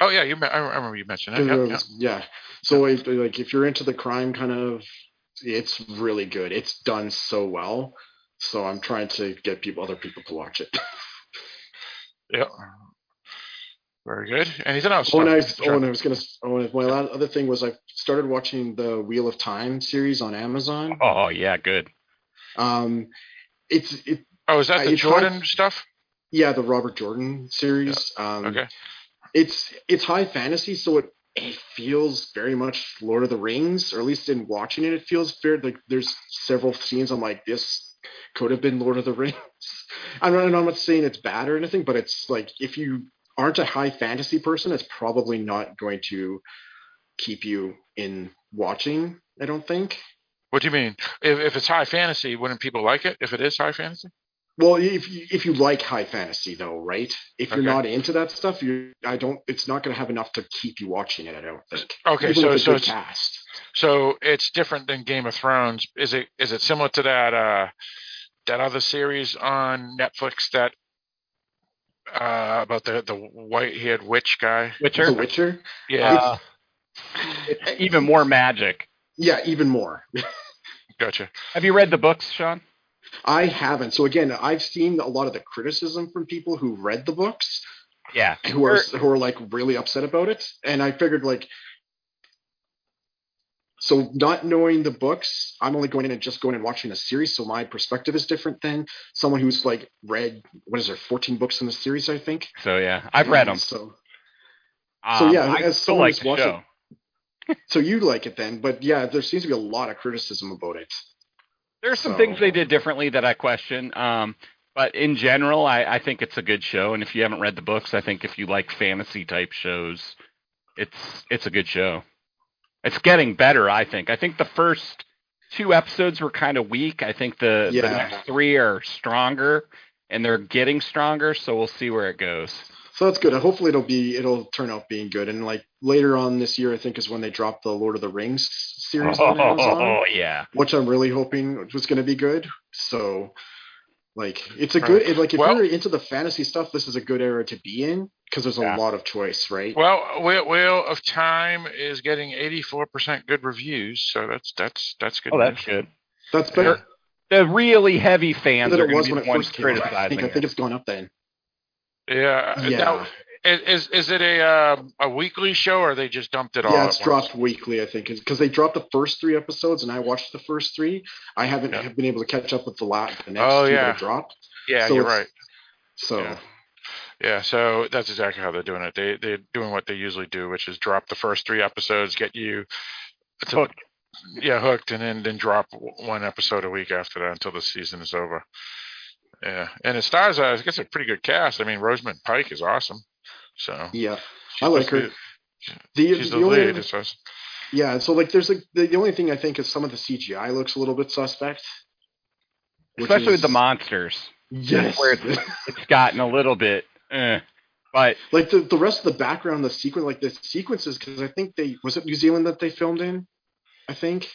Speaker 2: Oh yeah, you. I remember you mentioned that.
Speaker 4: Uh,
Speaker 2: Yep, yep.
Speaker 4: Yeah. So if, like if you're into the crime kind of, it's really good. It's done so well. So I'm trying to get people, other people to watch it.
Speaker 2: Yep. Very good. Anything else?
Speaker 4: Oh, and I,
Speaker 2: Sean?
Speaker 4: oh, and I was gonna. Oh, and my la- other thing was I started watching the Wheel of Time series on Amazon.
Speaker 3: Oh yeah, good.
Speaker 4: Um, it's it
Speaker 2: Oh, is that the Jordan
Speaker 4: hard-
Speaker 2: stuff?
Speaker 4: yeah the Robert Jordan series. Um,
Speaker 2: Okay.
Speaker 4: it's it's high fantasy, so it it feels very much Lord of the Rings, or at least in watching it, it feels very like there's several scenes I'm like this could have been Lord of the Rings. I'm not, I'm not saying it's bad or anything, but it's like if you aren't a high fantasy person, it's probably not going to keep you in watching. I don't think.
Speaker 2: What do you mean? If, if it's high fantasy, wouldn't people like it? If it is high fantasy?
Speaker 4: Well, if you, if you like high fantasy though, right? If you're
Speaker 2: Okay.
Speaker 4: not into that stuff, you I don't. It's not going to have enough to keep you watching it. I don't think.
Speaker 2: Okay,
Speaker 4: Even
Speaker 2: so so it's,
Speaker 4: cast.
Speaker 2: So it's different than Game of Thrones. Is it is it similar to that uh that other series on Netflix that uh about the the white haired witch guy?
Speaker 4: The
Speaker 3: Witcher.
Speaker 4: Witcher.
Speaker 2: Yeah,
Speaker 3: Uh, even more magic.
Speaker 4: Yeah, even more.
Speaker 2: gotcha.
Speaker 3: Have you read the books, Sean?
Speaker 4: I haven't. So again, I've seen a lot of the criticism from people who read the books,
Speaker 3: Yeah.
Speaker 4: who
Speaker 3: They're-
Speaker 4: who are like really upset about it, and I figured like. So not knowing the books, I'm only going in and just going and watching the series. So my perspective is different than someone who's like read what is there, 14 books in the series, I think.
Speaker 3: So yeah, I've read them.
Speaker 4: So
Speaker 3: Um,
Speaker 4: yeah,
Speaker 3: I
Speaker 4: as someone
Speaker 3: like
Speaker 4: who's
Speaker 3: the
Speaker 4: watched
Speaker 3: show.
Speaker 4: so you like it then, but yeah, there seems to be a lot of criticism about it.
Speaker 3: There's some
Speaker 4: So-
Speaker 3: things they did differently that I question. Um, but in general, I, I think it's a good show. And if you haven't read the books, I think if you like fantasy type shows, it's it's a good show. It's getting better, I think. I think the first two episodes were kind of weak. I think the, the next three are stronger, and they're getting stronger. So we'll see where it goes.
Speaker 4: So that's good. Hopefully it'll be it'll turn out being good. And like later on this year, I think is when they drop the Lord of the Rings series on Amazon,
Speaker 3: Oh yeah,
Speaker 4: which I'm really hoping was going to be good. So Like it's a good it, like if
Speaker 2: Well-
Speaker 4: you're into the fantasy stuff, this is a good era to be in because there's a
Speaker 3: Yeah.
Speaker 4: lot of choice, right?
Speaker 2: Well, Wheel, Wheel of Time is getting 84% good reviews, so that's that's that's good.
Speaker 3: Oh, that's good.
Speaker 4: That's better
Speaker 3: The really heavy fans
Speaker 4: than
Speaker 3: are
Speaker 4: it
Speaker 3: going
Speaker 4: was
Speaker 3: to be
Speaker 4: when
Speaker 3: the
Speaker 4: it
Speaker 3: ones
Speaker 4: first came out. I think, I
Speaker 3: it.
Speaker 4: think it's gone up then.
Speaker 2: Yeah.
Speaker 4: Yeah.
Speaker 2: Now, is is it a um, a weekly show or they just dumped it all?
Speaker 4: yeah, it's
Speaker 2: once?
Speaker 4: dropped weekly, I think, because they dropped the first three episodes, and I watched the first three. I haven't
Speaker 2: Yeah.
Speaker 4: have been able to catch up with the last, the next
Speaker 2: Oh, yeah.
Speaker 4: that dropped.
Speaker 2: Yeah,
Speaker 4: so
Speaker 2: you're right.
Speaker 4: So
Speaker 2: Yeah. Yeah, so that's exactly how they're doing it. They they're doing what they usually do, which is drop the first three episodes, get you to,
Speaker 3: Hooked.
Speaker 2: yeah hooked, and then then drop one episode a week after that until the season is over. Yeah, and it stars. Uh, I guess a pretty good cast. I mean, Rosamund Pike is awesome. So
Speaker 4: yeah, I like
Speaker 2: supposed
Speaker 4: her. The,
Speaker 2: She's
Speaker 4: the
Speaker 2: the
Speaker 4: only
Speaker 2: lead.
Speaker 4: other-
Speaker 2: It's us.
Speaker 4: yeah, so like there's like the, the only thing I think is some of the CGI looks a little bit suspect. which
Speaker 3: Especially with the monsters.
Speaker 4: Yes.
Speaker 3: Where it's, it's gotten a little bit, eh. but
Speaker 4: like the, the rest of the background, the sequence, like the sequences, because I think they was it New Zealand that they filmed in, I think.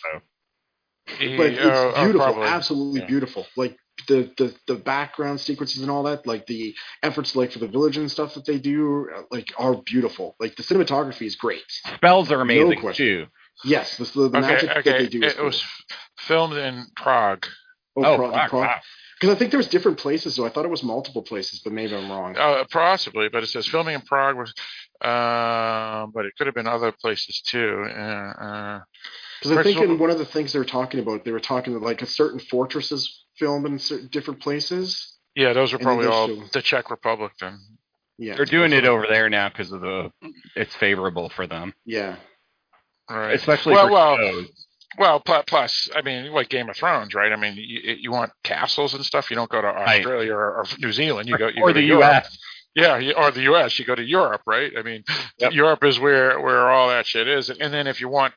Speaker 4: But it's
Speaker 2: Oh, oh,
Speaker 4: beautiful,
Speaker 2: probably.
Speaker 4: absolutely
Speaker 2: Yeah.
Speaker 4: beautiful. Like the, the the background sequences and all that, like the efforts like for the village and stuff that they do, uh, like are beautiful. Like the cinematography is great.
Speaker 3: spells are amazing
Speaker 4: question.
Speaker 3: too.
Speaker 4: Yes, the, the, the
Speaker 2: Okay,
Speaker 4: magic that they do. Is
Speaker 2: It was filmed in Prague.
Speaker 3: Oh,
Speaker 4: Prague,
Speaker 3: fuck,
Speaker 4: Prague. Because I think there's different places, so I thought it was multiple places, but maybe I'm wrong.
Speaker 2: Uh, possibly, but it says filming in Prague was, uh, but it could have been other places too. Uh, uh,
Speaker 4: Because I think in one of the things they were talking about, they were talking like a certain fortresses filmed in certain different places.
Speaker 2: yeah, those are probably all
Speaker 4: show-
Speaker 2: the Czech Republic then.
Speaker 4: Yeah,
Speaker 3: They're doing it over there now because of the it's favorable for them,
Speaker 4: Yeah,
Speaker 2: Right.
Speaker 3: especially
Speaker 2: Well,
Speaker 3: for
Speaker 2: well,
Speaker 3: shows.
Speaker 2: Well, plus, I mean, like Game of Thrones, right? I mean, you, you want castles and stuff. You don't go to
Speaker 3: Right.
Speaker 2: Australia or, or New Zealand. You go, you
Speaker 3: or
Speaker 2: go to
Speaker 3: the
Speaker 2: Europe.
Speaker 3: U.S.
Speaker 2: Yeah, or the U.S. You go to Europe, right? I mean,
Speaker 3: Yep.
Speaker 2: Europe is where where all that shit is. And then if you want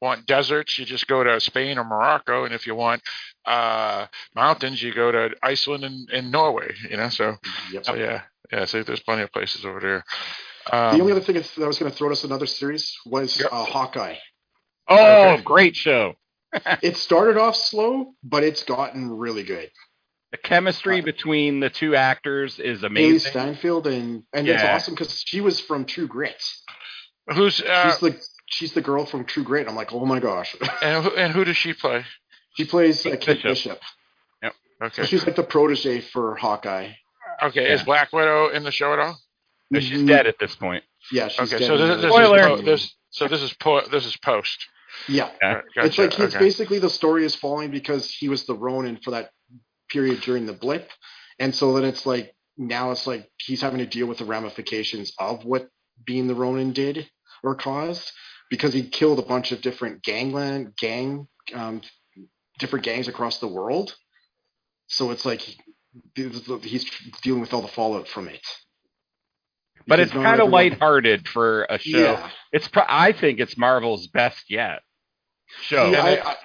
Speaker 2: want deserts, you just go to Spain or Morocco. And if you want uh, mountains, you go to Iceland and, and Norway. You know, so
Speaker 4: yep.
Speaker 2: so yeah, yeah. So there's plenty of places over there.
Speaker 4: the
Speaker 2: Um,
Speaker 4: only other thing that I was going to throw us another series was
Speaker 2: Yep.
Speaker 4: uh, Hawkeye.
Speaker 3: Oh,
Speaker 2: Okay.
Speaker 3: great show!
Speaker 4: It started off slow, but it's gotten really good.
Speaker 3: The chemistry
Speaker 4: Uh,
Speaker 3: between the two actors is
Speaker 4: Hailee
Speaker 3: amazing.
Speaker 4: Steinfeld and and it's
Speaker 3: Yeah.
Speaker 4: awesome because she was from True Grit.
Speaker 2: who's uh,
Speaker 4: She's the she's the girl from True Grit. I'm like, oh my gosh.
Speaker 2: and who, and who does she play?
Speaker 4: she plays uh, Kate
Speaker 3: Bishop.
Speaker 4: Bishop.
Speaker 2: Okay,
Speaker 4: So she's like the protege for Hawkeye.
Speaker 2: okay. Is
Speaker 3: Yeah.
Speaker 2: Black Widow in the show at all?
Speaker 3: But she's dead at this point.
Speaker 4: Yeah, she's
Speaker 2: Okay,
Speaker 4: dead
Speaker 2: so
Speaker 4: in
Speaker 2: this,
Speaker 4: the-
Speaker 2: this
Speaker 3: Spoiler.
Speaker 2: is po- this so this is po- this is post.
Speaker 4: yeah.
Speaker 3: Yeah.
Speaker 2: Right, Gotcha.
Speaker 4: It's like he's
Speaker 2: okay.
Speaker 4: basically the story is falling because he was the Ronin for that period during the blip, and so then it's like now it's like he's having to deal with the ramifications of what being the Ronin did or caused because he killed a bunch of different gangland gang um, different gangs across the world. So it's like he- he's dealing with all the fallout from it.
Speaker 3: But
Speaker 4: Because
Speaker 3: it's kind of lighthearted for a show.
Speaker 4: Yeah.
Speaker 3: It's pro- I think it's Marvel's best yet show.
Speaker 4: Yeah, I, I,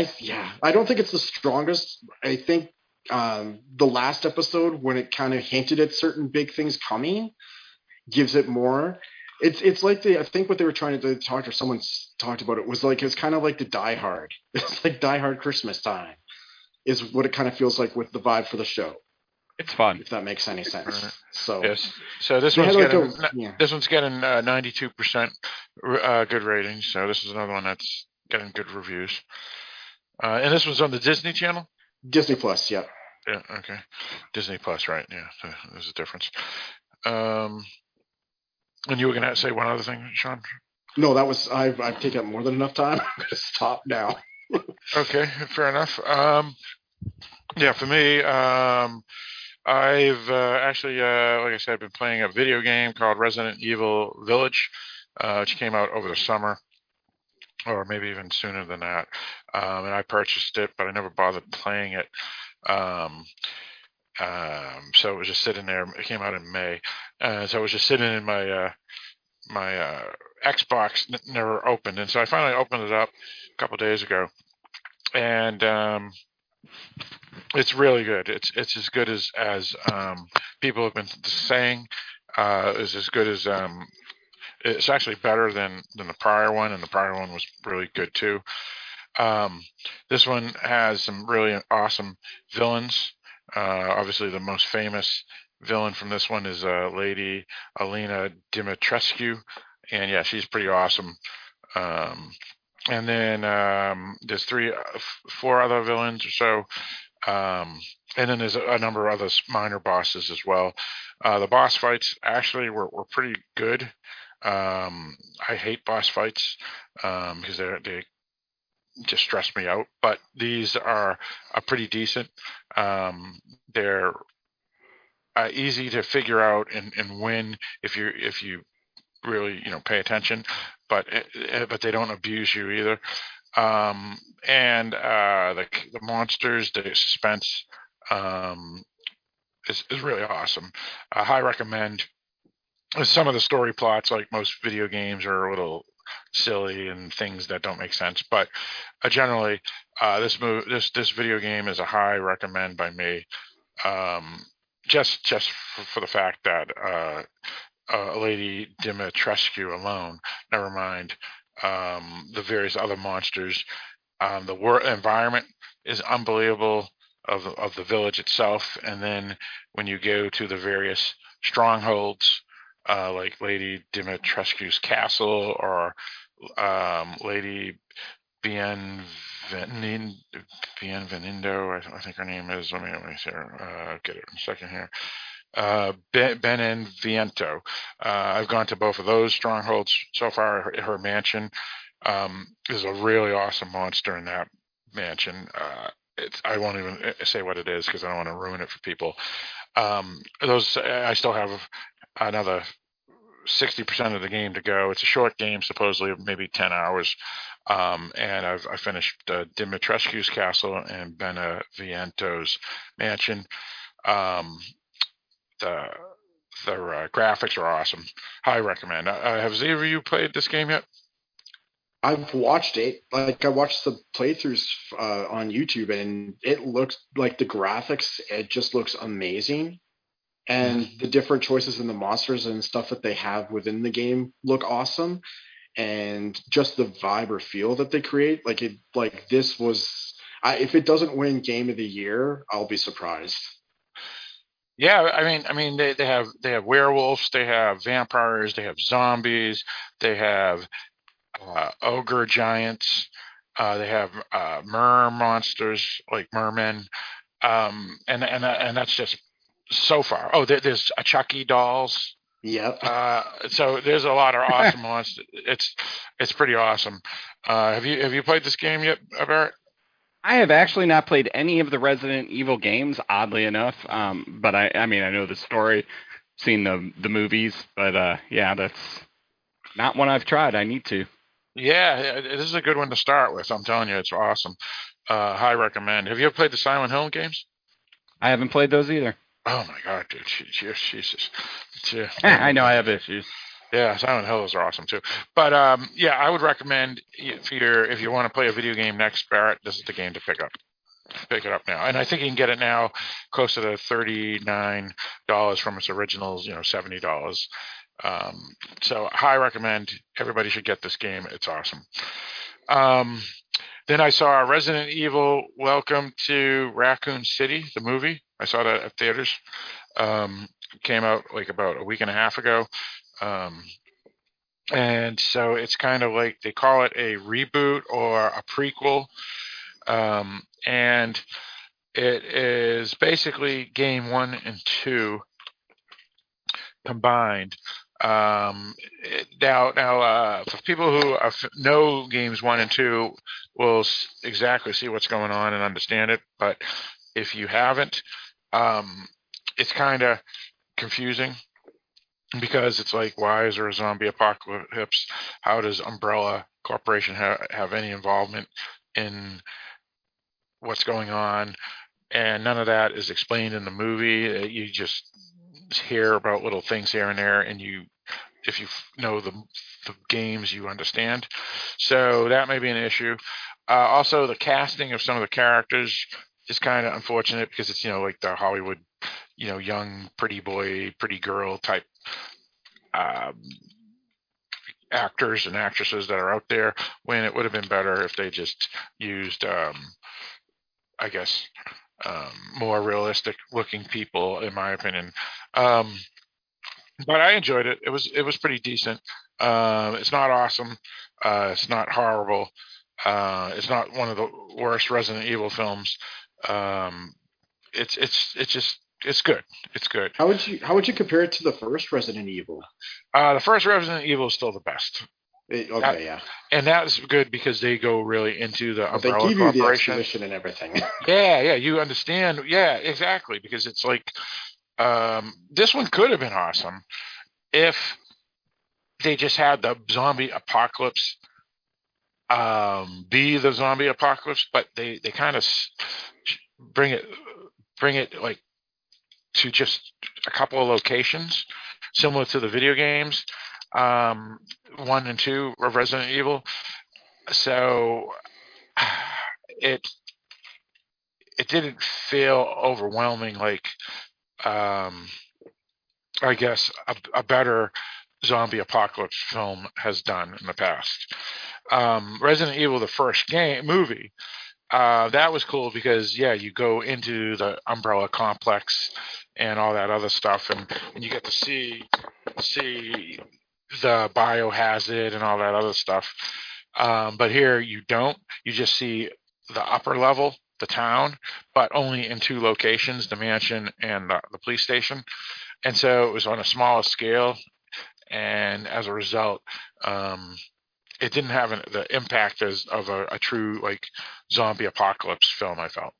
Speaker 4: I, yeah, I don't think it's the strongest. I think um, the last episode, when it kind of hinted at certain big things coming, gives it more. It's it's like the I think what they were trying to talk or someone talked about it was like it's kind of like the Die Hard. It's like Die Hard Christmas time, is what it kind of feels like with the vibe for the show.
Speaker 3: it's fun.
Speaker 4: If that makes any sense. So
Speaker 2: Yes. So this one's
Speaker 4: like
Speaker 2: getting
Speaker 4: a- yeah.
Speaker 2: this one's getting uh, 92% uh, good ratings. So this is another one that's getting good reviews. Uh, and this one's on the Disney Channel.
Speaker 4: Disney Plus, yeah.
Speaker 2: Yeah. Okay. Disney Plus, right? Yeah. So there's a difference. Um, and you were gonna say one other thing, Sean?
Speaker 4: No, that was I've I've taken up more than enough time. I'm gonna stop now.
Speaker 2: Okay, fair enough. Um, yeah, for me, um, I've uh, actually, uh, like I said, been playing a video game called Resident Evil Village, uh, which came out over the summer, or maybe even sooner than that. Um, and I purchased it, but I never bothered playing it. Um, um, so it was just sitting there. It came out in May, uh, so it was just sitting in my uh, my uh, Xbox, n- never opened, and so I finally opened it up a couple days ago, and um, it's really good. It's it's as good as as um, people have been saying. Uh, is as good as um, it's actually better than than the prior one, and the prior one was really good too. Um, this one has some really awesome villains. Uh, obviously, the most famous villain from this one is uh, Lady Alcina Dimitrescu, and yeah, she's pretty awesome. Um, and then um, there's three, uh, four other villains or so. Um, and then there's a, number of other minor bosses as well. Uh, the boss fights actually were, were pretty good. Um, I hate boss fights because um, they just stress me out. But these are, are pretty decent. Um, they're uh, easy to figure out and, and win if you if you really you know pay attention. But eh, eh, but they don't abuse you either. Um, and uh, the the monsters, the suspense um, is is really awesome. I highly recommend. Some of the story plots, like most video games, are a little silly and things that don't make sense. But uh, generally, uh, this move, this this video game is a high recommend by me. Um, just just for, for, the fact that uh, uh, Lady Dimitrescu alone, never mind um, the various other monsters. Um, the war environment is unbelievable of of the village itself, and then when you go to the various strongholds, uh, like Lady Dimitrescu's castle or um, Lady Bienvenido, I, think her name is. Let me let me see her, uh, get it in a second here. Uh, Beneviento. Uh, I've gone to both of those strongholds so far. Her, her mansion um, is a really awesome monster in that mansion. Uh, I won't even uh, say what it is because I don't want to ruin it for people. Um, those I still have another 60% of the game to go. It's a short game, supposedly maybe 10 hours. Um, and I've I finished uh, Dimitrescu's castle and Beneviento's mansion. Um, the uh, graphics are awesome. High recommend. Uh, uh have either of you played this game yet?
Speaker 4: I've watched it. Like I watched the playthroughs uh, on YouTube, and it looks like the graphics. It just looks amazing and the different choices in the monsters and stuff that they have within the game look awesome. And just the vibe or feel that they create like it like this was I, if it doesn't win game of the year i'll be surprised.
Speaker 2: Yeah i mean i mean they, they have they have werewolves they have vampires they have zombies they have uh, ogre giants uh, they have uh, mer monsters like mermen. Um, and and and that's just so far. Oh, there, there's a Chucky dolls.
Speaker 4: Yep.
Speaker 2: Uh, so there's a lot of awesome ones. It's it's pretty awesome. Uh, have you have you played this game yet, Barrett?
Speaker 3: I have actually not played any of the Resident Evil games, oddly enough. Um, but I I mean I know the story, seen the the movies, but uh, yeah, that's not one I've tried. I need to.
Speaker 2: Yeah, this is a good one to start with. I'm telling you, it's awesome. Uh, high recommend. Have you ever played the Silent Hill games?
Speaker 3: I haven't played those either.
Speaker 2: Oh my god, dude! Jesus,
Speaker 3: yeah. I know I have issues.
Speaker 2: Yeah, Silent Hill is awesome too. But um, yeah, I would recommend if you if you want to play a video game next, Barrett, this is the game to pick up. Pick it up now, and I think you can get it now close to the thirty nine dollars from its originals, you know, seventy dollars. Um, so high recommend. Everybody should get this game. It's awesome. Um, then I saw Resident Evil Welcome to Raccoon City, the movie. I saw that at theaters. Um, came out like about a week and a half ago. Um, and so it's kind of like they call it a reboot or a prequel. Um, and it is basically game one and two combined. Um, now, now, uh, for people who are, know games one and two, will exactly see what's going on and understand it. But if you haven't, um, it's kind of confusing because it's like, why is there a zombie apocalypse? How does Umbrella Corporation ha- have any involvement in what's going on? And none of that is explained in the movie. Uh, you just hear about little things here and there, and you, if you know the the games, you understand. So that may be an issue. Uh, also, the casting of some of the characters is kind of unfortunate because it's you know like the Hollywood, you know, young pretty boy, pretty girl type um, actors and actresses that are out there. When it would have been better if they just used, um, I guess, um, more realistic looking people, in my opinion. Um, but I enjoyed it. It was it was pretty decent. Uh, it's not awesome. Uh, it's not horrible. Uh, it's not one of the worst Resident Evil films. Um, it's it's it's just it's good. It's good.
Speaker 4: How would you how would you compare it to the first Resident Evil?
Speaker 2: Uh, the first Resident Evil is still the best.
Speaker 4: It, okay, that, yeah.
Speaker 2: And that's good because they go really into the
Speaker 4: umbrella they give you the exposition and everything.
Speaker 2: yeah, yeah, you understand. Yeah, exactly. Because it's like um, this one could have been awesome if they just had the zombie apocalypse um, be the zombie apocalypse, but they they kind of bring it bring it like to just a couple of locations, similar to the video games um, one and two of Resident Evil. So it it didn't feel overwhelming like um, I guess a, a, better zombie apocalypse film has done in the past. Um, Resident Evil, the first game movie, uh, that was cool because yeah, you go into the Umbrella complex and all that other stuff, and, and you get to see see the biohazard and all that other stuff. Um, but here you don't. You just see the upper level, the town, but only in two locations: the mansion and the, the police station. And so it was on a smaller scale, and as a result, um, it didn't have an, the impact as of a, a, true like zombie apocalypse film. I felt.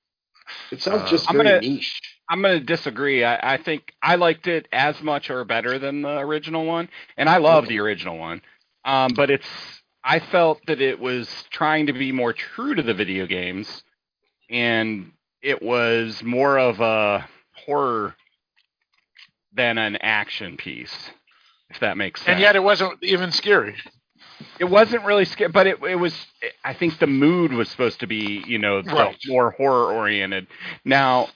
Speaker 4: It sounds uh, just very
Speaker 3: gonna,
Speaker 4: niche.
Speaker 3: I'm going to disagree. I, I, think I liked it as much or better than the original one, and I love the original one. Um, but it's I felt that it was trying to be more true to the video games, and it was more of a horror than an action piece, if that makes sense.
Speaker 2: And yet, it wasn't even scary.
Speaker 3: It wasn't really scary, but it it was. I think the mood was supposed to be, you know,
Speaker 2: right.
Speaker 3: more horror oriented. Now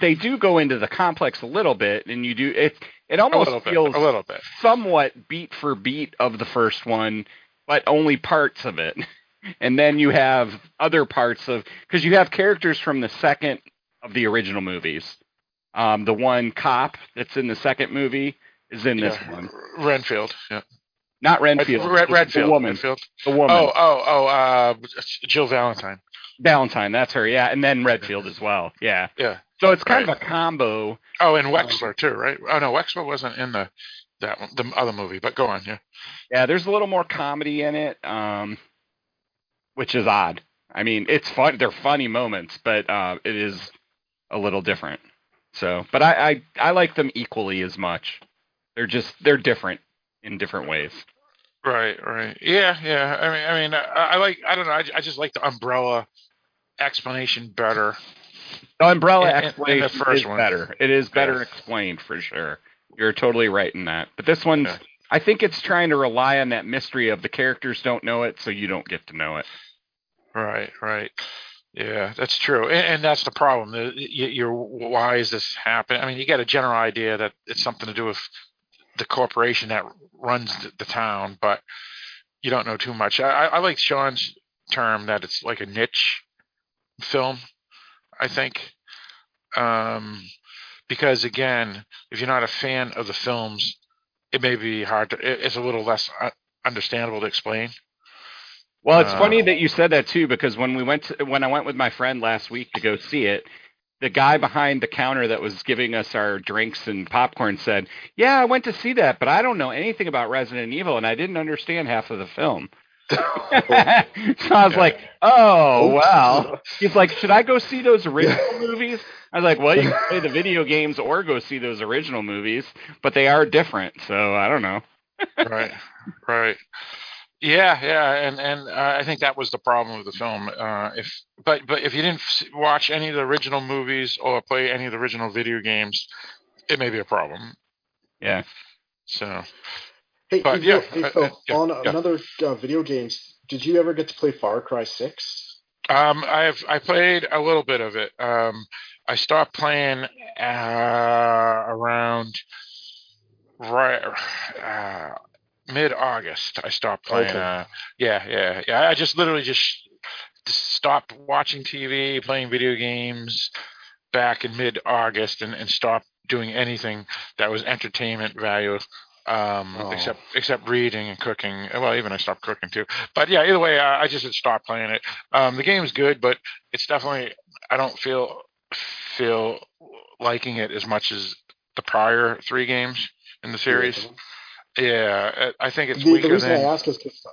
Speaker 3: they do go into the complex a little bit, and you do it. It almost
Speaker 2: a
Speaker 3: feels
Speaker 2: bit, a little bit,
Speaker 3: somewhat beat for beat of the first one, but only parts of it. And then you have other parts of because you have characters from the second of the original movies. Um, the one cop that's in the second movie is in this
Speaker 2: yeah.
Speaker 3: one.
Speaker 2: Renfield, yeah.
Speaker 3: Not Renfield.
Speaker 2: Red, Redfield.
Speaker 3: The woman.
Speaker 2: Redfield.
Speaker 3: The woman.
Speaker 2: Oh, oh, oh. Uh, Jill Valentine.
Speaker 3: Valentine, that's her. Yeah, and then Redfield as well. Yeah.
Speaker 2: Yeah.
Speaker 3: So it's kind right. of a combo.
Speaker 2: Oh, and Wesker um, too, right? Oh no, Wesker wasn't in the that one, the other movie, but go on, yeah.
Speaker 3: Yeah, there's a little more comedy in it, um, which is odd. I mean, it's fun. They're funny moments, but uh, it is a little different. So, but I, I I like them equally as much. They're just they're different in different ways.
Speaker 2: Right, right. Yeah, yeah. I mean, I mean, I, I like. I don't know. I, I just like the umbrella explanation better
Speaker 3: the umbrella and, explanation the first is one. better. It is better yeah. explained for sure. You're totally right in that. But this one's, yeah. I think it's trying to rely on that mystery of the characters don't know it, so you don't get to know it.
Speaker 2: Right, right. Yeah, that's true, and, and that's the problem. Uh, the, you, are why is this happening? I mean, you get a general idea that it's something to do with the corporation that runs the, the town, but you don't know too much. I, I like Sean's term that it's like a niche film I think. Um, because again, if you're not a fan of the films, it may be hard to. It's a little less uh, understandable to explain.
Speaker 3: Well, it's uh, funny that you said that too, because when we went to, when I went with my friend last week to go see it, the guy behind the counter that was giving us our drinks and popcorn said, "Yeah, I went to see that, but I don't know anything about Resident Evil, and I didn't understand half of the film." so I was like, oh, wow. He's like, should I go see those original movies? I was like, well, you can play the video games or go see those original movies, but they are different. So I don't know.
Speaker 2: right, right. Yeah, yeah, and and uh, I think that was the problem with the film. Uh, if but but if you didn't watch any of the original movies or play any of the original video games, it may be a problem.
Speaker 3: Yeah.
Speaker 2: So,
Speaker 4: Hey, but, hey, yeah, hey Phil, uh, yeah, on yeah. another uh, video games, did you ever get to play Far Cry Six?
Speaker 2: Um, I've I played a little bit of it. Um, I stopped playing uh, around right uh, mid August. I stopped playing. Okay. Uh, yeah, yeah, yeah. I just literally just, just stopped watching TV, playing video games, back in mid August and, and stopped doing anything that was entertainment value. Um,
Speaker 4: Oh.
Speaker 2: except except reading and cooking. Well, even I stopped cooking too. But yeah, either way, I, I just had stopped playing it. Um, the game's good, but it's definitely I don't feel feel liking it as much as the prior three games in the series. Yeah, I I think it's
Speaker 4: The, the
Speaker 2: weaker
Speaker 4: reason I
Speaker 2: than
Speaker 4: ask is because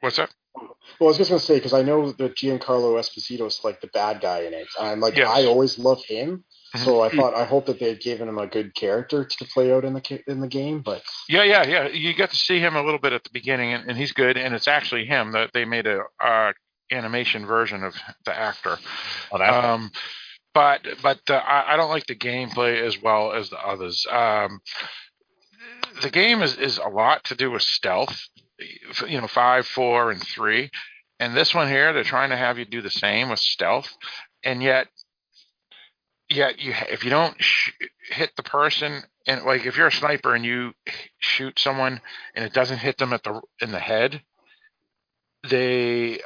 Speaker 2: what's that?
Speaker 4: Well, I was just gonna say because I know that Giancarlo Esposito is like the bad guy in it, and I'm like
Speaker 2: Yes.
Speaker 4: I always love him. So I thought I hope that they had given him a good character to play out in the in the game, but
Speaker 2: Yeah, yeah, yeah. You get to see him a little bit at the beginning, and, and he's good. And it's actually him that they made a uh, animation version of the actor.
Speaker 3: Oh, that's
Speaker 2: Um, but but uh, I, I don't like the gameplay as well as the others. Um, the game is, is a lot to do with stealth. You know, five, four, and three, and this one here, they're trying to have you do the same with stealth, and yet, yet you if you don't sh- hit the person, and like if you're a sniper and you shoot someone and it doesn't hit them at the in the head, they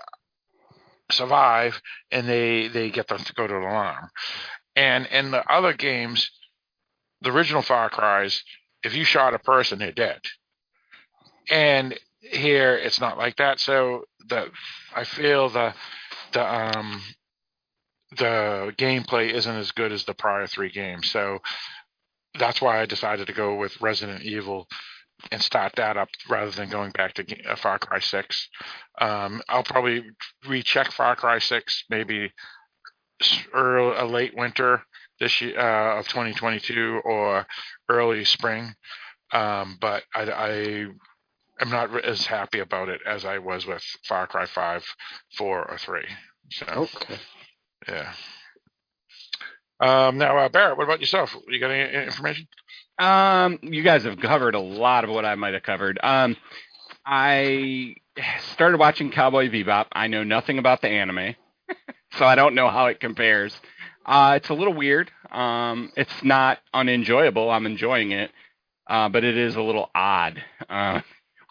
Speaker 2: survive and they they get them to go to the alarm. And in the other games, the original Far Cry's, if you shot a person, they're dead. And here it's not like that. So the I feel the the um the gameplay isn't as good as the prior three games. So that's why I decided to go with Resident Evil and start that up rather than going back to uh, Far Cry 6. Um, I'll probably recheck Far Cry 6 maybe early, a late winter this year uh, of 2022 or early spring. Um, but I, I am not as happy about it as I was with Far Cry 5, 4, or 3. So,
Speaker 4: okay.
Speaker 2: yeah. Um, now, uh, Barrett, what about yourself? You got any information?
Speaker 3: Um, you guys have covered a lot of what I might have covered. Um, I started watching Cowboy Bebop. I know nothing about the anime, so I don't know how it compares. Uh, it's a little weird. Um, it's not unenjoyable. I'm enjoying it, uh, but it is a little odd. Uh,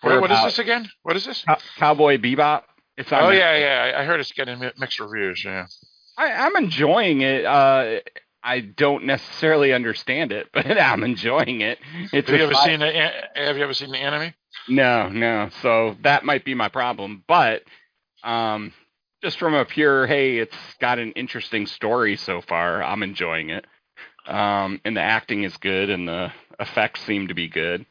Speaker 2: What, what is this again? What is this?
Speaker 3: Cowboy Bebop. It's on
Speaker 2: Oh yeah, yeah. I- heard it's getting mixed reviews. Yeah.
Speaker 3: I, I'm enjoying it. Uh, I don't necessarily understand it, but I'm enjoying it. It's
Speaker 2: Have you ever seen the Have you ever seen the anime?
Speaker 3: No, no. So that might be my problem. But um, just from a pure, hey, it's got an interesting story so far. I'm enjoying it. Um, and the acting is good, and the effects seem to be good.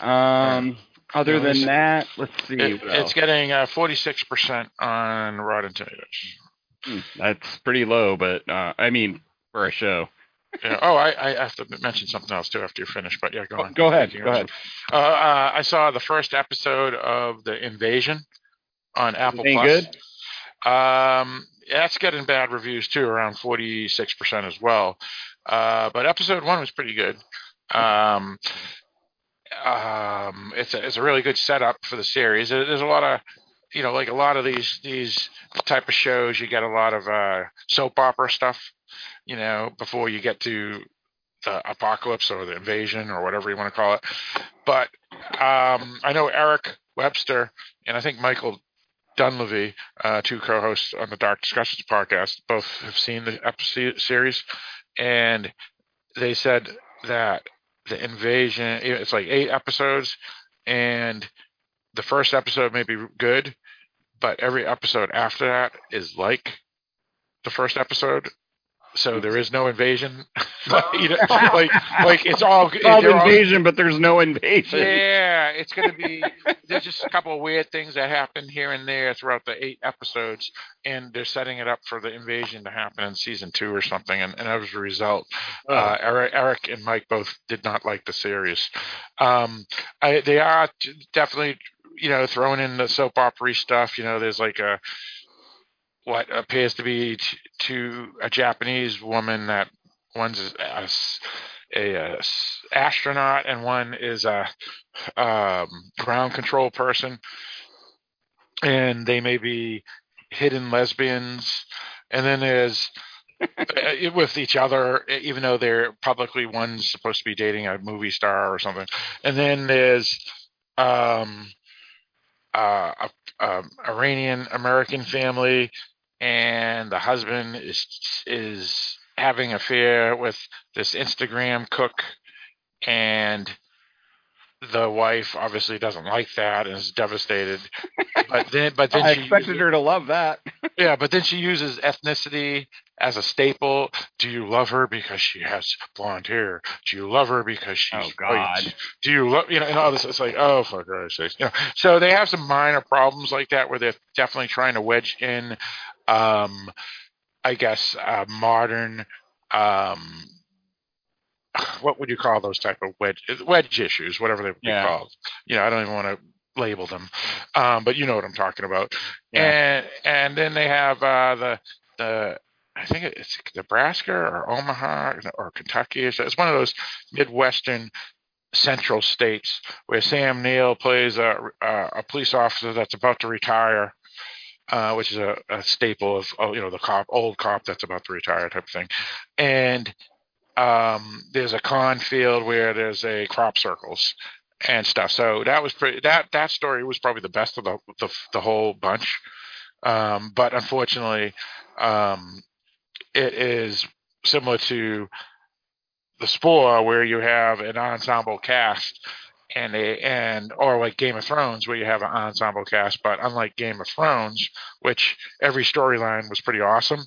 Speaker 3: Um, other than that, let's see.
Speaker 2: It, it's getting uh, 46% on Rotten Tomatoes.
Speaker 3: Hmm, That's pretty low, but uh, I mean, for a show.
Speaker 2: Yeah. Oh, I, I have to mention something else too after you finish. But yeah, go on.
Speaker 3: Go ahead. Go ahead.
Speaker 2: Uh, uh, I saw the first episode of the Invasion on Apple Plus.
Speaker 3: good?
Speaker 2: Um, that's getting bad reviews too, around 46% as well. Uh, but episode one was pretty good. Um, um, it's a, it's a really good setup for the series. There's a lot of, you know, like a lot of these, these type of shows, you get a lot of, uh, soap opera stuff, you know, before you get to the apocalypse or the invasion or whatever you want to call it. But, um, I know Eric Webster and I think Michael Dunleavy, uh, two co-hosts on the Dark Discussions podcast, both have seen the episode series, and they said that the invasion it's like eight episodes, and the first episode may be good, but every episode after that is like the first episode. So there is no invasion, you know, like like it's all
Speaker 3: It's called
Speaker 2: they're all-
Speaker 3: invasion, but there's no invasion.
Speaker 2: yeah, it's going to be. There's just a couple of weird things that happen here and there throughout the eight episodes, and they're setting it up for the invasion to happen in season two or something. And, and as a result, uh, Eric, Eric and Mike both did not like the series. Um, I, they are t- definitely, you know, throwing in the soap opera stuff. You know, there's like a what appears to be t- to a Japanese woman that one's a, a, s- astronaut and one is a um, ground control person, and they may be hidden lesbians. And then there's uh, with each other, even though they're publicly one's supposed to be dating a movie star or something. And then there's um, uh, a, a Iranian American family, and the husband is is having an affair with this Instagram cook, and the wife obviously doesn't like that and is devastated. but then, but then
Speaker 3: I
Speaker 2: she
Speaker 3: expected her to love that.
Speaker 2: yeah, but then she uses ethnicity as a staple. Do you love her because she has blonde hair? Do you love her because she's
Speaker 3: Oh, God.
Speaker 2: white? Do you love you know and all this? It's like oh for sakes, you know. So they have some minor problems like that where they're definitely trying to wedge in, um, I guess, uh, modern. Um, what would you call those type of wedge wedge issues, whatever they would
Speaker 3: Yeah.
Speaker 2: be called? You know, I don't even want to label them, um, but you know what I'm talking about.
Speaker 3: Yeah.
Speaker 2: And and then they have uh, the the I think it's Nebraska or Omaha or Kentucky. It's, one of those midwestern central states where Sam Neill plays a a, a police officer that's about to retire. Uh, which is a, a staple of, of you know the cop old cop that's about to retire type of thing, and um, there's a cornfield where there's a crop circles and stuff. So that was pretty. That that story was probably the best of the the, the whole bunch. Um, but unfortunately, um, it is similar to the Spore, where you have an ensemble cast. And a and or like Game of Thrones, where you have an ensemble cast, but unlike Game of Thrones, which every storyline was pretty awesome,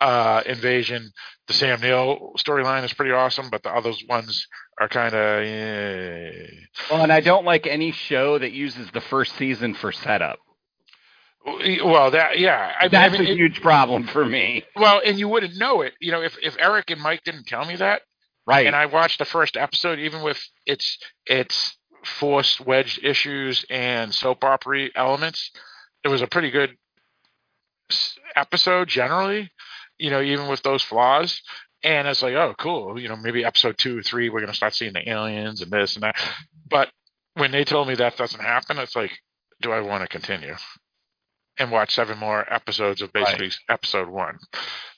Speaker 2: uh, Invasion, the Sam Neill storyline is pretty awesome, but the other ones are kind of eh.
Speaker 3: Well, and I don't like any show that uses the first season for setup.
Speaker 2: well that yeah I,
Speaker 3: That's
Speaker 2: I mean,
Speaker 3: a
Speaker 2: it-
Speaker 3: huge problem for me.
Speaker 2: well and you wouldn't know it you know if if Eric and Mike didn't tell me that
Speaker 3: Right.
Speaker 2: and I watched the first episode even with its its forced wedge issues and soap opera elements it was a pretty good episode generally you know even with those flaws. And it's like oh cool you know maybe episode two or three we're going to start seeing the aliens and this and that. But when they told me that doesn't happen it's like do i want to continue and watch seven more episodes of basically episode one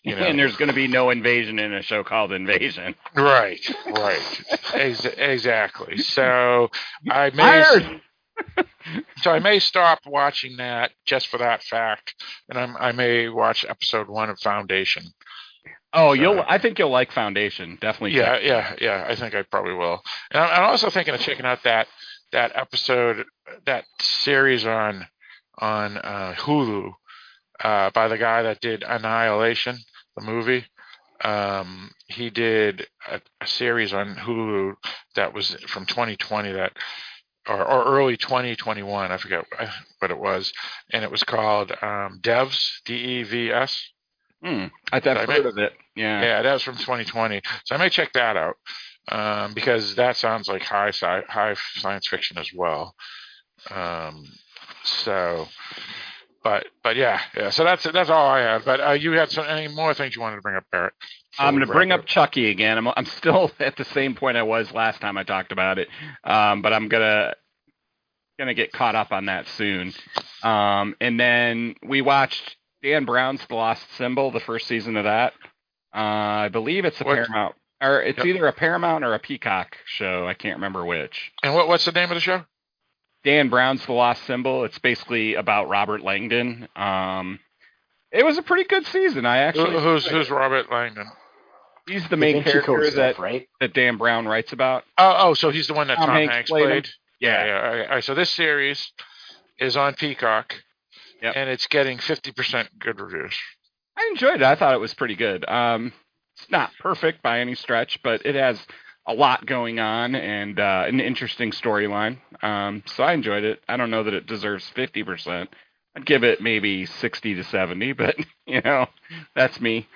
Speaker 2: you know
Speaker 3: and there's going to be no invasion in a show called Invasion.
Speaker 2: right right Ex- exactly so i may so I may stop watching that just for that fact, and I'm, I may watch episode one of Foundation.
Speaker 3: Oh, you'll. I think you'll like Foundation. Definitely.
Speaker 2: Yeah,
Speaker 3: check.
Speaker 2: yeah, yeah. I think I probably will. And I'm, I'm also thinking of checking out that that episode, that series on on uh, Hulu uh, by the guy that did Annihilation, the movie. Um, he did a, a series on Hulu that was from 2020 that. Or, or early 2021, I forget what it was, and it was called um, Devs, D-E-V-S.
Speaker 3: I, I've
Speaker 2: I
Speaker 3: heard
Speaker 2: may-
Speaker 3: of it. Yeah.
Speaker 2: Yeah, that was from 2020. So I may check that out um, because that sounds like high sci- high science fiction as well. Um, so, but but yeah, yeah. So that's that's all I had. But uh, you had some any more things you wanted to bring up, Barrett?
Speaker 3: I'm going to bring up Chucky again. I'm I'm still at the same point I was last time I talked about it, um, but I'm gonna gonna get caught up on that soon. Um, and then we watched Dan Brown's The Lost Symbol, the first season of that. Uh, I believe it's a
Speaker 2: What-
Speaker 3: Paramount, or it's
Speaker 2: Yep.
Speaker 3: either a Paramount or a Peacock show. I can't remember which.
Speaker 2: And what what's the name of the show?
Speaker 3: Dan Brown's The Lost Symbol. It's basically about Robert Langdon. Um, it was a pretty good season. I
Speaker 2: Who,
Speaker 3: actually
Speaker 2: who's who's Robert Langdon?
Speaker 3: he's the main
Speaker 4: Vinci Code
Speaker 3: character
Speaker 4: stuff,
Speaker 3: that
Speaker 4: right?
Speaker 3: that Dan Brown writes about.
Speaker 2: Oh oh, so he's the one that
Speaker 3: Tom
Speaker 2: Tom,
Speaker 3: Hanks
Speaker 2: Hanks,
Speaker 3: played
Speaker 2: played. Yeah, yeah. All right, all right, so this series is on Peacock,
Speaker 3: Yep.
Speaker 2: and it's getting 50% good reviews.
Speaker 3: I enjoyed it. I thought it was pretty good. Um, it's not perfect by any stretch, but it has a lot going on and uh, an interesting storyline. Um, so I enjoyed it. I don't know that it deserves fifty percent. I'd give it maybe sixty to seventy, but you know, that's me.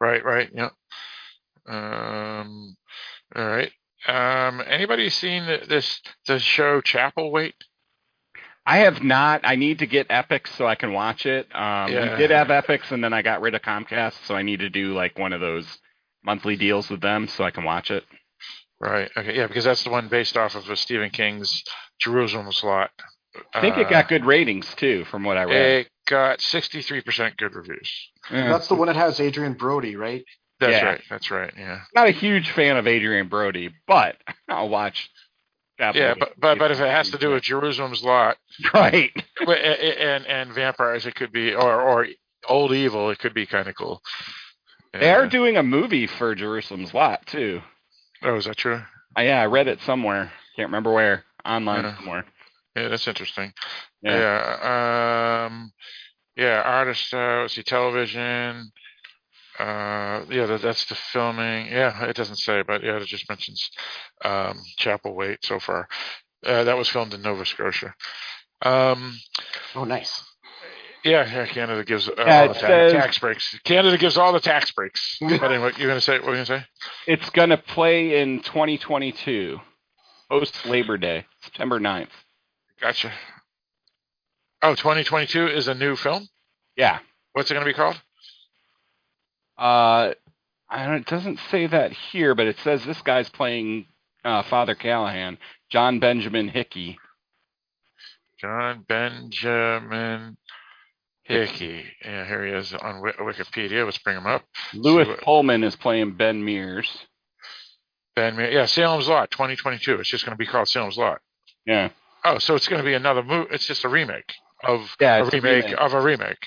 Speaker 2: Right, right, yeah. Um, all right. Um, anybody seen th- this the show Chapelwaite?
Speaker 3: I have not. I need to get Epix so I can watch it. Um,
Speaker 2: Yeah.
Speaker 3: We did have Epix, and then I got rid of Comcast, so I need to do like one of those monthly deals with them so I can watch it.
Speaker 2: Right. Okay. Yeah, because that's the one based off of uh, Stephen King's Jerusalem's Lot.
Speaker 3: I think it got good ratings too, from what I read.
Speaker 2: It got 63% good reviews.
Speaker 3: Yeah.
Speaker 4: That's the one that has Adrien Brody, right?
Speaker 2: That's
Speaker 3: Yeah.
Speaker 2: right. That's right. Yeah.
Speaker 3: not a huge fan of Adrien Brody, but I'll watch. Chapel
Speaker 2: Yeah, but, but but if it has to do with Jerusalem's Lot
Speaker 3: right,
Speaker 2: wi- a- a- and and vampires, it could be or or old evil, it could be kind of cool.
Speaker 3: They are doing a movie for Jerusalem's Lot too.
Speaker 2: Oh, is that true?
Speaker 3: Uh, yeah, I read it somewhere. Can't remember where. Online
Speaker 2: Yeah.
Speaker 3: somewhere.
Speaker 2: Yeah, that's interesting.
Speaker 3: Yeah.
Speaker 2: Yeah. Um, yeah, artist. Uh, let's see, television. Uh, yeah, that, that's the filming. Yeah, it doesn't say, but yeah, it just mentions um, Chapelwaite so far. Uh, that was filmed in Nova Scotia. Um,
Speaker 4: Oh, nice.
Speaker 2: Yeah, yeah, Canada gives uh,
Speaker 3: Yeah,
Speaker 2: all the ta-
Speaker 3: says-
Speaker 2: tax breaks. Canada gives all the tax breaks. but anyway, you're gonna say what are you gonna say?
Speaker 3: It's gonna play in 2022, post Labor Day, September 9th.
Speaker 2: Gotcha. Oh, 2022 is a new film.
Speaker 3: Yeah.
Speaker 2: What's it gonna be called?
Speaker 3: Uh, I don't, it doesn't say that here, but it says this guy's playing uh, Father Callahan, John Benjamin Hickey.
Speaker 2: John Benjamin Hickey. Yeah, here he is on Wi- Wikipedia. Let's bring him up.
Speaker 3: Lewis Pullman is playing Ben Mears.
Speaker 2: Ben, Ma- yeah, Salem's Lot, 2022. It's just going to be called Salem's Lot.
Speaker 3: Yeah.
Speaker 2: Oh, so it's going to be another movie. It's just a remake of
Speaker 3: Yeah,
Speaker 2: a
Speaker 3: it's a
Speaker 2: remake,
Speaker 3: remake.
Speaker 2: of a remake.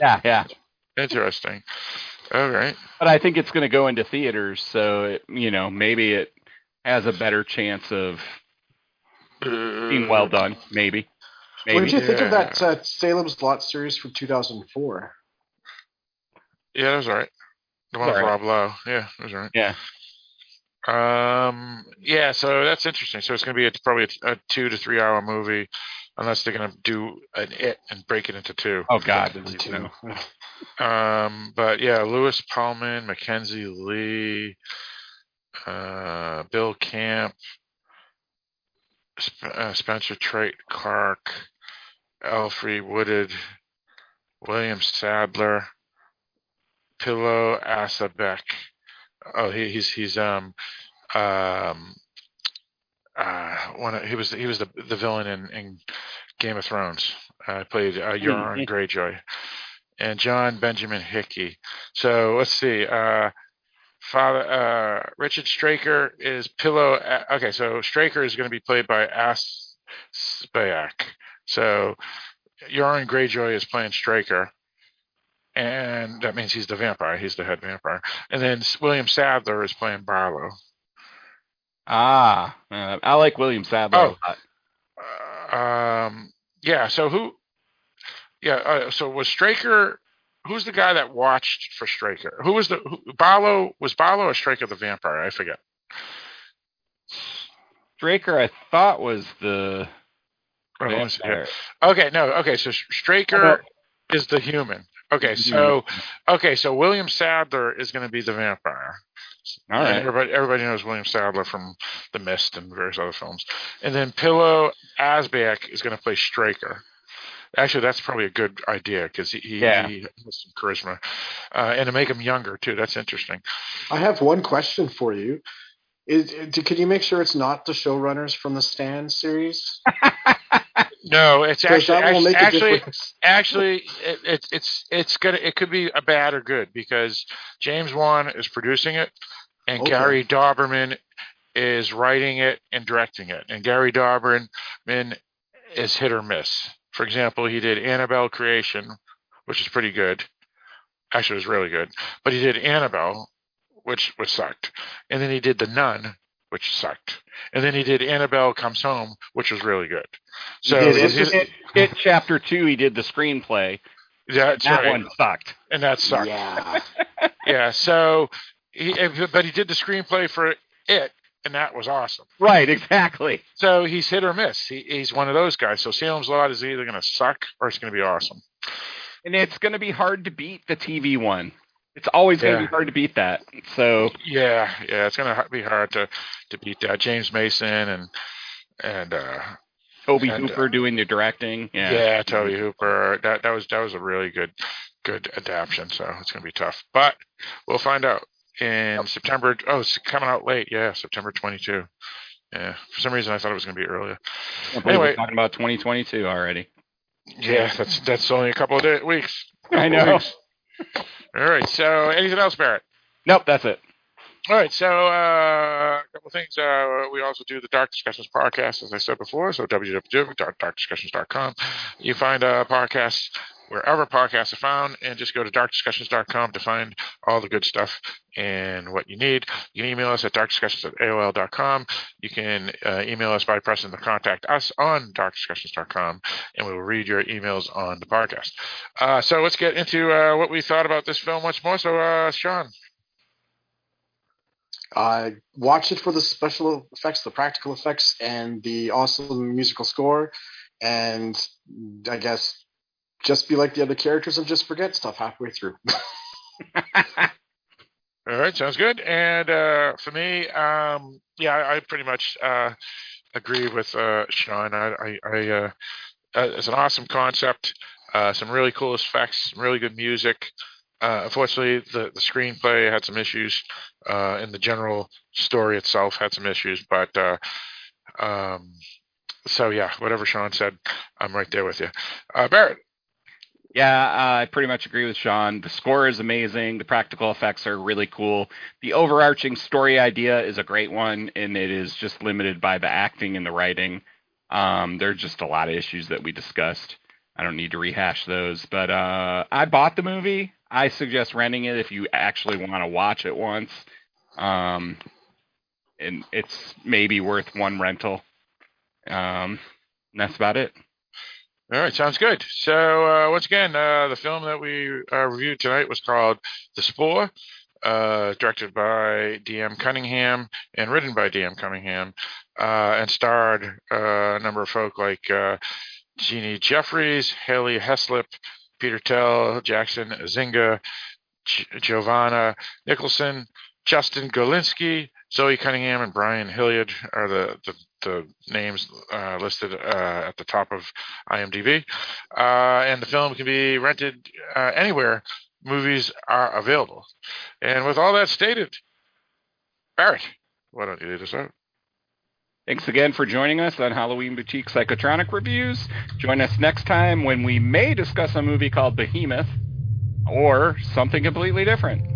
Speaker 3: Yeah, yeah.
Speaker 2: Interesting. All right.
Speaker 3: But I think it's going to go into theaters, so it, you know maybe it has a better chance of being well uh, done. Maybe. Maybe.
Speaker 4: What did you think of that uh, Salem's Lot series from 2004?
Speaker 2: Yeah, that was all right. The one with
Speaker 3: right.
Speaker 2: Rob Lowe. Yeah, that was all right.
Speaker 3: Yeah.
Speaker 2: Um. Yeah. So that's interesting. So it's going to be a, probably a, a two to three hour movie, unless they're going to do an it and break it into two.
Speaker 3: Oh God.
Speaker 4: Two.
Speaker 3: No.
Speaker 2: Um. But yeah, Lewis Pullman, Makenzie Leigh, uh, Bill Camp, Sp- uh, Spencer Treat Clark, Alfre Woodard, William Sadler, Pilou Asbæk. Oh, he, he's he's um um uh one of, he was he was the the villain in, in Game of Thrones. Uh, played uh, Euron Greyjoy, and John Benjamin Hickey. So let's see. Uh, Father uh, Richard Straker is Pilou. Okay, so Straker is going to be played by As Spayak. So Euron Greyjoy is playing Straker, and that means he's the vampire. He's the head vampire. And then William Sadler is playing Barlow.
Speaker 3: Ah, uh, I like William Sadler.
Speaker 2: Oh.
Speaker 3: a lot.
Speaker 2: Uh, um, yeah. So who? Yeah. Uh, so was Straker? Who's the guy that watched for Straker? Who was the who, Barlow? Was Barlow or Straker the vampire? I forget.
Speaker 3: Straker, I thought was the
Speaker 2: Oh, let me see here.
Speaker 3: vampire.
Speaker 2: Okay, no, okay, so Straker is the human. Okay, so okay, so William Sadler is going to be the vampire.
Speaker 3: All right.
Speaker 2: Everybody everybody knows William Sadler from The Mist and various other films. And then Pilou Asbæk is going to play Straker. Actually, that's probably a good idea because he, he,
Speaker 3: Yeah.
Speaker 2: he has some charisma, uh, and to make him younger too. That's interesting.
Speaker 4: I have one question for you. Is, is- can you make sure it's not the showrunners from the Stand series?
Speaker 2: No, it's actually actually actually, actually it, it, it's it's gonna it could be a bad or good because James Wan is producing it and
Speaker 4: Okay.
Speaker 2: Gary Dauberman is writing it and directing it and Gary Dauberman is hit or miss. For example, he did Annabelle Creation, which is pretty good. Actually, it was really good. But he did Annabelle, which which sucked, and then he did The Nun, which sucked, and then he did Annabelle Comes Home, which was really good. So
Speaker 3: It,
Speaker 2: his-
Speaker 3: it, it, chapter two, he did the screenplay.
Speaker 2: that's
Speaker 3: that
Speaker 2: right.
Speaker 3: one sucked.
Speaker 2: and that sucked.
Speaker 4: Yeah.
Speaker 2: Yeah, so he, but he did the screenplay for it, and that was awesome.
Speaker 3: Right, exactly.
Speaker 2: So he's hit or miss. He, he's one of those guys. So Salem's Lot is either going to suck or it's going to be awesome.
Speaker 3: And it's going to be hard to beat the TV one. It's always going to be hard to beat that. So
Speaker 2: Yeah, yeah, it's going to be hard to to beat that. James Mason and and uh,
Speaker 3: Tobe
Speaker 2: And,
Speaker 3: Hooper
Speaker 2: uh,
Speaker 3: doing the directing.
Speaker 2: yeah,
Speaker 3: Yeah.
Speaker 2: Tobe Hooper. That that was that was a really good good adaptation. So it's going to be tough, but we'll find out in September. Oh, it's coming out late. Yeah, September twenty two. Yeah, for some reason I thought it was going to be earlier. Anyway.
Speaker 3: talking about 2022 already.
Speaker 2: Yeah, that's that's only a couple of weeks.
Speaker 3: I know.
Speaker 2: weeks. All right. So, anything else, Barrett?
Speaker 3: Nope, that's it.
Speaker 2: All right. So, uh, a couple of things. Uh, we also do the Dark Discussions podcast, as I said before. So, www.darkdiscussions.com. You find uh, podcasts wherever podcasts are found, and just go to darkdiscussions.com to find all the good stuff and what you need. You can email us at darkdiscussions at AOL.com. You can uh, email us by pressing the contact us on darkdiscussions.com, and we will read your emails on the podcast. Uh, so let's get into uh, what we thought about this film much more. So, uh, Sean.
Speaker 4: I watched it for the special effects, the practical effects, and the awesome musical score. And I guess just be like the other characters and just forget stuff halfway through.
Speaker 2: All right, sounds good. And uh, for me, um, yeah, I, I pretty much uh, agree with uh, Sean. I, I, uh, uh, it's an awesome concept. Uh, some really cool effects, some really good music. Unfortunately, the, the screenplay had some issues, and the general story itself had some issues. But um, so yeah, whatever Sean said, I'm right there with you. Barrett.
Speaker 3: Yeah, uh, I pretty much agree with Sean. The score is amazing. The practical effects are really cool. The overarching story idea is a great one, and it is just limited by the acting and the writing. Um, there are just a lot of issues that we discussed. I don't need to rehash those, but uh, I bought the movie. I suggest renting it if you actually want to watch it once. Um, and it's maybe worth one rental. Um, that's about it.
Speaker 2: All right, sounds good. So uh, once again, uh, the film that we uh, reviewed tonight was called The Spore, uh, directed by D.M. Cunningham and written by D.M. Cunningham, uh, and starred uh, a number of folk like Jeannie Jeffries, Hailee Heslip, Peter Tell, Jackson Zinga, G- Giovanna Nicholson, Justin Golinsky, Zoe Cunningham, and Brian Hilliard are the, the the names uh, listed uh, at the top of IMDb. Uh, and the film can be rented uh, anywhere movies are available. And with all that stated, Barrett, why don't you lead us out?
Speaker 3: Thanks again for joining us on Halloween Boutique Psychotronic Reviews. Join us next time when we may discuss a movie called Behemoth or something completely different.